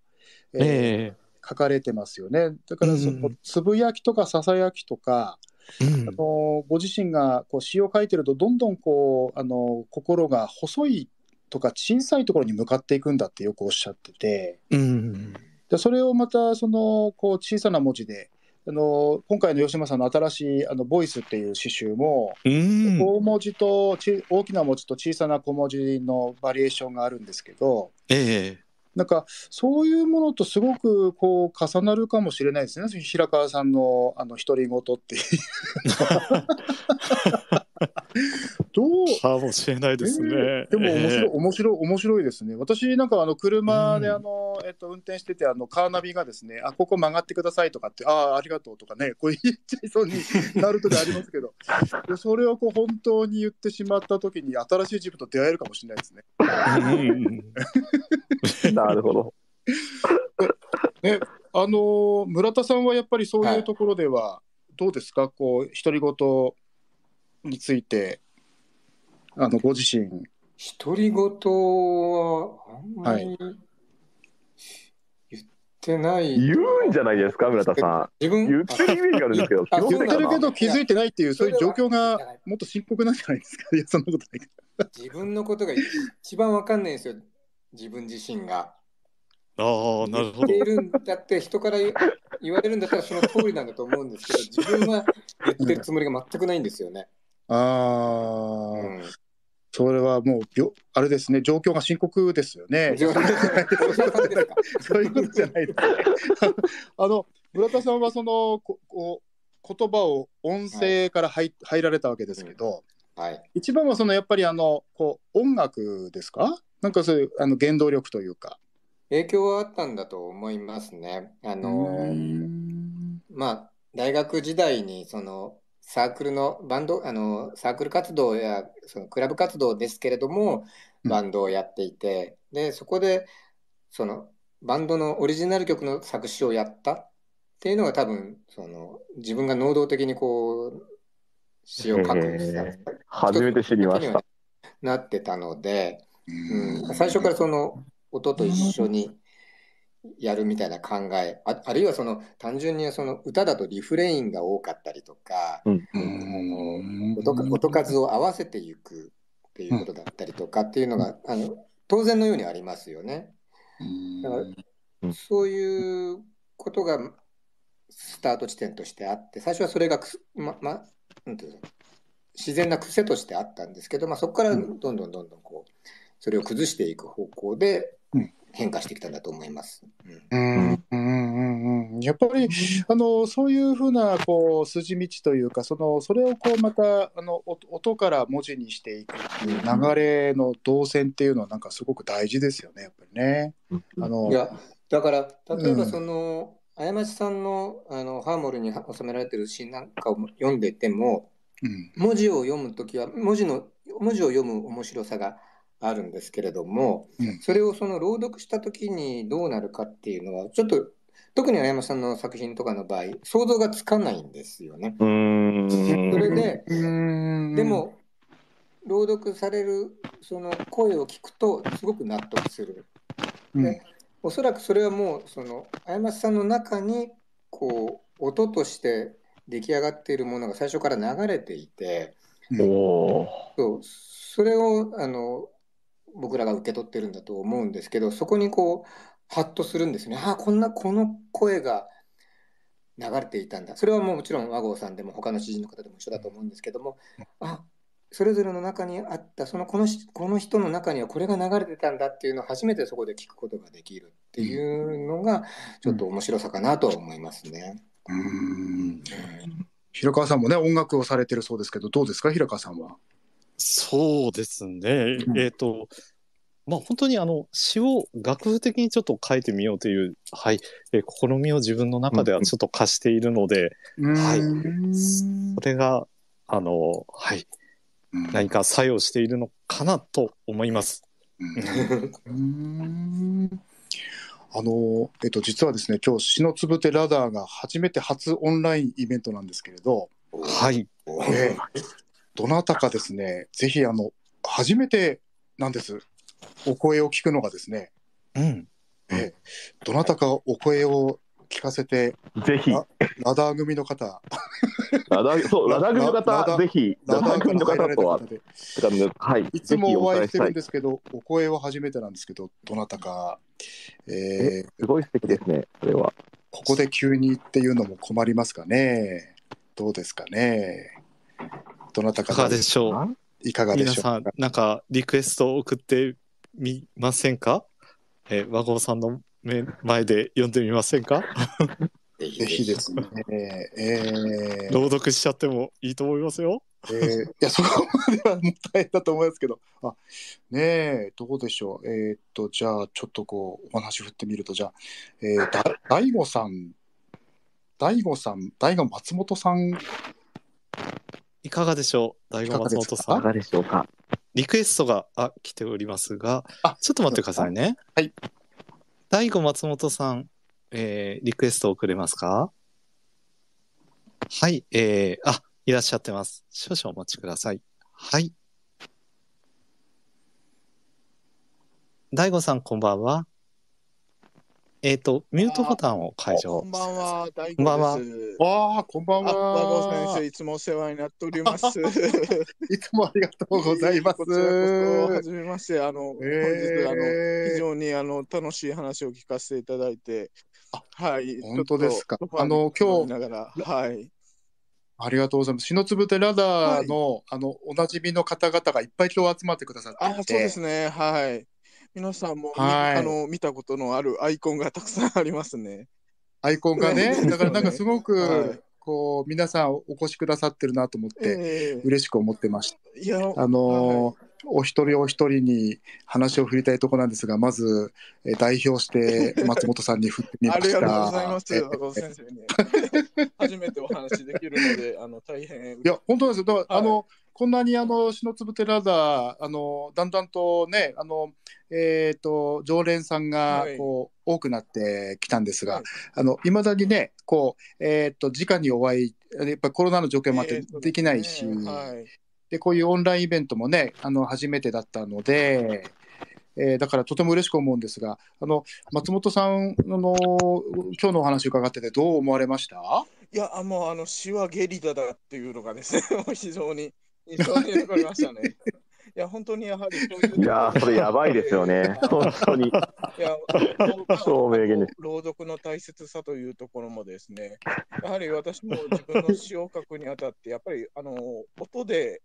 えーえ書かれてますよね。だからその、うんつぶやきとかささやきとか、えうん。あのご自身がこう詩を書いてるとどんどんこうあの心が細いとか小さいところに向かっていくんだってよくおっしゃってて。うんでそれをまたそのこう小さな文字であの今回の吉間さんの新しい「あのボイス」っていう詩集もうん。大文字とち大きな文字と小さな小文字のバリエーションがあるんですけどええなんかそういうものとすごくこう重なるかもしれないですね。平川さんのあの独り言っていう。[LAUGHS] どう？かもしれないですね。えーでも面白い、え面白い、面白いですね。私なんかあの車でうんあの、えっと運転しててあのカーナビがですね、あここ曲がってくださいとかって、ああありがとうとかね、こう言っちゃいそうになる時ありますけど、で [LAUGHS] それをこう本当に言ってしまった時に新しい自分と出会えるかもしれないですね。うん [LAUGHS] なるほど。あのー村田さんはやっぱりそういうところではどうですか、こう独り言についてあのご自身。独り言はあんまり言ってない。言うんじゃないですか、村田さ自分？ん。言ってるイメージがあるんですけど、言ってるけど気づいてないっていうそういう状況がはもっと深刻なんじゃないですか。いやそんなことない。自分のことが一番わかんないんですよ。自分自身が。ああ、なるほど言って。いるんだって人から言言われるんだったらその通りなんだと思うんですけど、自分は言ってるつもりが全くないんですよね。ああ、うん。それはもうびょあれですね状況が深刻ですよね。[LAUGHS] そういうことじゃないですね。[LAUGHS] あの村田さんはそのここう言葉を音声から入,、入られたわけですけど、はい。一番はそのやっぱりあのこう音楽ですか？なんかそういうあの原動力というか。影響はあったんだと思いますね。あの、まあ、大学時代にそのサークルのバンド、あのサークル活動やそのクラブ活動ですけれども、うん。バンドをやっていて、で、そこでそのバンドのオリジナル曲の作詞をやったっていうのが多分、その自分が能動的にこう、詩を書くへー。初めて知りました。なってたので、うん、最初からその音と一緒にやるみたいな考えああるいはその単純にその歌だとリフレインが多かったりとか、うん。あの音か音数を合わせていくっていうことだったりとかっていうのが、あの当然のようにありますよね。だからうん。そういうことがスタート地点としてあって最初はそれがくすままなんていうの自然な癖としてあったんですけど、まあ、そこからどんどんどんどんこうそれを崩していく方向でうん変化してきたんだと思います。うん。うん。うん。うん。うん。やっぱりあのそういうふうなこう筋道というかそのそれをこうまたあの音音から文字にしていくっていう流れの動線っていうのはなんかすごく大事ですよねやっぱりね。あのいやだから例えばうん。その、過ちさんのあのハーモルに収められてる詩なんかを読んでてもうん。文字を読むときは文字の文字を読む面白さがあるんですけれども、うん。それをその朗読したときにどうなるかっていうのはちょっと特に過ちさんの作品とかの場合想像がつかないんですよね。それでうん。でも朗読されるその声を聞くとすごく納得する。うん。でおそらくそれはもうその過ちさんの中にこう音として出来上がっているものが最初から流れていてそうそれをあの僕らが受け取ってるんだと思うんですけどそこにこうハッとするんですね。ああこんなこの声が流れていたんだ。それはもうもちろん和合さんでも他の詩人の方でも一緒だと思うんですけどもあそれぞれの中にあったそのこのこの人の中にはこれが流れてたんだっていうのを初めてそこで聞くことができるっていうのがちょっと面白さかなと思いますね。うん。平川さん。もね音楽をされてるそうですけどどうですか平川さん。は。そうですね。うん。えっ、と、まあ本当にあの詩を楽譜的にちょっと書いてみようという、はい、えー試みを自分の中ではちょっと課しているので、はい。うん。それが、あの、はい、何か作用しているのかなと思います。うん。あのえっと実はですね今日「詩のつぶてラダー」が初めて初オンラインイベントなんですけれど、はい。ええどなたかですねぜひあの初めてなんですお声を聞くのがですね、うん。ええどなたかお声を聞かせてぜひ、あラダー組の方ラダー、そう、ラダー組の方、ーぜひ、ララダー組の方とははい、いつもお会いしてるんぜですけどお声は初めてなんですけどどなたか、えー。すごい素敵ですね、それは。ここで急にっていうのも困りますかね。どうですかね。どなたかいかがでしょう。いかがでしょうか？皆さん、なんかリクエストを送ってみませんか？えー、和合さんの目前で読んでみませんか？ぜひぜひですね。えー。朗読しちゃってもいいと思いますよ。えー。いや、そこまではもう大変だと思いますけど、あねえ、どうでしょう？えーっと、じゃあ、ちょっとこう、お話振ってみると、じゃあ、えー、だ大悟さん、大悟さん、大悟松本さん、いかがでしょう？大悟松本いさん。かがでしょうか？リクエストがあ来ておりますがあ、ちょっと待ってくださいね。はい。大悟松本さん、えーリクエストをくれますか？はい、えー、あ、いらっしゃってます。少々お待ちください。はい。大悟さん、こんばんは。えっ、と、ミュートボタンを解除。こんばんは、大こんばんは悟です。わあ、こんばんあ、和合先は生、。いつもお世話になっております。[LAUGHS] いつもありがとうございます。こちらこそ、はじめまして、あの、えー本日、あの、非常に、あの、楽しい話を聞かせていただいて。はい、本当ですかあの今日見ながら、はい。ありがとうございます。篠つぶてラダーの、あの、おなじみの方々がいっぱい今日集まってくださって。あ、そうですね、はい。皆さんも、はいあの、見たことのあるアイコンがたくさんありますね。アイコンがね、[LAUGHS] だからなんかすごく、はいこう、皆さんお越しくださってるなと思って、ええ嬉しく思ってました。いや、あのーお一人お一人に話を振りたいところなんですが、まず、えー代表して [LAUGHS] 松本さんに振ってみました。ありがとうございます、え和合先生に。初めてお話しできるので、あの、大変。いや、本当ですよ。だから、はいあの、こんなに、あの、篠つぶてラダー、あの、だんだんとね、あの、えっ、と、常連さんがはい、こう、多くなってきたんですが、はい。あの、いまだにね、こう、えっ、と、直にお会い、やっぱりコロナの状況もあってできないし、ねはい。で、こういうオンラインイベントもね、あの、初めてだったので、えーだからとても嬉しく思うんですが、あの、松本さんの、今日のお話伺っててどう思われました？いや、あもう、あの、詩はゲリラだっていうのがですね、[LAUGHS] 非常に、非常に残りましたね。いや、本当にやはりそういう。いやー、それやばいですよね。[LAUGHS] 本当に。いや、超名言です朗読の大切さというところもですね、やはり私も自分の詩を書くにあたって、やっぱり、あの、音で、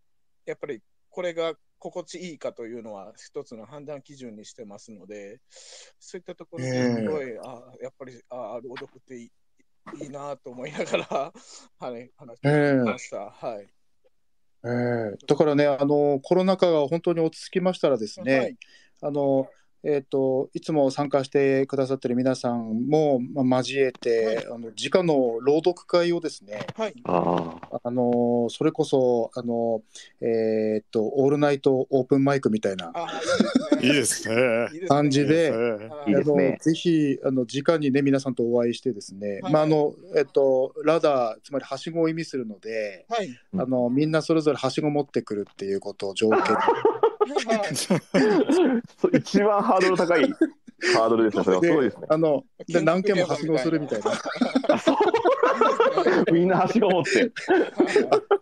やっぱりこれが心地いいかというのは一つの判断基準にしてますので、そういったところですごい、ああ、やっぱり、ああ、朗読っていいいいなと思いながら、はい、話しええました。はい。ええだからね、あの、コロナ禍が本当に落ち着きましたらですね、はい。あの、えっ、と、いつも参加してくださってる皆さんも、まあ、交えて、あの、直の朗読会をですね、はい。あの、それこそ、あの、えっ、と、オールナイトオープンマイクみたいな、あいいですね。いいですね。感じでぜひ、あの、直にね、皆さんとお会いしてですね、はい。まあ、あの、えっと、ラダー、つまりはしごを意味するので、はい。あの、みんなそれぞれはしご持ってくるっていうことを条件に、[LAUGHS] 一番ハードル高いハードルですね。それはすごいですね。あの、で何件もはしごするみたいな。はみんなはしご持って。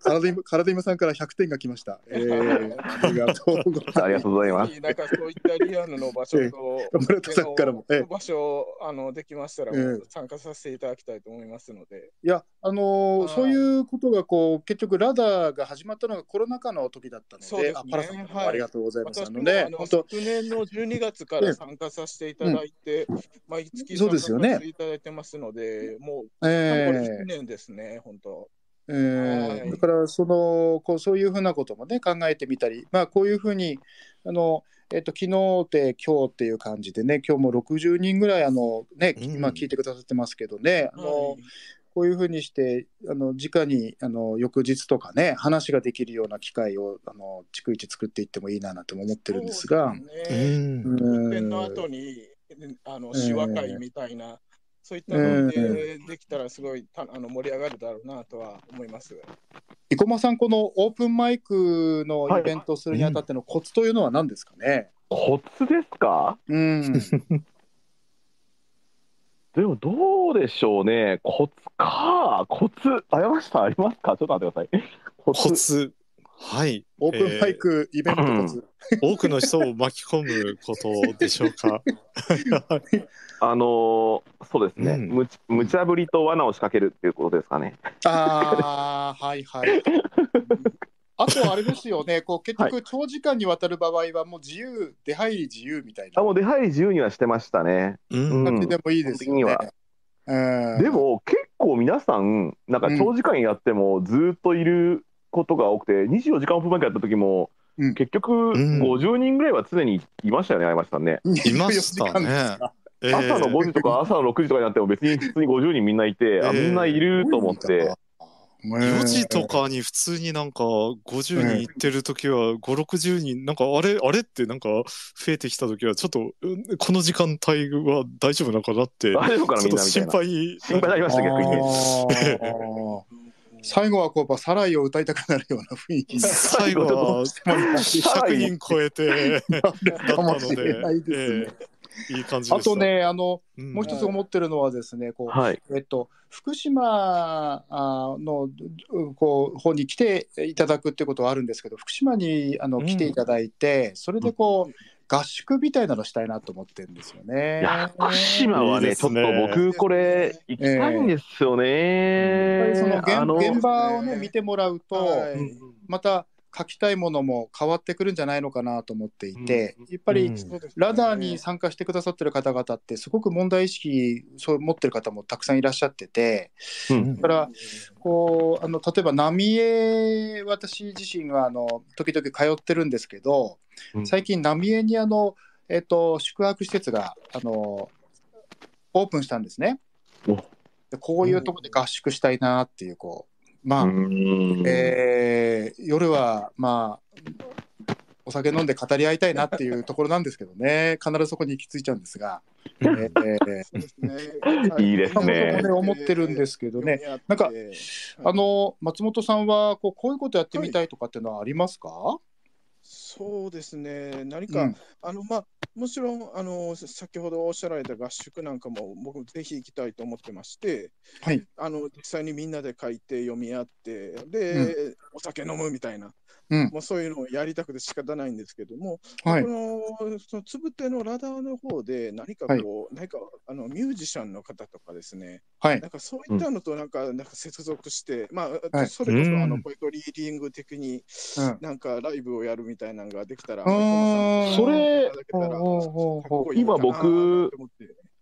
体今体今さんから100点が来ました。えー、ありがとうございます。ありがとうございます。なんかそういったリアルの場所と、村田さんからもええ場所あのできましたら、ええ参加させていただきたいと思いますので。いや、あのそういうことがこう結局ラダーが始まったのがコロナ禍の時だったので、ですね。あパラさん、はい。ありがとうございます。あ私ものねあ、の本当昨年の12月から参加させていただいて、毎月そう参加さですよね。せていただいてますので、もう、これえ1年ですね、本当。ーえ。ーはい。だからそのこうそういうふうなこともね考えてみたり、まあこういうふうにあのえっと昨日で今日っていう感じでね、今日も60人ぐらいあのね、うん。今聞いてくださってますけどね、あの。はいこういうふうにしてあの直にあの翌日とかね話ができるような機会をあの逐一作っていってもいいななんても思ってるんですが。そううですね。ん。うん本の後に、あの、ええ手話会みたいな、そういったのでできたらすごいたあの盛り上がるだろうなとは思います。生駒さんこのオープンマイクのイベントをするにあたってのコツというのは何ですかね、コツですか？うん、[LAUGHS] でもどうでしょうね。コツか。コツ。あやました？ありますか？ちょっと待ってください。ココツ。はい。オープンマイクイベントコツ、多くの人を巻き込むことでしょうか？[LAUGHS] あのーそうですね、うんむち無茶ぶりと罠を仕掛けるっていうことですかね。ああはいはいあとあれですよね。[LAUGHS] こう結局長時間にわたる場合はもう自由出入り自由みたいな。あもう出入り自由にはしてましたね。うん。感じでもいいですよね、うん。でも結構皆さん、なんか長時間やってもずっといることが多くて、24時間オープンマイクやった時も、うん。結局ん。50人ぐらいは常にいましたよね、あやましさんね。いました24時間ですね。朝の5時とか朝の6時とかになっても別に普通に50人みんないて、あええみんないると思って、4時とかに普通になんか50人行ってる時は5、60人、なんかあれ、あれってなんか増えてきた時はちょっとうんこの時間帯は大丈夫なのかなって、大丈夫かなちょっと心みんなみたいな。配。心配になりました逆に [LAUGHS] 最後はこうやっぱサライを歌いたくなるような雰囲気に [LAUGHS] 最後は100人超えて、なるかもしれないですね。ええいい感じ。あとね、あの、うん、もう一つ思ってるのはですね、こう、はい。えっと、福島あのこう方に来ていただくってことはあるんですけど、福島にあのうん来ていただいて、それでこう、合宿みたいなのしたいなと思ってるんですよね。いや、福島はいね、ちょっと僕、これ、行きたいんですよね。やっぱりその現,、あの現場をね見てもらうと、はい。うんまた書きたいものも変わってくるんじゃないのかなと思っていて、うん。やっぱり、うん。ラダーに参加してくださってる方々ってすごく問題意識そう持ってる方もたくさんいらっしゃっててうん。だからこうあの例えば浪江私自身はあの時々通ってるんですけどうん最近浪江にあの、えっと宿泊施設があのオープンしたんですね。お。でこういうところで合宿したいなっていうこう。まあ、うん。えー夜はまあお酒飲んで語り合いたいなっていうところなんですけどね。[LAUGHS] 必ずそこに行き着いちゃうんですが、えーそうですねいいですね。思ってるんですけどね。なんかあの松本さんはこうこういうことやってみたいとかっていうのはありますか、そうですね、何か、うん。あのまあ、もちろんあの先ほどおっしゃられた合宿なんかも僕、ぜひ行きたいと思ってまして、はい。あの実際にみんなで書いて読み合って、で、お酒飲むみたいな、うん。もうそういうのをやりたくて仕方ないんですけども、はい。このそのつぶてのラダーの方で何かこう、何かあのミュージシャンの方とかですね、はい。なんかそういったのとなんか,、なんか接続して、まあ、はい。それこそあうん。のポエトリーディング的に、うん。なんかライブをやるみたいなのができたら、ー。それいただけたらほうほうほうかっこいいかな今僕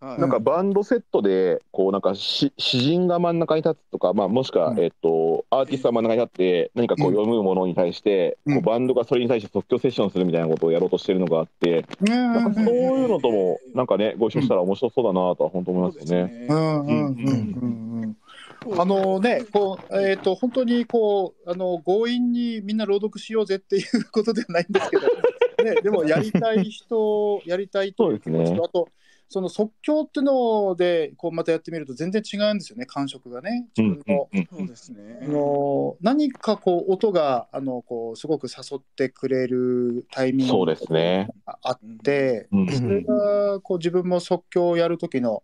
なんかバンドセットで、こうなんかし詩人が真ん中に立つとか、まあ、もしくは、うん。えっと、アーティストが真ん中に立って、何かこううん。読むものに対して、うん。こうバンドがそれに対して即興セッションするみたいなことをやろうとしてるのがあって、なんかそういうのとも、なんかね、ご一緒したら面白そうだなとは本当思いますよね。うん。うん。うん。うん。うん。あのね、こう、えっ、と、本当にこう、あの、強引にみんな朗読しようぜっていうことではないんですけど、ね、でもやりたい人、やりたいという気持ちと、ね。あと、その即興っていうのでこうまたやってみると全然違うんですよね感触がね。自分の,、うんそうですね。あ。の何かこう音があのこうすごく誘ってくれるタイミングそうですね。があって、うん。それがこう自分も即興をやる時の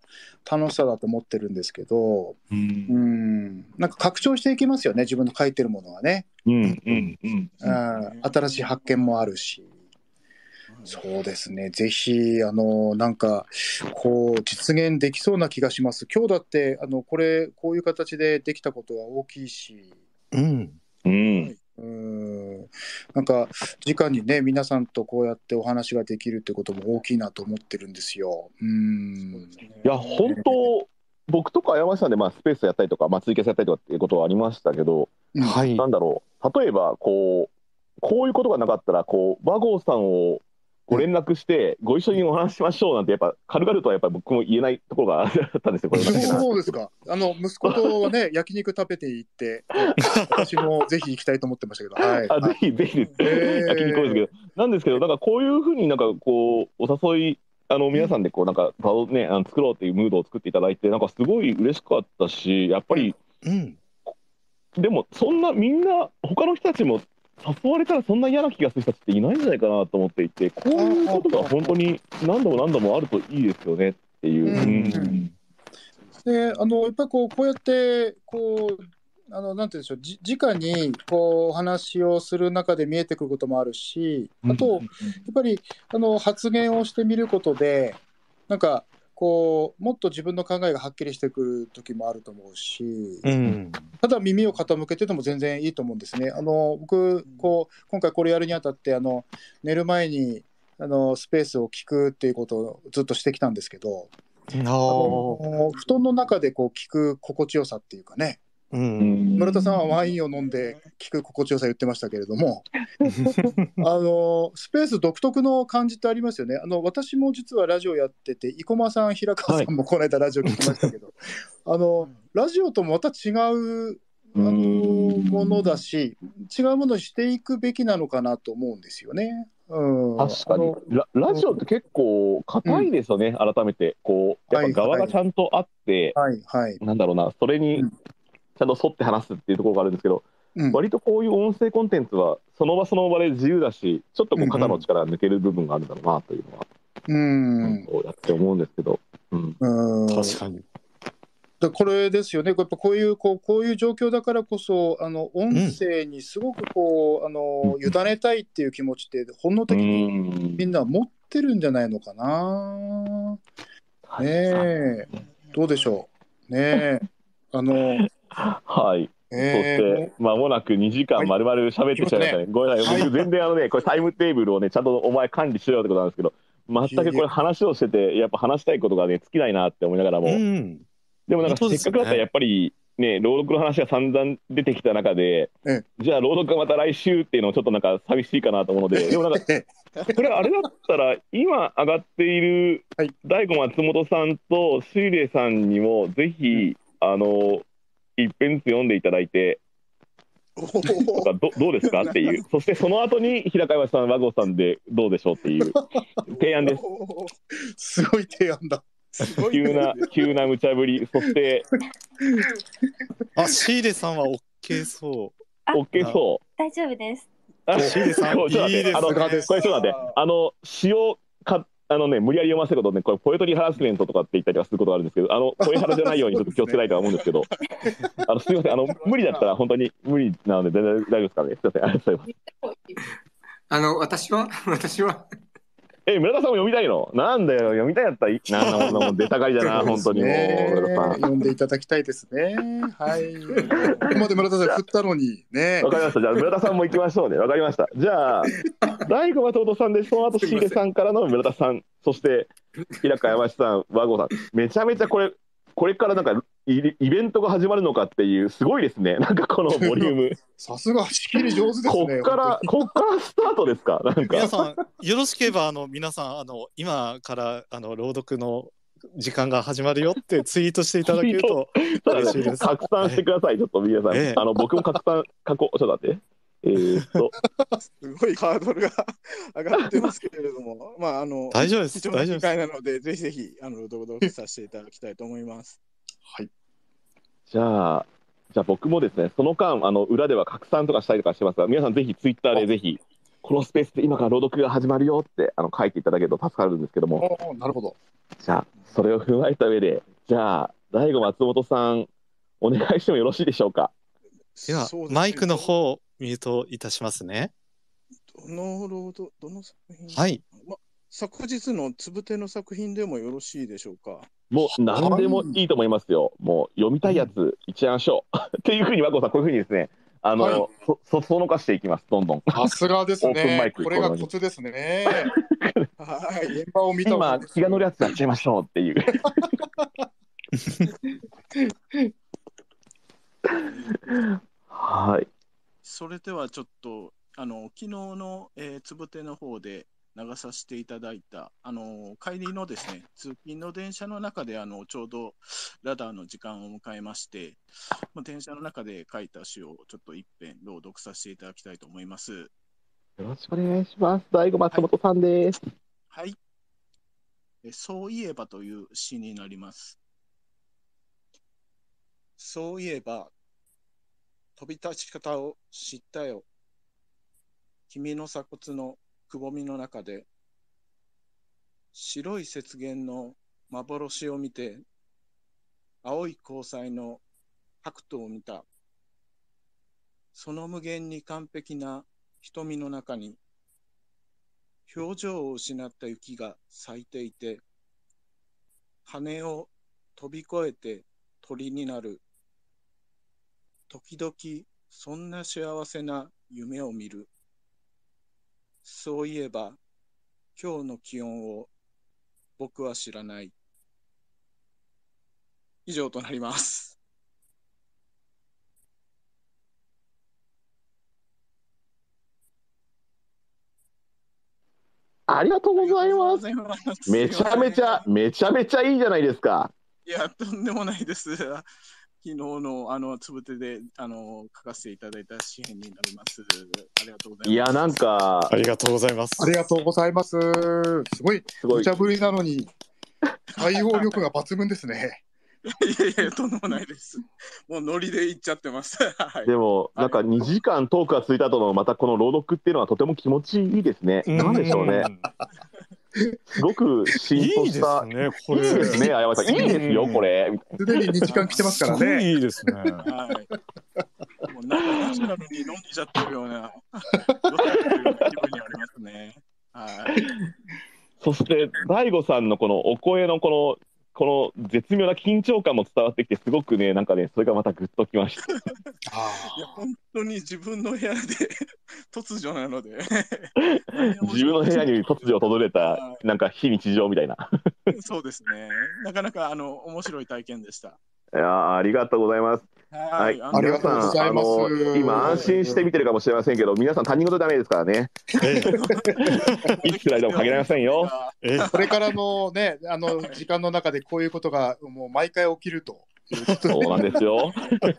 楽しさだと思ってるんですけど、うん。うん、なんか拡張していきますよね自分の書いてるものがね、うんうんうんうん、新しい発見もあるし。そうですね。ぜひ、あの、なんか、こう、実現できそうな気がします。今日だって、あの、これ、こういう形でできたことは大きいし、うん。うんうん、なんか、直にね、皆さんとこうやってお話ができるってことも大きいなと思ってるんですよ。うん。いや本当僕とか山下さんでまあスペースやったりとか、まあ、ツイキャスやったりとかっていうことはありましたけど、うんはい。なんだろう例えばこうこういうことがなかったらこう和合さんをご連絡してご一緒にお話ししましょうなんてやっぱ軽々とはやっぱり僕も言えないところがあったんですよ [LAUGHS] これそうですか。あの、息子とはね、[LAUGHS] 焼肉食べて行って、私もぜひ行きたいと思ってましたけど、[LAUGHS] はい。あぜひぜひです、えー焼肉ですけどなんですけどなんかこういうふうになんかこうお誘いあの皆さんでこうなんか場をねあの作ろうっていうムードを作っていただいてなんかすごい嬉しかったしやっぱりうん。でもそんなみんな他の人たちも誘われたらそんな嫌な気がする人たちっていないんじゃないかなと思っていてこういうことが本当に何度も何度もあるといいですよねっていう。で、あの、やっぱりこう、こうやって、こう、あの、なんて言うんでしょう、じ直に、こう、お話をする中で見えてくることもあるし、あと、やっぱり、あの、発言をしてみることで、なんか、こう、もっと自分の考えがはっきりしてくる時もあると思うし、うん。ただ耳を傾けてても全然いいと思うんですね。あの僕こう今回これやるにあたってあの寝る前にあのスペースを聞くっていうことをずっとしてきたんですけど、あ。の布団の中でこう聞く心地よさっていうかね。うん。村田さんはワインを飲んで聞く心地よさ言ってましたけれども、[LAUGHS] あのスペース独特の感じってありますよね。あの私も実はラジオやってて、生駒さん、平川さんもこの間ラジオ聞きましたけど、[LAUGHS] あのラジオともまた違うあのものだし、違うものにしていくべきなのかなと思うんですよね。うん、確かにララジオって結構硬いですよね、改めてこうやっぱ側がちゃんとあって、はいはい。なんだろうなそれにゃんと沿って話すっていうところがあるんですけど、うん。割とこういう音声コンテンツはその場その場で自由だしちょっとこう肩の力が抜ける部分があるんだろうなというのは、うん。こうやって思うんですけど、うん、うん。確かに。だこれですよね、やっぱこういうこうこういう状況だからこそ、あの音声にすごくこう、あの委ねたいっていう気持ちって、本能的にみんな持ってるんじゃないのかな。ねえ、どうでしょう。ねえ、あの、はい、そしえてまもなく2時間まるまる喋ってきちゃいましたね。ごめんなさい、僕全然あのね、これタイムテーブルをね、ちゃんとお前管理しろよってことなんですけど、全くこれ話をしてて、やっぱ話したいことがね、尽きないなって思いながらも、うん。でもなんかせっかくだったらやっぱりね、朗読の話が散々出てきた中でえ、じゃあ朗読がまた来週っていうのもちょっとなんか寂しいかなと思うので、[LAUGHS] でもなんかえこれあれだったら今上がっているはい。大悟松本さんとシーレイさんにもぜひあの一編ずつ読んでいただいてとかどどうですかっていう。そしてその後に平川さん和合さんでどうでしょうっていう [LAUGHS] 提案です。すごい提案だ。すごい急な急な無茶ぶり。そしてあ、シーレさんは OK そ OK そう。大丈夫です。あシーレさんいいですね。あのこれちょっと待って。あの詩をかあのね無理やり読ませることねこれポエトリーハラスメントとかって言ったりはすることがあるんですけどあの [LAUGHS] 声ハラじゃないようにちょっと気をつけたいとは思うんですけどあのすみませんあの無理だったら本当に無理なので全然大丈夫ですかね。すみません。ありがとうございます。あの、私は、私は、え村田さんも読みたいの？なんだよ読みたいやったらなんだもんなもん出たがりだな [LAUGHS] 本当にもうね村田さん読んでいただきたいですね。はい。ここまで村田さん振ったのにねわ。かりました。じゃあ村田さんも行きましょうね。わかりました。じゃあ大悟松本さんでその後シーレさんからの村田さん、そして平川山下さん、和合さん、めちゃめちゃこれこれからなんかイイベントが始まるのかっていうすごいですね。[LAUGHS] なんかこのボリューム。[LAUGHS] さすが仕切り上手ですこね。っからこっからスタートですか？なんう。皆かさん、よろしければ、あの、皆さん、あの、今から、あの、朗読の時間が始まるよってツイートしていただけると、ね拡散してください。ちょっと皆さん、ええあの僕も拡散書こう。ちょっと待って。えーっと、すごいハードルが [LAUGHS] 上がってますけれども、まあ、あの、大丈夫です貴重な機大丈夫です会なので、ぜひぜひ、あの、朗読させていただきたいと思います。はい。じゃあ、じゃあ僕もですね、その間、あの裏では拡散とかしたりとかしてますが、皆さんぜひツイッターでぜひ、このスペースで今から朗読が始まるよってあの書いていただけると助かるんですけども、おーなるほど。じゃあ、それを踏まえた上で、じゃあ、大悟松本さん、お願いしてもよろしいでしょうか？ではマイクの方をミュートいたしますね。どの朗読、どの作品？はい。ま、昨日のつぶての作品でもよろしいでしょうか？もう何でもいいと思いますよ。もう読みたいやつ、一覧書。っていうふうに、和光さん、こういうふうにですね、あの、はいそ、そ、そのかしていきます、どんどん。さすがですオープンマイね。クこれがコツですね。はい。現場を見た今、気が乗るやつやっちゃいましょうっていう。[LAUGHS] はい。それではちょっと、あの、昨日の、えーつぶての方で流させていただいた、あの、帰りのですね、通勤の電車の中で、あの、ちょうどラダーの時間を迎えまして、まあ、電車の中で書いた詩をちょっと一遍朗読させていただきたいと思います。よろしくお願いします。大悟松本さんです。はい。えそういえばという詩になります。そういえば、飛び立ち方を知ったよ。君の鎖骨のくぼみの中で、白い雪原の幻を見て、青い交際の白頭を見た。その無限に完璧な瞳の中に、表情を失った雪が咲いていて、羽を飛び越えて鳥になる。時々そんな幸せな夢を見る。そういえば、今日の気温を僕は知らない。以上となります。ありがとうございます。ますめちゃめちゃ、めちゃめちゃいいじゃないですか。いや、とんでもないです。昨日の、あの、つぶてで、あの、書かせていただいた詩編になります。ありがとうございます。いや、なんかあ、りがとうございます。ありがとうございます。すごい、すごい無茶。ぶりなのに、対応力が抜群ですね。いやいや、とんでもないです。もうノリで言っちゃってます。はい。でも、なんか2時間トークが続いた後のまたこの朗読っていうのはとても気持ちいいですね。なんでしょうね。すごくうん。い浸透いですした。ね、こいいれ。ですね、あやまさん。いいですよ、これ。すでに2時間来てますからすごね。いいいですね。はい。もうなんかナチュラルに飲んじゃってるような、どうやってるような気分にありますね。はい。そして、大悟さんのこのお声のこの、この絶妙な緊張感も伝わってきて、すごくね、なんかね、それがまたグッときました。[LAUGHS] いや、本当に自分の部屋で突如なので。[LAUGHS] 自分の部屋に突如訪れた、なんか非日常みたいな。そうですね。なかなか、あの、面白い体験でした。いやーありがとうございます。はい、ありがとうございます皆さんあの今安心して見てるかもしれませんけど、皆さん他人事ダメですからね。えいつ来でも限りませんよ。ええこれからのね、あの、時間の中でこういうことがもう毎回起きるということでそうなんですよ。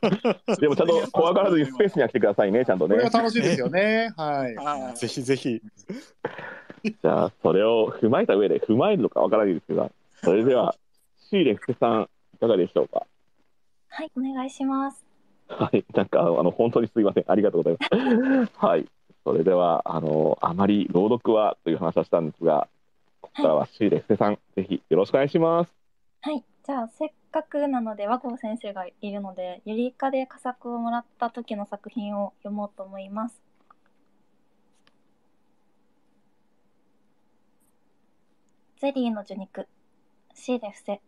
[LAUGHS] でもちゃんと怖がらずにスペースには来てくださいね、ちゃんとねこれが。楽しいですよね。はい。はいぜひぜひ。じゃあ、それを踏まえた上で、踏まえるのかわからないですけど、それでは、シーレフテさん、いかがでしょうか？はい、お願いします。はい、なんか、あの、本当にすいません。ありがとうございます。[LAUGHS] はい。それでは、あの、あまり朗読はという話はしたんですが、ここからはシーレフテさん、ぜひよろしくお願いします。はい、じゃあせっかくなので和光先生がいるのでゆりかで佳作をもらった時の作品を読もうと思います。ゼリーの受肉シーレフセ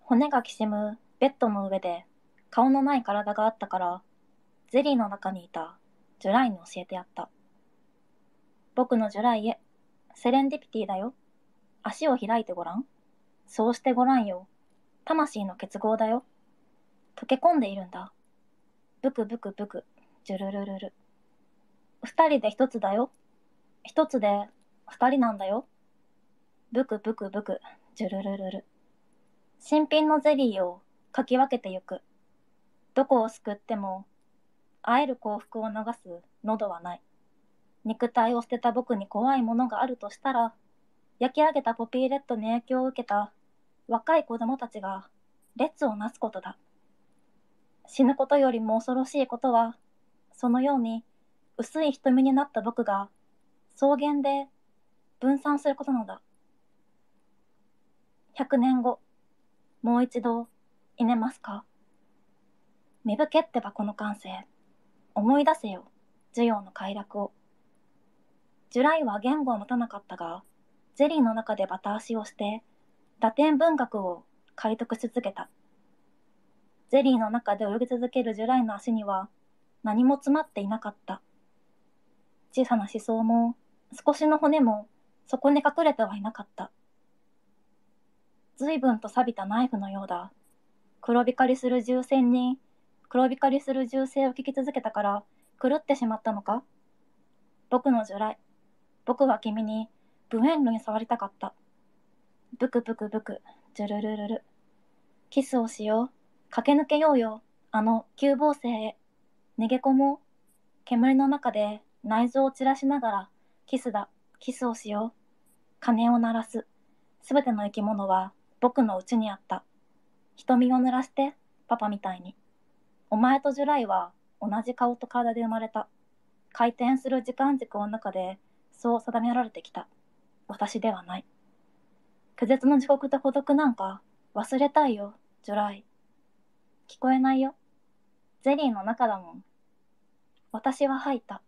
骨がきしむベッドの上で顔のない体があったからゼリーの中にいたジュライに教えてやった僕のジュライへセレンディピティだよ足を開いてごらんそうしてごらんよ。魂の結合だよ。溶け込んでいるんだ。ブクブクブク、ジュルルルル。二人で一つだよ。一つで二人なんだよ。ブクブクブク、ジュルルルル。新品のゼリーをかき分けてゆく。どこをすくっても会える幸福を流す喉はない。肉体を捨てた僕に怖いものがあるとしたら、焼き上げたポピーレッドに影響を受けた若い子供たちが列をなすことだ。死ぬことよりも恐ろしいことは、そのように薄い瞳になった僕が草原で分散することなのだ。100年後、もう一度、いねますか？芽吹けってばこの感性。思い出せよ、授業の快楽を。ジュライは言語を持たなかったが、ゼリーの中でバタ足をして、ラテン文学を解読し続けた。ゼリーの中で泳ぎ続けるジュライの足には何も詰まっていなかった。小さな思想も少しの骨もそこに隠れてはいなかった。随分と錆びたナイフのようだ。黒光りする銃声に、黒光りする銃声を聞き続けたから狂ってしまったのか？僕のジュライ。僕は君にブエンルに触りたかった。ブクブクブク、ジュルルルル。キスをしよう。駆け抜けようよ。あの、急防星へ。逃げ込もう。煙の中で内臓を散らしながら、キスだ。キスをしよう。鐘を鳴らす。すべての生き物は僕の家にあった。瞳を濡らして、パパみたいに。お前とジュライは同じ顔と体で生まれた。回転する時間軸の中でそう定められてきた。私ではない。拒絶の地獄と孤独なんか忘れたいよ、ジュライ。聞こえないよ。ゼリーの中だもん。私は吐いた。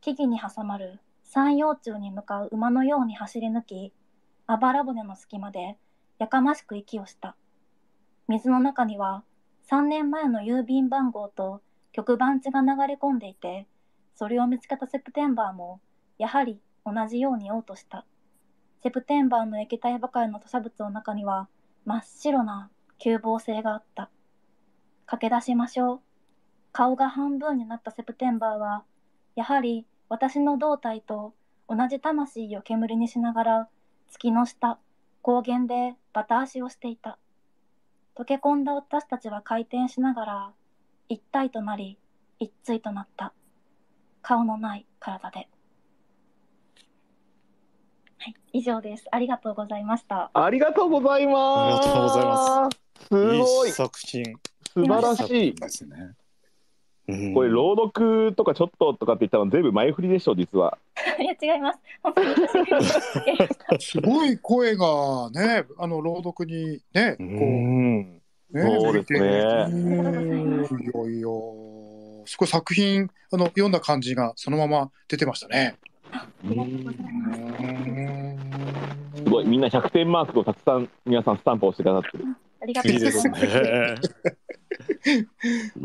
木々に挟まる山陽柱に向かう馬のように走り抜き、あばら骨の隙間でやかましく息をした。水の中には3年前の郵便番号と局番地が流れ込んでいて、それを見つけたセプテンバーもやはり同じように嘔吐した。セプテンバーの液体ばかりの吐砂物の中には真っ白な凶暴性があった。駆け出しましょう。顔が半分になったセプテンバーは、やはり私の胴体と同じ魂を煙にしながら、月の下、高原でバタ足をしていた。溶け込んだ私たちは回転しながら、一体となり、一対となった。顔のない体で。はい、以上です。ありがとうございました。ありがとうございます。ありがとうございます。すごいいい作品素晴らしい。ですね。うんこれ朗読とかちょっととかって言ったの全部前振りでしょ実は。いや、違います。本当に久しぶりにやりました。すごい声がね、あの朗読にね、こうう、ん。ね、そうですねうんいやいや、すごい作品、あの、読んだ感じがそのまま出てましたね。す。すごいみんな100点マークをたくさん皆さんスタンプをしてくださってる。ありがとうございますね。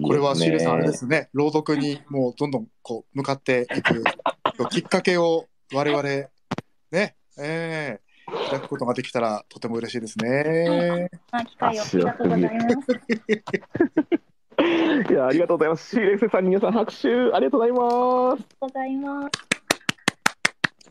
これはシーレさん、あれでねすね、朗読にもうどんどんこう向かっていくきっかけを我々、ね、ええ開くことができたらとても嬉しいですね。まあ、機会をありがとうございます。いやありがとうございます。シーレクセさんに皆さん拍手ありがとうございます。ございま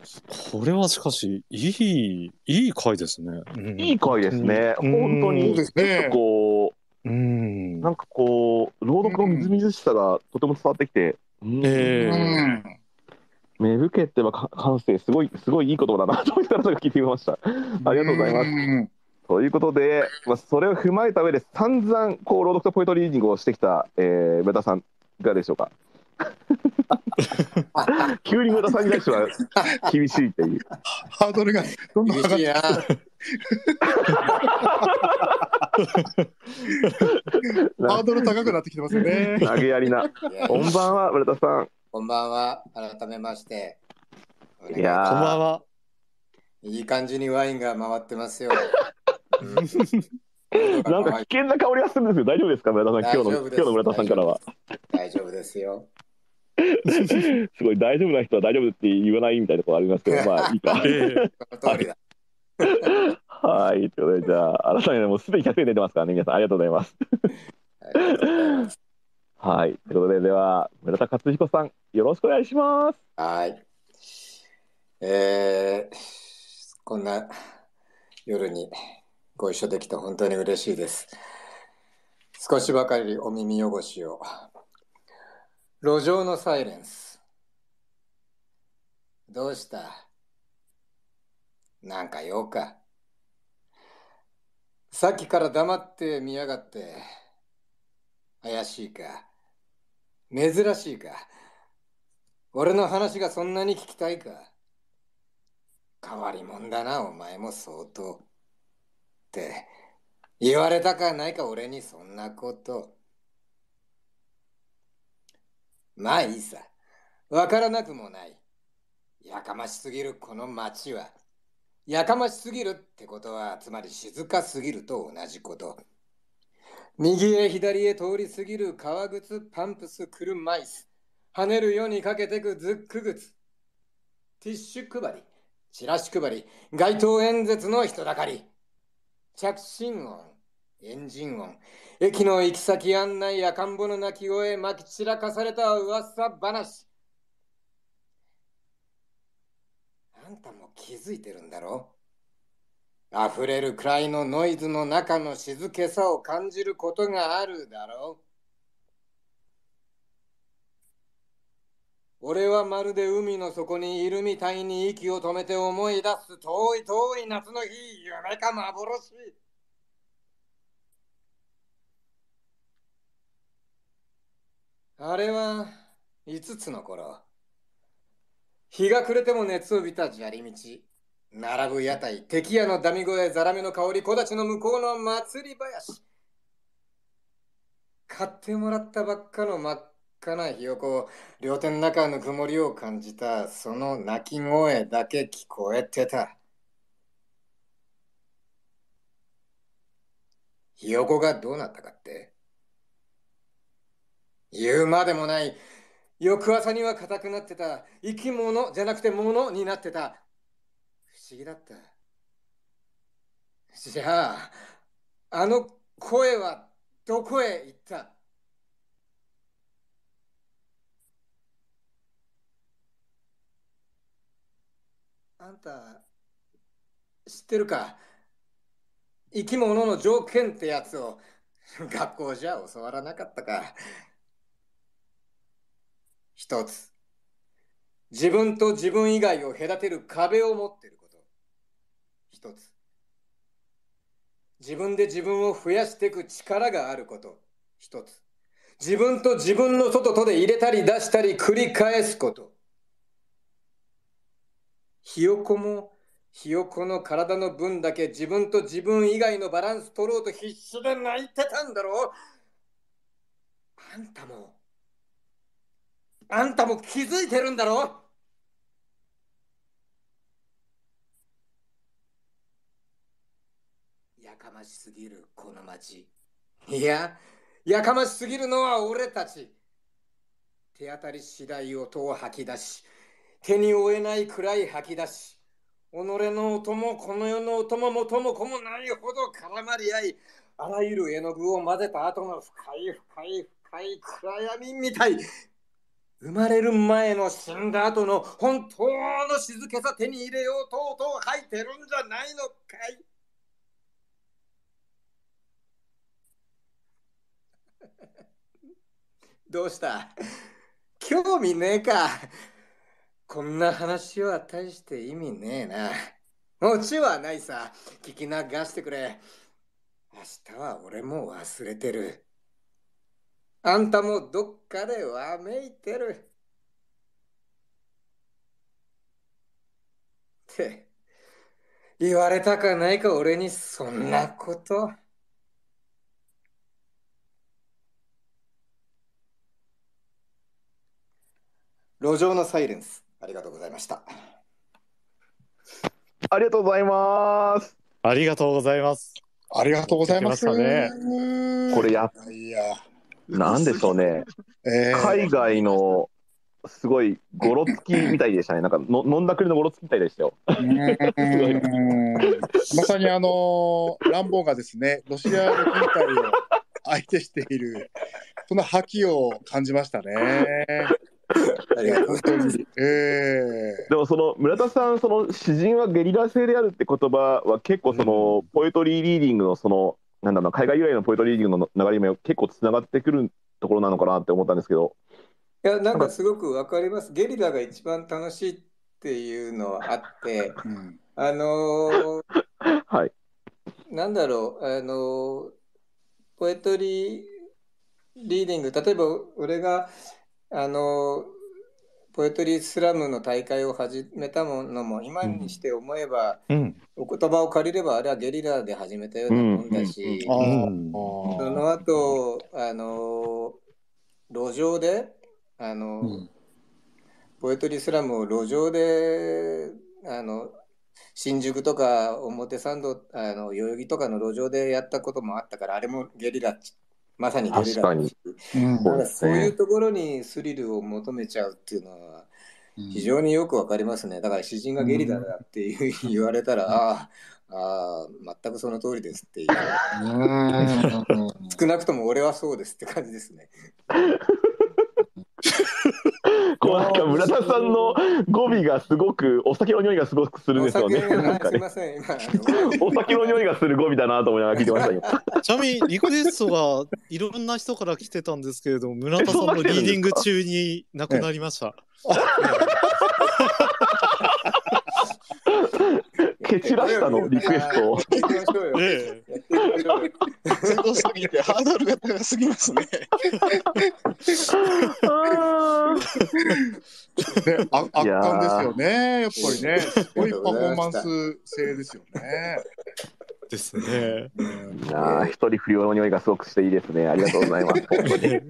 す。これはしかし、いい、いい回ですね。うんいい回ですね。本当にですね。こうんう。なんかこう朗読のみずみずしさがとても伝わってきて。うんえうん芽吹けってばか感性すごいすごいいい言葉だなと思ってから聞いてみました。ありがとうございます。す。ということで、まあ、それを踏まえた上で散々こう朗読とポエトリーリーディングをしてきた、えー、村田さんいかがでしょうか？[LAUGHS] 急に村田さんに対しては [LAUGHS] 厳しいっていう。ハードルがどんどん上がって。[LAUGHS] ハードル高くなってきてますよね。投げやりな。いやこんばんは村田さん。こんばんは。改めまして。いやーこんばんは。いい感じにワインが回ってますよ。うんなんか危険な香りがするんですよ。大丈夫ですか村田さん？今日の今日の村田さんからは。大丈夫ですよ。[LAUGHS] すごい大丈夫な人は大丈夫って言わないみたいなところありますけど、[LAUGHS] まあいいか。ええその通りだ。はい。ということで、じゃあ、改めてもうすでに100点出てますからね、皆さんありがとうございます。ありがとうございますはい。ということで、では、村田勝彦さん、よろしくお願いします。はい。えー、こんな夜にご一緒できて本当に嬉しいです。少しばかりお耳汚しを。路上のサイレンス。どうした？なんか用か？さっきから黙って見やがって。怪しいか？珍しいか。俺の話がそんなに聞きたいか。変わりもんだな、お前も相当。って、言われたかないか俺にそんなこと。まあいいさ。わからなくもない。やかましすぎるこの町は。やかましすぎるってことは、つまり静かすぎると同じこと。右へ左へ通り過ぎる革靴、パンプス、車椅子。跳ねるようにかけてくズック靴。ティッシュ配り、チラシ配り、街頭演説の人だかり。着信音、エンジン音、駅の行き先案内や赤ん坊の泣き声、まき散らかされた噂話。あんたも気づいてるんだろう？溢れるくらいのノイズの中の静けさを感じることがあるだろう俺はまるで海の底にいるみたいに息を止めて思い出す遠い遠い夏の日、夢か幻。あれは5つの頃。日が暮れても熱を帯びた砂利道。並ぶ屋台、敵屋のダミ声、ザラメの香り、木立の向こうの祭り林。買ってもらったばっかの真っ赤なひよこ、両手の中ぬくもりを感じた、その鳴き声だけ聞こえてた。ひよこがどうなったかって？言うまでもない。翌朝には硬くなってた。生き物じゃなくて物になってた。思議だった。じゃあ、あの声はどこへ行った？あんた、知ってるか？生き物の条件ってやつを学校じゃ教わらなかったか？一つ。自分と自分以外を隔てる壁を持ってる。一つ。自分で自分を増やしていく力があること。一つ。自分と自分の外とで入れたり出したり繰り返すこと。ひよこもひよこの体の分だけ自分と自分以外のバランス取ろうと必死で泣いてたんだろうあんたもあんたも気づいてるんだろやかましすぎるこの町いややかましすぎるのは俺たち。手当たり次第音を吐き出し手に負えないくらい吐き出し己の音もこの世の音も元も子もないほど絡まり合いあらゆる絵の具を混ぜた後の深い深い深い暗闇みたい生まれる前の死んだ後の本当の静けさ手に入れようとうとう吐いてるんじゃないのかい。どうした？興味ねえかこんな話は大して意味ねえな。オチはないさ。聞き流してくれ。明日は俺も忘れてる。あんたもどっかでわめいてる。って言われたかないか俺にそんなこと。路上のサイレンス。ありがとうございました。ありがとうございます。ありがとうございます。ありがとうございます。できましたこれや、いや、なんでしょうね。えー海外のすごいゴロつきみたいでしたね。なんかの飲んだくりのゴロつきみたいでしたよ。まさにあのランボーがですね、ロシア軍隊を相手している、その覇気を感じましたね。ありがとうございます。ええでもその村田さん、その詩人はゲリラ性であるって言葉は結構そのポエトリーリーディングのそのなんだろうな海外由来のポエトリーリーディングの流れにも結構つながってくるところなのかなって思ったんですけど。いや、なんかすごくわかります。ゲリラが一番楽しいっていうのはあって、うんあのー [LAUGHS] はい。なんだろう、あのーポエトリーリーディング、例えば俺が、あのーポエトリースラムの大会を始めたのも、今にして思えば、うん。お言葉を借りれば、あれはゲリラで始めたようなもんだし、うん。その後、あのー路上で、あのーうん。ポエトリースラムを路上で、あの、新宿とか表参道、あの、代々木とかの路上でやったこともあったから、あれもゲリラっち、まさにゲリラだしうん。だからそういうところにスリルを求めちゃうっていうのは非常によくわかりますね。だから詩人がゲリラだっていう言われたら、ああ、ああ、全くその通りですっていう。うん。少なくとも俺はそうですって感じですね。こうなんか村田さんの語尾がすごくお酒の匂いがすごくするんおですよね。酒が、なんかね。すいません、今、あのお酒の匂いがする語尾だなと思いながら聞いてましたよ。ちなみにリクエストがいろんな人から来てたんですけれども、村田さんのリーディング中に亡くなりました。蹴散らしたの？リクエストを。えっていきましょうよ。すごすぎてハードルが高すぎますね。ね、あ圧巻ですよね、やっぱりね、すごいパフォーマンス性ですよね。えですね。うんいやー一人不良の匂いがすごくしていいですね。ありがとうございます。本当に。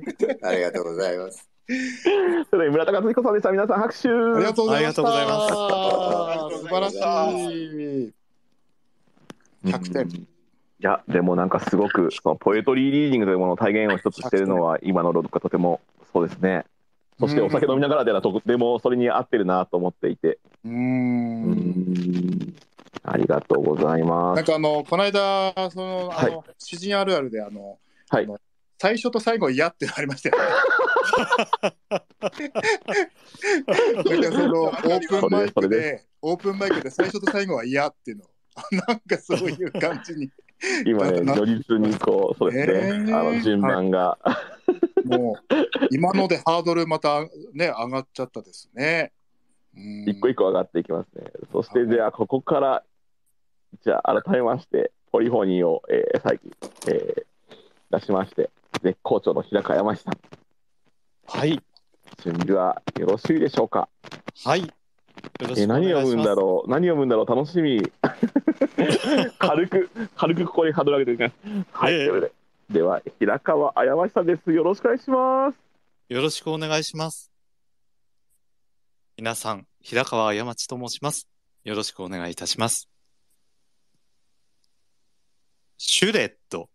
ありがとうございます。それでは村田和彦さんでした。皆さん拍手。ありがとうございました。ありがとう素晴らしい。100点。いや、でもなんかすごく、そのポエトリーリーディングというものを体現を一つしているのは、今の朗読がとてもそうですね。そしてお酒飲みながらではとてもそれに合ってるなと思っていて。う。うんん。ありがとうございます。なんかあの、この間、その、あはの、詩人あるあるで、あの、はいあの最初と最後嫌ってのありましたよね。[LAUGHS] なんかその、オープンマイクでで、オープンマイクで最初と最後は嫌っていうの。[LAUGHS] なんかそういう感じに、今ね、[LAUGHS] な如実にこう、そうですね。あの順番が。もう、今のでハードルまたね、上がっちゃったですね。うん一個一個上がっていきますね。そして、じゃあ、ここから、じゃあ、改めまして、ポリフォニーを、えー最近、えー出しまして、絶好調の平川山さん、はい。準備はよろしいでしょうか？はい。よろえしくお願いします。ー何読むんだろう、何読むんだろう、楽しみ。[LAUGHS] 軽く、軽くここにハードル上げていきます。はい、ええということで、では、平川あやましさんです。よろしくお願いします。よろしくお願いします。皆さん、平川山地と申します。よろしくお願いいたします。シュレット、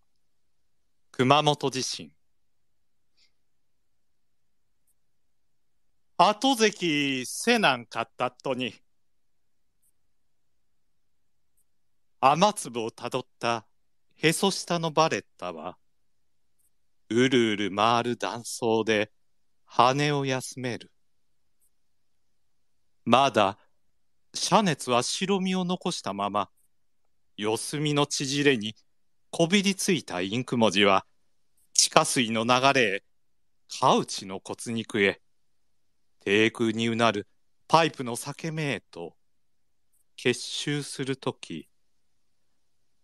熊本地震。後関せなんかったとに、雨粒をたどったへそ下のバレッタは、うるうる回る断層で羽を休める。まだ、遮熱は白身を残したまま、四隅の縮れにこびりついたインク文字は、地下水の流れへ、カウチの骨肉へ、低空にうなるパイプの裂け目へと、結集するとき、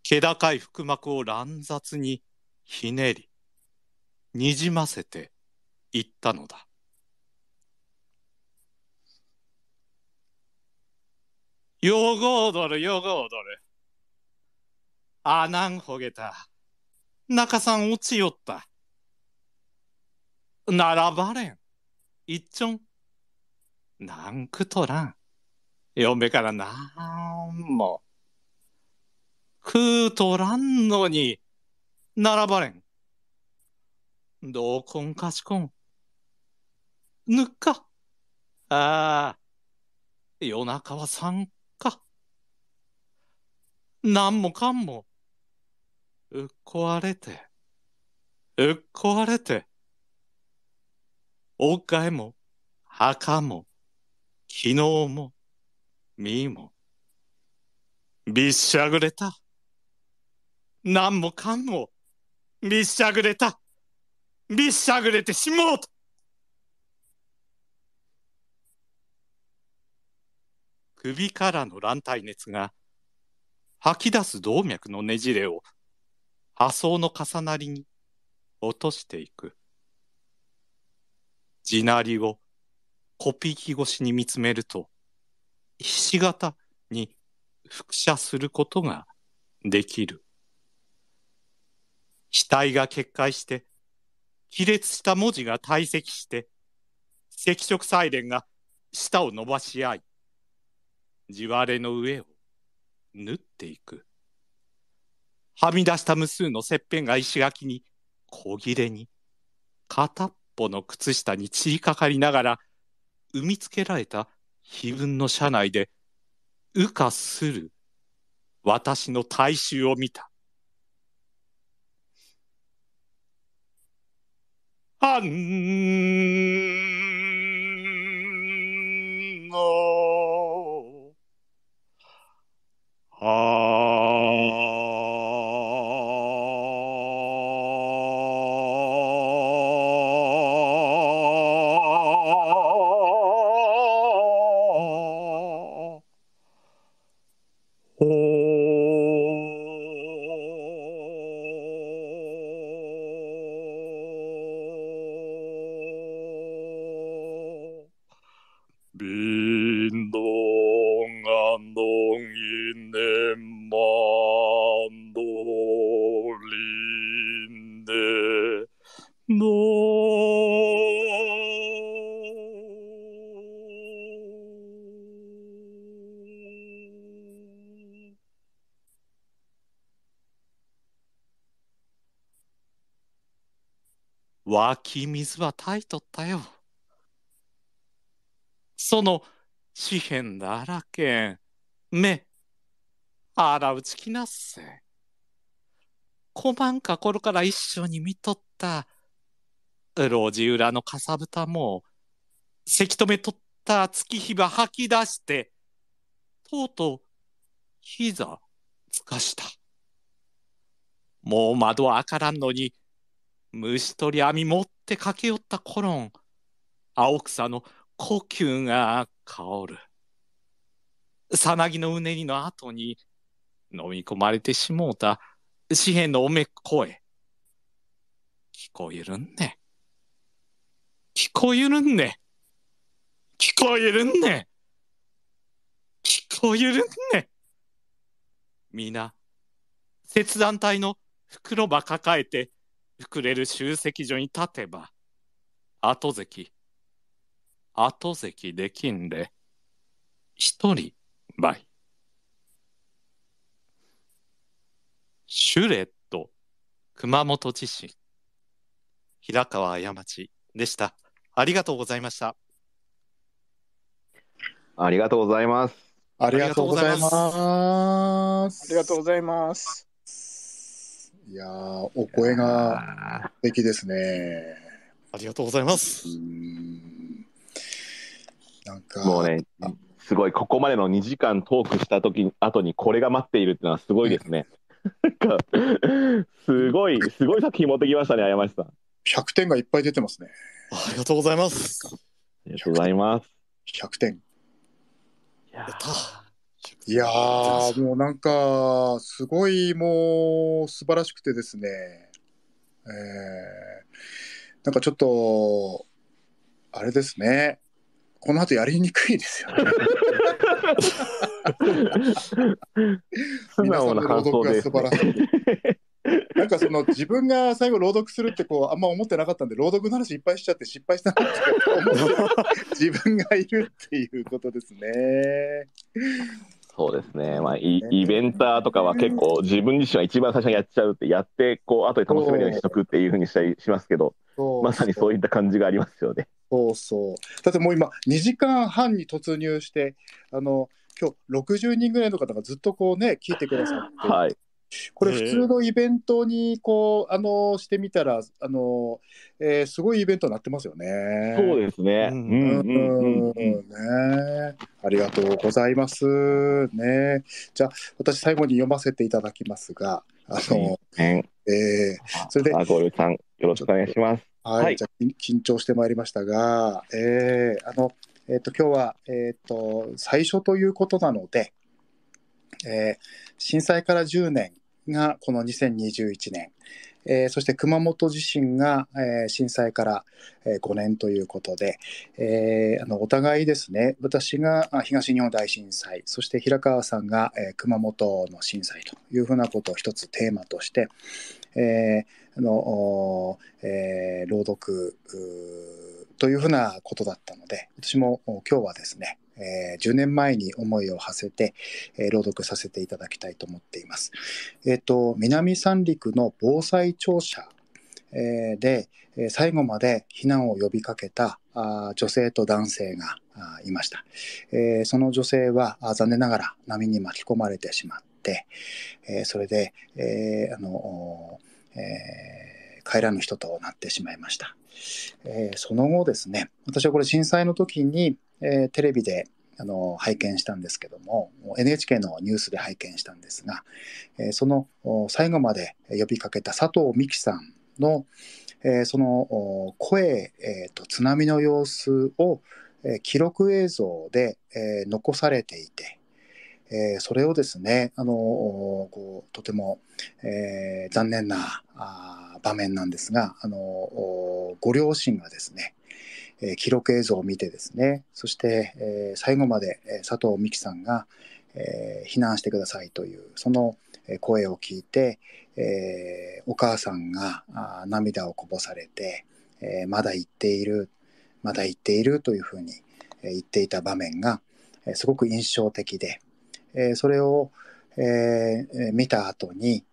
気高い腹膜を乱雑にひねり、にじませて言ったのだ。よご踊るよご踊る。あなんほげた。中さん落ちよった。ならばれん。一ちょん。なんくとらん。よんべからなんも。くうとらんのに、ならばれん。どうこんかしこん。ぬっか。ああ。夜中は三か。なんもかんも。うっこわれて。うっこわれて。おっかえも、はかも、昨日も、みも、びっしゃぐれた。なんもかんも、びっしゃぐれた。びっしゃぐれてしもうと。首からの乱体熱が、吐き出す動脈のねじれを、破損の重なりに落としていく。地鳴りをコピー機越しに見つめると、ひし形に複写することができる。額が決壊して、亀裂した文字が堆積して、赤色サイレンが舌を伸ばし合い、地割れの上を縫っていく。はみ出した無数の切片が石垣に小切れに片っぽの靴下に散りかかりながら産みつけられた碑文の車内で羽化する私の大衆を見た。あんのあき水はたいとったよ。その紙片だらけん。目、洗うちきなっせ。こまんか頃から一緒に見とった、路地裏のかさぶたも、せき止めとった月日ば吐き出して、とうとう、膝、つかした。もう窓は開からんのに、虫取り網持っって駆け寄った頃ん、青草の呼吸が香る。さなぎのうねりの後に飲み込まれてしもうた紙幣のおめっ声。聞こえるんね。聞こえるんね。聞こえるんね。聞こえるんね。みな、切断体の袋ば抱えて、膨れる集積所に立てば、後関、後関できんで、一人ばい。シュレット、熊本地震、平川過ちでした。ありがとうございました。ありがとうございます。ありがとうございあます。りがとうございます。いやー、お声があ素敵ですね。ありがとうございますう。んなんか、ーもうね、すごい、ここまでの2時間トークした時後にこれが待っているっていうのはすごいですね。なんかすごい、すごい作品持ってきましたね、山下さん。あ100点がいっぱい出てますね。ありがとうございます。りがとうございます。100点。やった。いやー、もうなんか、すごいもう素晴らしくてですね、えー、なんかちょっと、あれですね、この後やりにくいですよね。[LAUGHS] 素皆さ直なんの朗読感想でが素晴らしい。なんかその自分が最後朗読するってこうあんま思ってなかったんで朗読の話いっぱいしちゃって失敗したなって思っ自分がいるっていうことですね。そうですね、まあ、イイベンターとかは結構自分自身は一番最初にやっちゃうってやってこう後で楽しめるようにしとくっていうふうにしたりしますけどまさにそういった感じがありますよね。そうそう。だってもう今2時間半に突入してあの今日60人ぐらいの方がずっとこうね聞いてくださって、はい、これ普通のイベントにこうあのしてみたらあの、えーすごいイベントになってますよね。そうですね。ねありがとうございます。ね、じゃあ私最後に読ませていただきますが、あの、ねえーそれでアゴルさんよろしくお願いします。はい、はいじゃあ緊緊張してまいりましたが、えーあの、えっ、と、今日は、えっ、と、最初ということなので、えー震災から10年がこの2021年、えーそして熊本地震が、えー震災から、えー5年ということで、えーあのお互いですね、私が東日本大震災、そして平川さんが、えー熊本の震災というふうなことを一つテーマとして、えーあのえー朗読というふうなことだったので、私も今日はですね、えー10年前に思いを馳せて、えー朗読させていただきたいと思っています。えっ、と、南三陸の防災庁舎、えーで、え最後まで避難を呼びかけたあ女性と男性がいました。えーその女性は残念ながら波に巻き込まれてしまって、えーそれで、えあの、え帰らぬ人となってしまいました。えその後ですね、私はこれ震災の時に、えーテレビであの拝見したんですけども NHK のニュースで拝見したんですが、えーその最後まで呼びかけた佐藤美希さんの、えーその声、えーと津波の様子を、えー記録映像で、えー残されていて、えーそれをですね、あのこうとても、えー残念なあ場面なんですが、あのご両親がですね、えー記録映像を見てですね、そして、えー最後まで、佐藤美希さんが、えー避難してくださいという、その声を聞いて、えーお母さんがあ涙をこぼされて、えーまだ言っている、まだ言っているというふうに言っていた場面が、えーすごく印象的で、えーそれを、えーえー見た後に、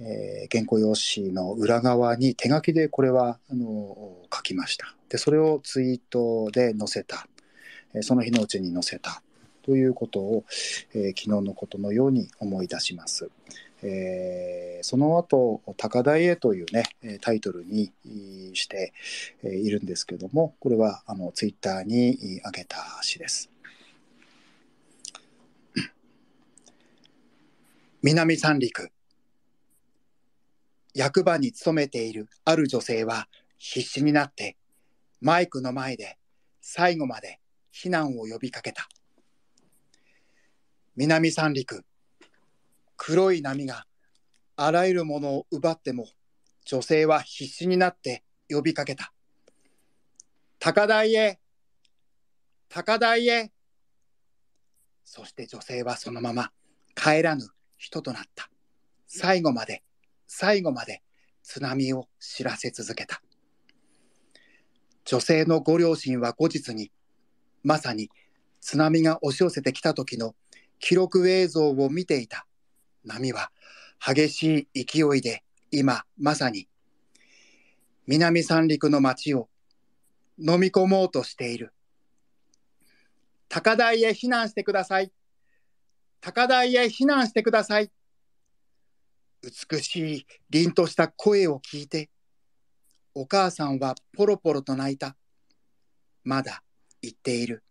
えー原稿用紙の裏側に手書きでこれはあの書きました。で、それをツイートで載せた。えーその日のうちに載せた。ということを、えー昨日のことのように思い出します。えーその後、高台へというね、タイトルにしているんですけども、これはあのツイッターにい上げた詩です。[CLEARS THROAT] 南三陸役場に勤めているある女性は必死になってマイクの前で最後まで避難を呼びかけた。南三陸黒い波があらゆるものを奪っても女性は必死になって呼びかけた。高台へ高台へ。そして女性はそのまま帰らぬ人となった。最後まで最後まで津波を知らせ続けた。女性のご両親は後日にまさに津波が押し寄せてきた時の記録映像を見ていた。波は激しい勢いで今まさに南三陸の町を飲み込もうとしている。高台へ避難してください。高台へ避難してください。美しい凛とした声を聞いてお母さんはポロポロと泣いた。まだ言っている。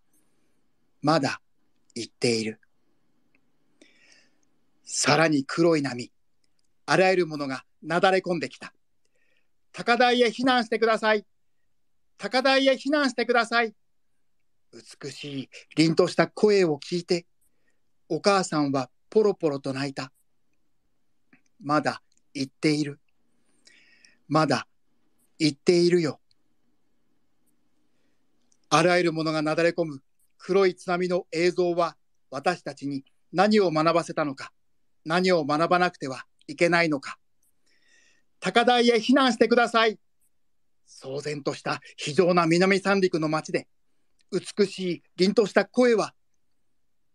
まだ言っている。さらに黒い波あらゆるものがなだれ込んできた。高台へ避難してください。高台へ避難してください。美しい凛とした声を聞いてお母さんはポロポロと泣いた。まだ言っている。まだ言っているよ。あらゆるものがなだれ込む。黒い津波の映像は私たちに何を学ばせたのか。何を学ばなくてはいけないのか。高台へ避難してください。騒然とした非常な南三陸の町で。美しい凛とした声は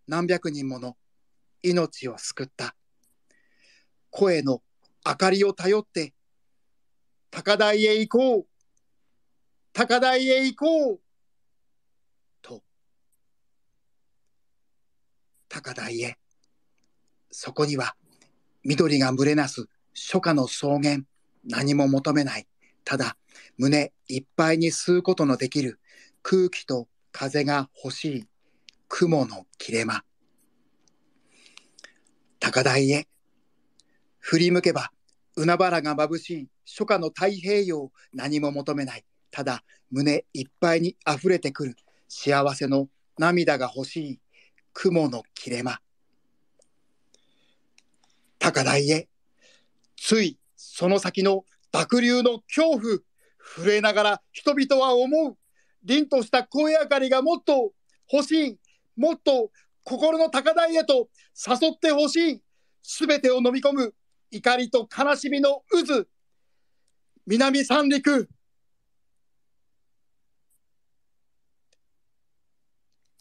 何百人もの命を救った。声の明かりを頼って高台へ行こう。高台へ行こう。と。高台へ。そこには緑が群れなす初夏の草原。何も求めない。ただ胸いっぱいに吸うことのできる。空気と風が欲しい。雲の切れ間。高台へ。振り向けば海原が眩しい初夏の太平洋何も求めないただ胸いっぱいに溢れてくる幸せの涙が欲しい雲の切れ間。高台へ、ついその先の濁流の恐怖、震えながら人々は思う。凛とした声明かりがもっと欲しい。もっと心の高台へと誘ってほしい。すべてを飲み込む怒りと悲しみの渦。南三陸。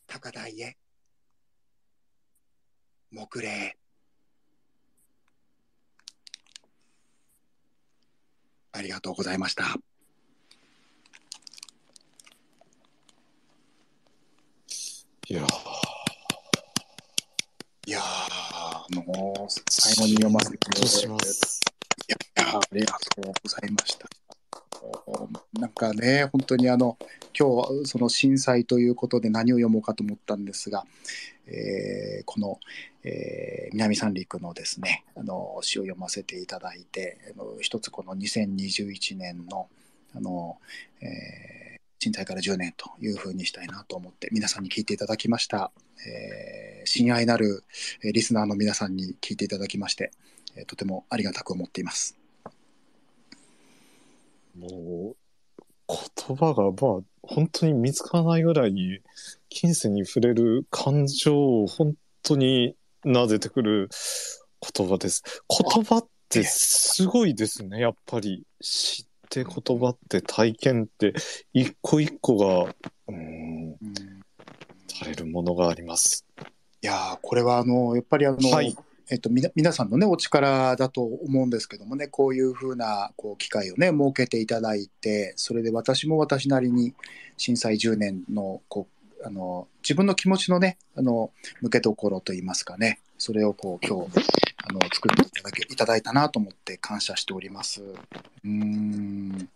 高台へ。木礼。ありがとうございました。いやいや、の最後に読ませてほっとします。いやありがとうございました。なんかね、本当にあの今日その震災ということで何を読もうかと思ったんですが、えーこの、えー南三陸のですね、あの詩を読ませていただいて、あの一つこの2021年のあの、えー震災から10年というふうにしたいなと思って皆さんに聞いていただきました。えー親愛なるえーリスナーの皆さんに聞いていただきまして、えーとてもありがたく思っています。もう、言葉が、まあ、本当に見つからないぐらいに、金銭に触れる感情を本当になでてくる言葉です。言葉ってすごいですね、やっぱり。知って言葉って体験って、一個一個が、うん、うんされるものがあります。いやーこれはあのやっぱりあの、はいえっと、みな皆さんのねお力だと思うんですけどもねこういうふうなこう機会をね設けていただいてそれで私も私なりに震災10年のこうあの自分の気持ちのねあの向けどころといいますかねそれをこう今日あの作っていただけいただいたなと思って感謝しております。うーん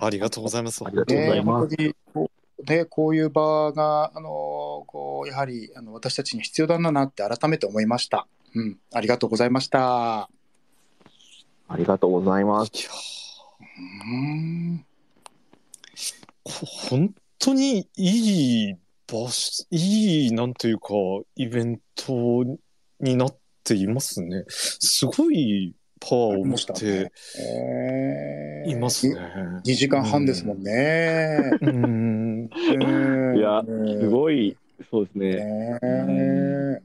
ありがとうございます。ありがとうござねいます本当にこうね、こういう場が、あのこうやはりあの私たちに必要だなって改めて思いました。うん、ありがとうございました。ありがとうございます。いやうーんこ本当にいい場所、いい、なんというか、イベントになっていますね。すごいパワーを持ってえーいますね。2時間半ですもんね。うん。うんいやうんすごい、そうですね。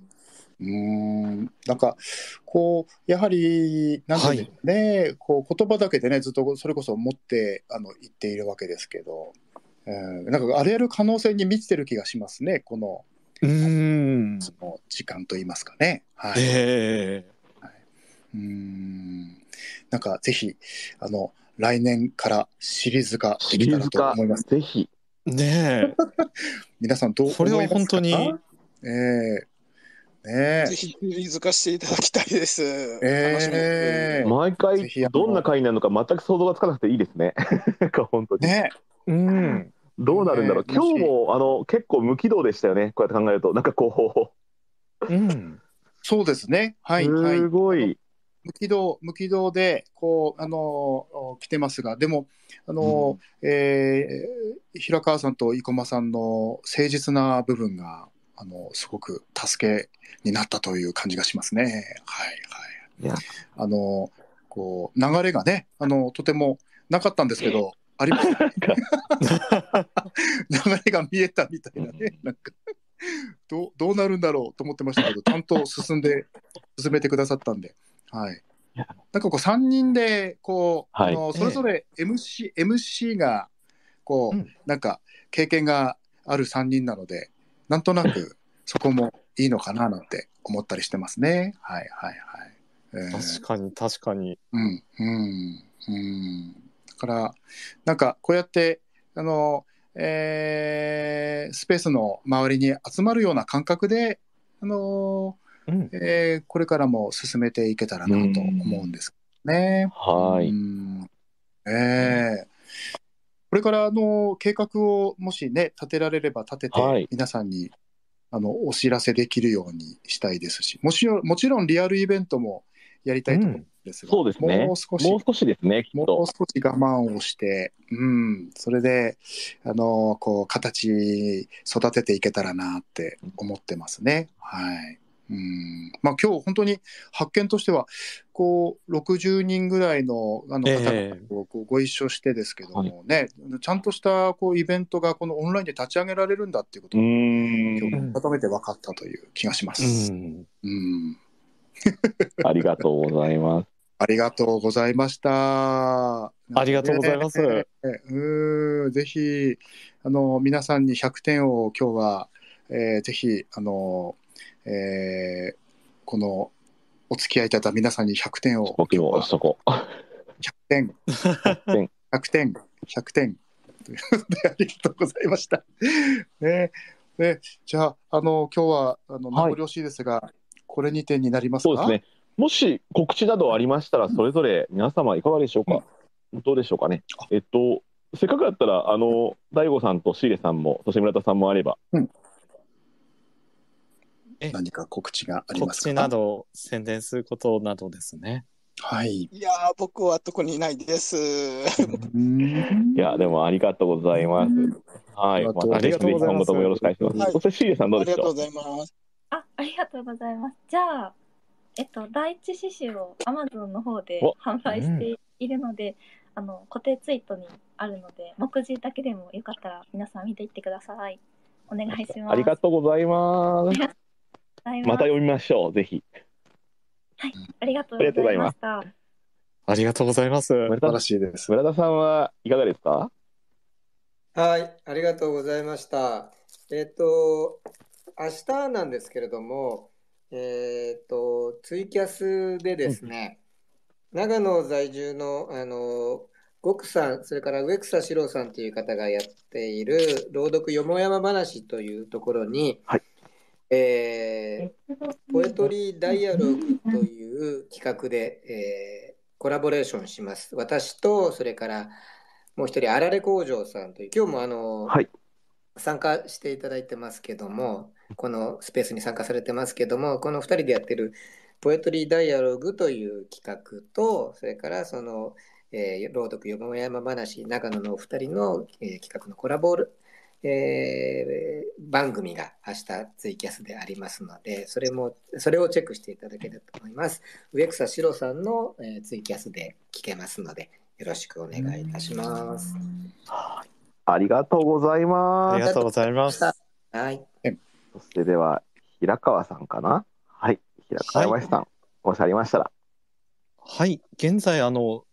うーんなんかこうやはりなんていうんでしょうね、こう言葉だけでねずっとそれこそ持ってあの言っているわけですけど、うん、なんかあれやる可能性に満ちてる気がしますねこのうん。その時間といいますかね。はい、ええうーんなんかぜひあの来年からシリーズ化できたらと思います。、ぜひ。ね [LAUGHS] 皆さんどうこれは思いますか？本当にええねえぜひシリーズ化していただきたいです。え楽しみですえ毎ぜ回どんな回になるのか全く想像がつかなくていいですね。[LAUGHS] なんか本当に。ねえ。うん。どうなるんだろう。ね今日もあの結構無軌道でしたよね。こうやって考えると。なんかこうん。そうですね。う、はい、はい。すごい。無軌道、無軌道で、こう、あの、来てますが、でも、あの、えー平川さんと生駒さんの誠実な部分が、あの、すごく助けになったという感じがしますね。はい、はい。いやあの、こう、流れがね、あの、とてもなかったんですけど、ありましたね。流れが見えたみたいなね、なんか、どう、どうなるんだろうと思ってましたけど、ちゃんと進んで、進めてくださったんで、はい。なんかこう3人で、こう、はいあのそれぞれ MC、MC が、こう、うんなんか経験がある3人なので、なんとなくそこもいいのかななんて思ったりしてますね。はいはいはい。えー確かに、確かに。うん、うん、うん。だから、なんか、こうやって、あの、えースペースの周りに集まるような感覚で、あの、うん。えーこれからも進めていけたらなと思うんですね。はい。うんええこれからあの計画をもしね立てられれば立てて、はい皆さんにあのお知らせできるようにしたいですしもちろんもちろんリアルイベントもやりたいと思うんですが、そうですね。もう少し、もう少しですね、もうと。少し我慢をして、うん、それで、あの、こう、形育てていけたらなって思ってますね。はい。うん、まあ今日本当に発見としては、こう、60人ぐらいのあのえ方え々とこうご一緒してですけどもね、ちゃんとしたこうイベントがこのオンラインで立ち上げられるんだっていうことうをー今ん。日改めて分かったという気がしまうす。ん。うん [LAUGHS] ありがとうございます。ありがとうございました。ありがとうございますねうーんぜひ、あの、皆さんに100点を今日は、えーぜひ、あの、えーこの、お付き合いいただいた皆さんに100点を、僕もそこ。100点、点100点、100点。ということで、[LAUGHS] ありがとうございました。ねねじゃあ、あの、今日は、あの、名はい残惜しいですが、これにてになりますか？そうですね。もし告知などありましたら、それぞれ皆様いかがでしょうか？どうでしょうかね？えっと、せっかくだったら、あの、大悟さんとシーレさんも、そして村田さんもあれば。何か告知がありますか？告知など宣伝することなどですね。はい。いやー、僕は特にないです。いいや、でもありがとうございます。はい。またありがとうございます今後ともよろしくお願いします。はいそしてシーレさんどうありがとうでしょうございます。あ、ありがとうございます。じゃあ、えっと、第一詩集を Amazon の方でお販売しているので、あの、固定ツイートにあるので、目次だけでもよかったら皆さん見ていってください。お願いします。ありがとうございます。ますまた読みましょう、ぜひ。ありがとうございました。ありがとうございます。素晴らしいです。村田さんはいかがですか？はい、ありがとうございました。えっ、と、明日なんですけれども、えっ、と、ツイキャスでですね、長野在住の、あの、ゴクさん、それから植草史郎さんという方がやっている朗読よもやま話というところに、はい。えーポエトリーダイアログという企画で、えーコラボレーションします。私と、それからもう一人、あられ工場さんという、今日もあの、はい参加していただいてますけども、このスペースに参加されてますけども、この2人でやってるポエトリーダイアログという企画と、それからその、えー朗読よもやま話、長野のお二人の、えー企画のコラボえー番組が明日ツイキャスでありますので、それも、それをチェックしていただければと思います。植草史郎さんの、えーツイキャスで聞けますので、よろしくお願いいたします。ありがとうございあます。りがとうございます。はい。そしてでは、平川さんかな？はい。平川山さん、もしありましたら。はい、現在あの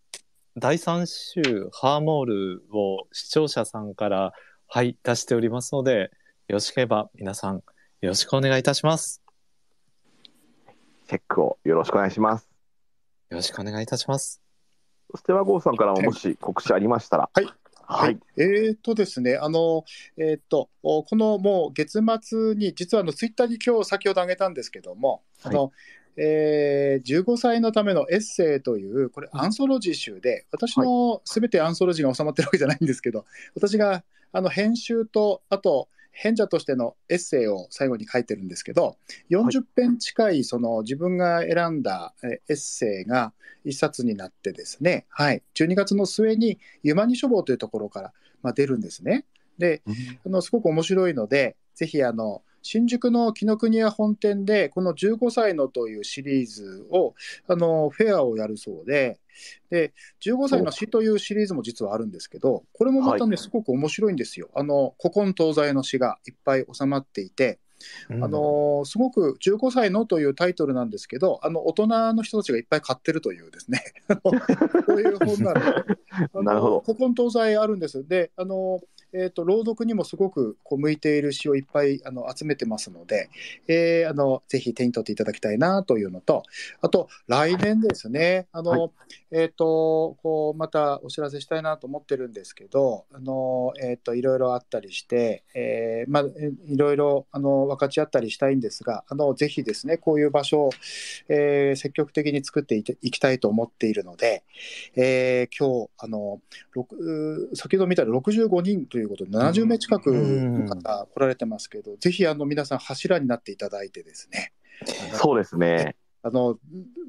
第3週ハーモールを視聴者さんからはい出しておりますので、よろしければ皆さんよろしくお願いいたします。チェックをよろしくお願いします。よろしくお願いいたします。そして和合さんからももし告知ありましたら。はい。はい。えーとですね、あの、えーっと、おこのもう月末に、実はあのツイッターに今日先ほど挙げたんですけども、あの、えー15歳のためのエッセイという、これアンソロジー集で、私のすべてアンソロジーが収まってるわけじゃないんですけど、私があの編集と、あと、編者としてのエッセイを最後に書いてるんですけど、40編近いその自分が選んだえエッセイが一冊になってですね、はい、12月の末にユマニ書房というところから、まあ、出るんですね。で、あのすごく面白いので、ぜひあの新宿の紀ノ国屋本店で、この15歳のというシリーズを、あのフェアをやるそうで、で15歳の詩というシリーズも実はあるんですけど、これもまたね、はいすごく面白いんですよ。あの古今東西の詩がいっぱい収まっていて、うんあのすごく15歳のというタイトルなんですけど、あの大人の人たちがいっぱい買ってるというですね、あのそういう本なので、あのなるほど古今東西あるんです。で、あのえー、と朗読にもすごくこう向いている詩をいっぱいあの集めてますので、えーあのぜひ手に取っていただきたいなというのと、あと来年ですね、あのはい。えー、とこうまたお知らせしたいなと思ってるんですけど、あのえー、といろいろあったりして、えーまあ、えいろいろあの分かち合ったりしたいんですが、あのぜひですね、こういう場所を、えー積極的に作っていていきたいと思っているので、えー今日あの先ほど見たら65人ということで、70名近くの方来られてますけど、ぜひあの皆さん、柱になっていただいてですね、そうですね。あの、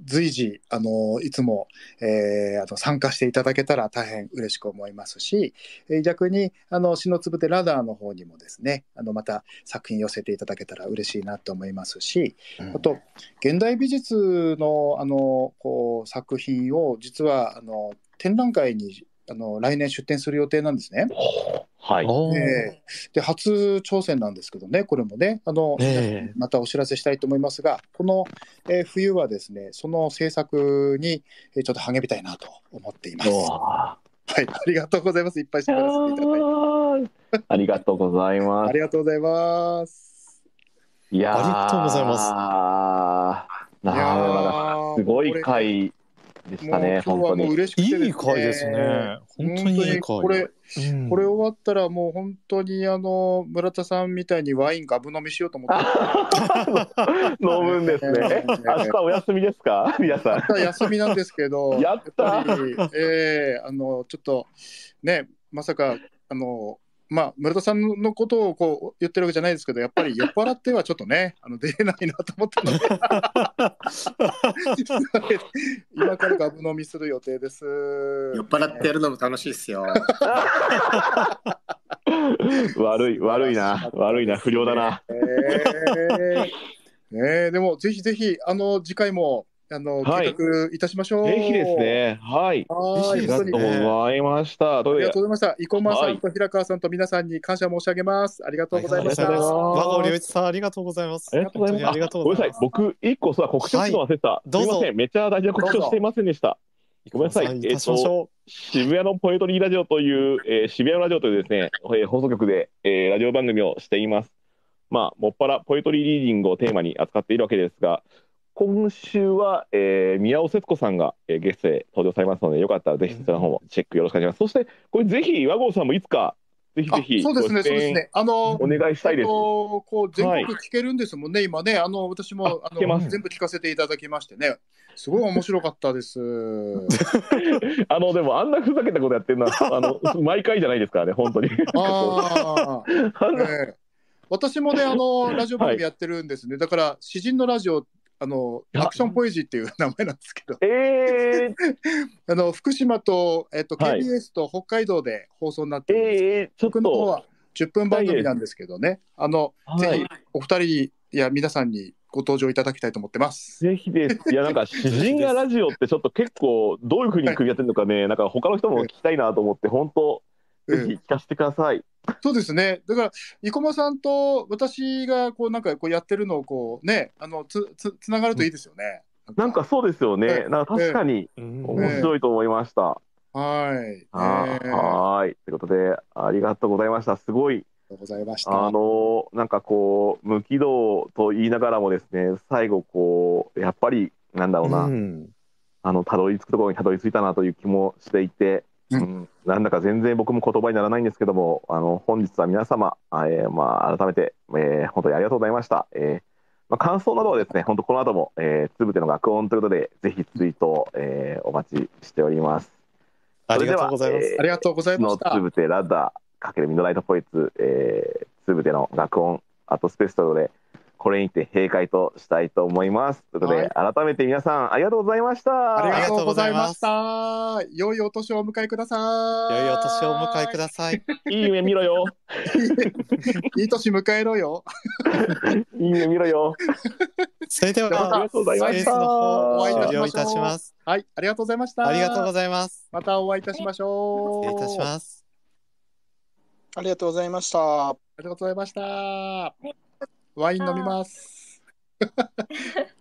随時、あの、いつも、えーあの参加していただけたら大変嬉しく思いますし、えー逆に、あの、篠つぶてラダーの方にもですね、あの、また作品寄せていただけたら嬉しいなと思いますし、あと、現代美術の、あの、こう、作品を、実は、あの、展覧会に、あの、来年出展する予定なんですね。はい。えーで、初挑戦なんですけどね、これもね、あの、ええまたお知らせしたいと思いますが、この、えー冬はですね、その制作に、えーちょっと励みたいなと思っています。はおい、ありがとうございます。いっぱい喋らせていただいて。ーありがとうございまあす。りがとうございます。いやーありがとうございますなあーすごい回でしたもうね、今日はもう本当に。嬉しくていい回ですね。本当にいい回。これ、うんこれ終わったらもう本当にあの村田さんみたいにワインガブ飲みしようと思って飲むんですね。え明日お休みですか？皆さん。明日休みなんですけど、やったっぱり、えーあのちょっとね、まさかあのまあ村田さんのことをこう言ってるわけじゃないですけど、やっぱり酔っ払ってはちょっとね、[LAUGHS] あの出れないなと思ったので、[LAUGHS] 今からガブ飲みする予定です。酔っ払ってやるのも楽しいですよ。[LAUGHS] 悪い、悪いな。悪いな。不良だな。えーねえでもぜひぜひあの次回もあの、はい計画いたしましょう。ぜひです。ね。はい。はありがとうご。ざいました。ありがというございました。生駒さんと平川さんと皆さんに感謝申し上げます。ありがとうございました。ありがとうございます和合良一さん、ありがとうございます。ありがとうございます。本当にありがとうごめんなさい。僕、一個さ、告知を忘れてた。すいません。めっちゃ大事な告知をしていませんでした。ごめんなさいお願いたしましょ渋谷のポエトリーラジオという、えー渋谷のラジオというですね、えー放送局で、えーラジオ番組をしています。まあ、もっぱらポエトリーリーディングをテーマに扱っているわけですが、今週は、えー宮尾節子さんが、えーゲストで登場されますので、よかったらぜひそちらの方もチェックよろしくお願いします。そして、これぜひ、和合さんもいつか、ぜひぜひ、あそうですね、そうですね。あの、お願いしたいですえっ。とこう全国聞けるんですもんね、今ね。あの私もあの全部聞かせていただきましてね。すごい面白かったです。[LAUGHS] あの、でも、あんなふざけたことやってるのは、あの、毎回じゃないですからね、本当に。あ [LAUGHS] 私もね、あのラジオ番組やってるんですね。だから詩人のラジオ。あのアクションポエジーっていう名前なんですけど、えー、[LAUGHS] あの福島とえっとはい KBS と北海道で放送になってるんです。えー、ちょっと、僕の方は10分番組なんですけどね。あの、はいぜひお二人や皆さんにご登場いただきたいと思ってます。ぜひです。いや、なんか、詩人がラジオってちょっと結構、どういうふうに組み合ってるのかね、なんか他の人も聞きたいなと思って、本当、ぜひ聞かせてください。[LAUGHS] そうですね。だから、生駒さんと私がこうなんかこうやってるのをこうね、あのつつつながるといいですよね。なんかそうですよね。ええなんか確かに面白いと思いました。はい。はーい。ということで、ありがとうございました。すごい、ありがとうございました。あのなんかこう、無軌道と言いながらもですね、最後こう、やっぱり、なんだろうな、うんあの、たどり着くところにたどり着いたなという気もしていて、ううんん、なんだか全然僕も言葉にならないんですけども、あの、本日は皆様、あえーまあ、改めて、えー本当にありがとうございました。えーまあ、感想などはですね、本当この後も、えー、つぶての学音ということで、ぜひツイートを、えーお待ちしております。ありがとうございます。それではありがとうございましたのつ。ぶてラダーかけるミッドナイトポイツ、えー、つぶての学音アートスペースということで、これにて閉会としたいと思います。ということで、改めて皆さんありがとうございました。ありがとうございました。良いお年をお迎えください。良いお年をお迎えください。いい夢見ろよ。[LAUGHS] いい年迎えろよ。[LAUGHS] いい夢見ろよ。それでは、ありがとうございましたスペースの方お会いいたしましょうします。はい、ありがとうございました。ありがとうございます。またお会いいたしましょう。失礼いたします。ありがとうございました。ありがとうございました。ワイン飲みます。[LAUGHS]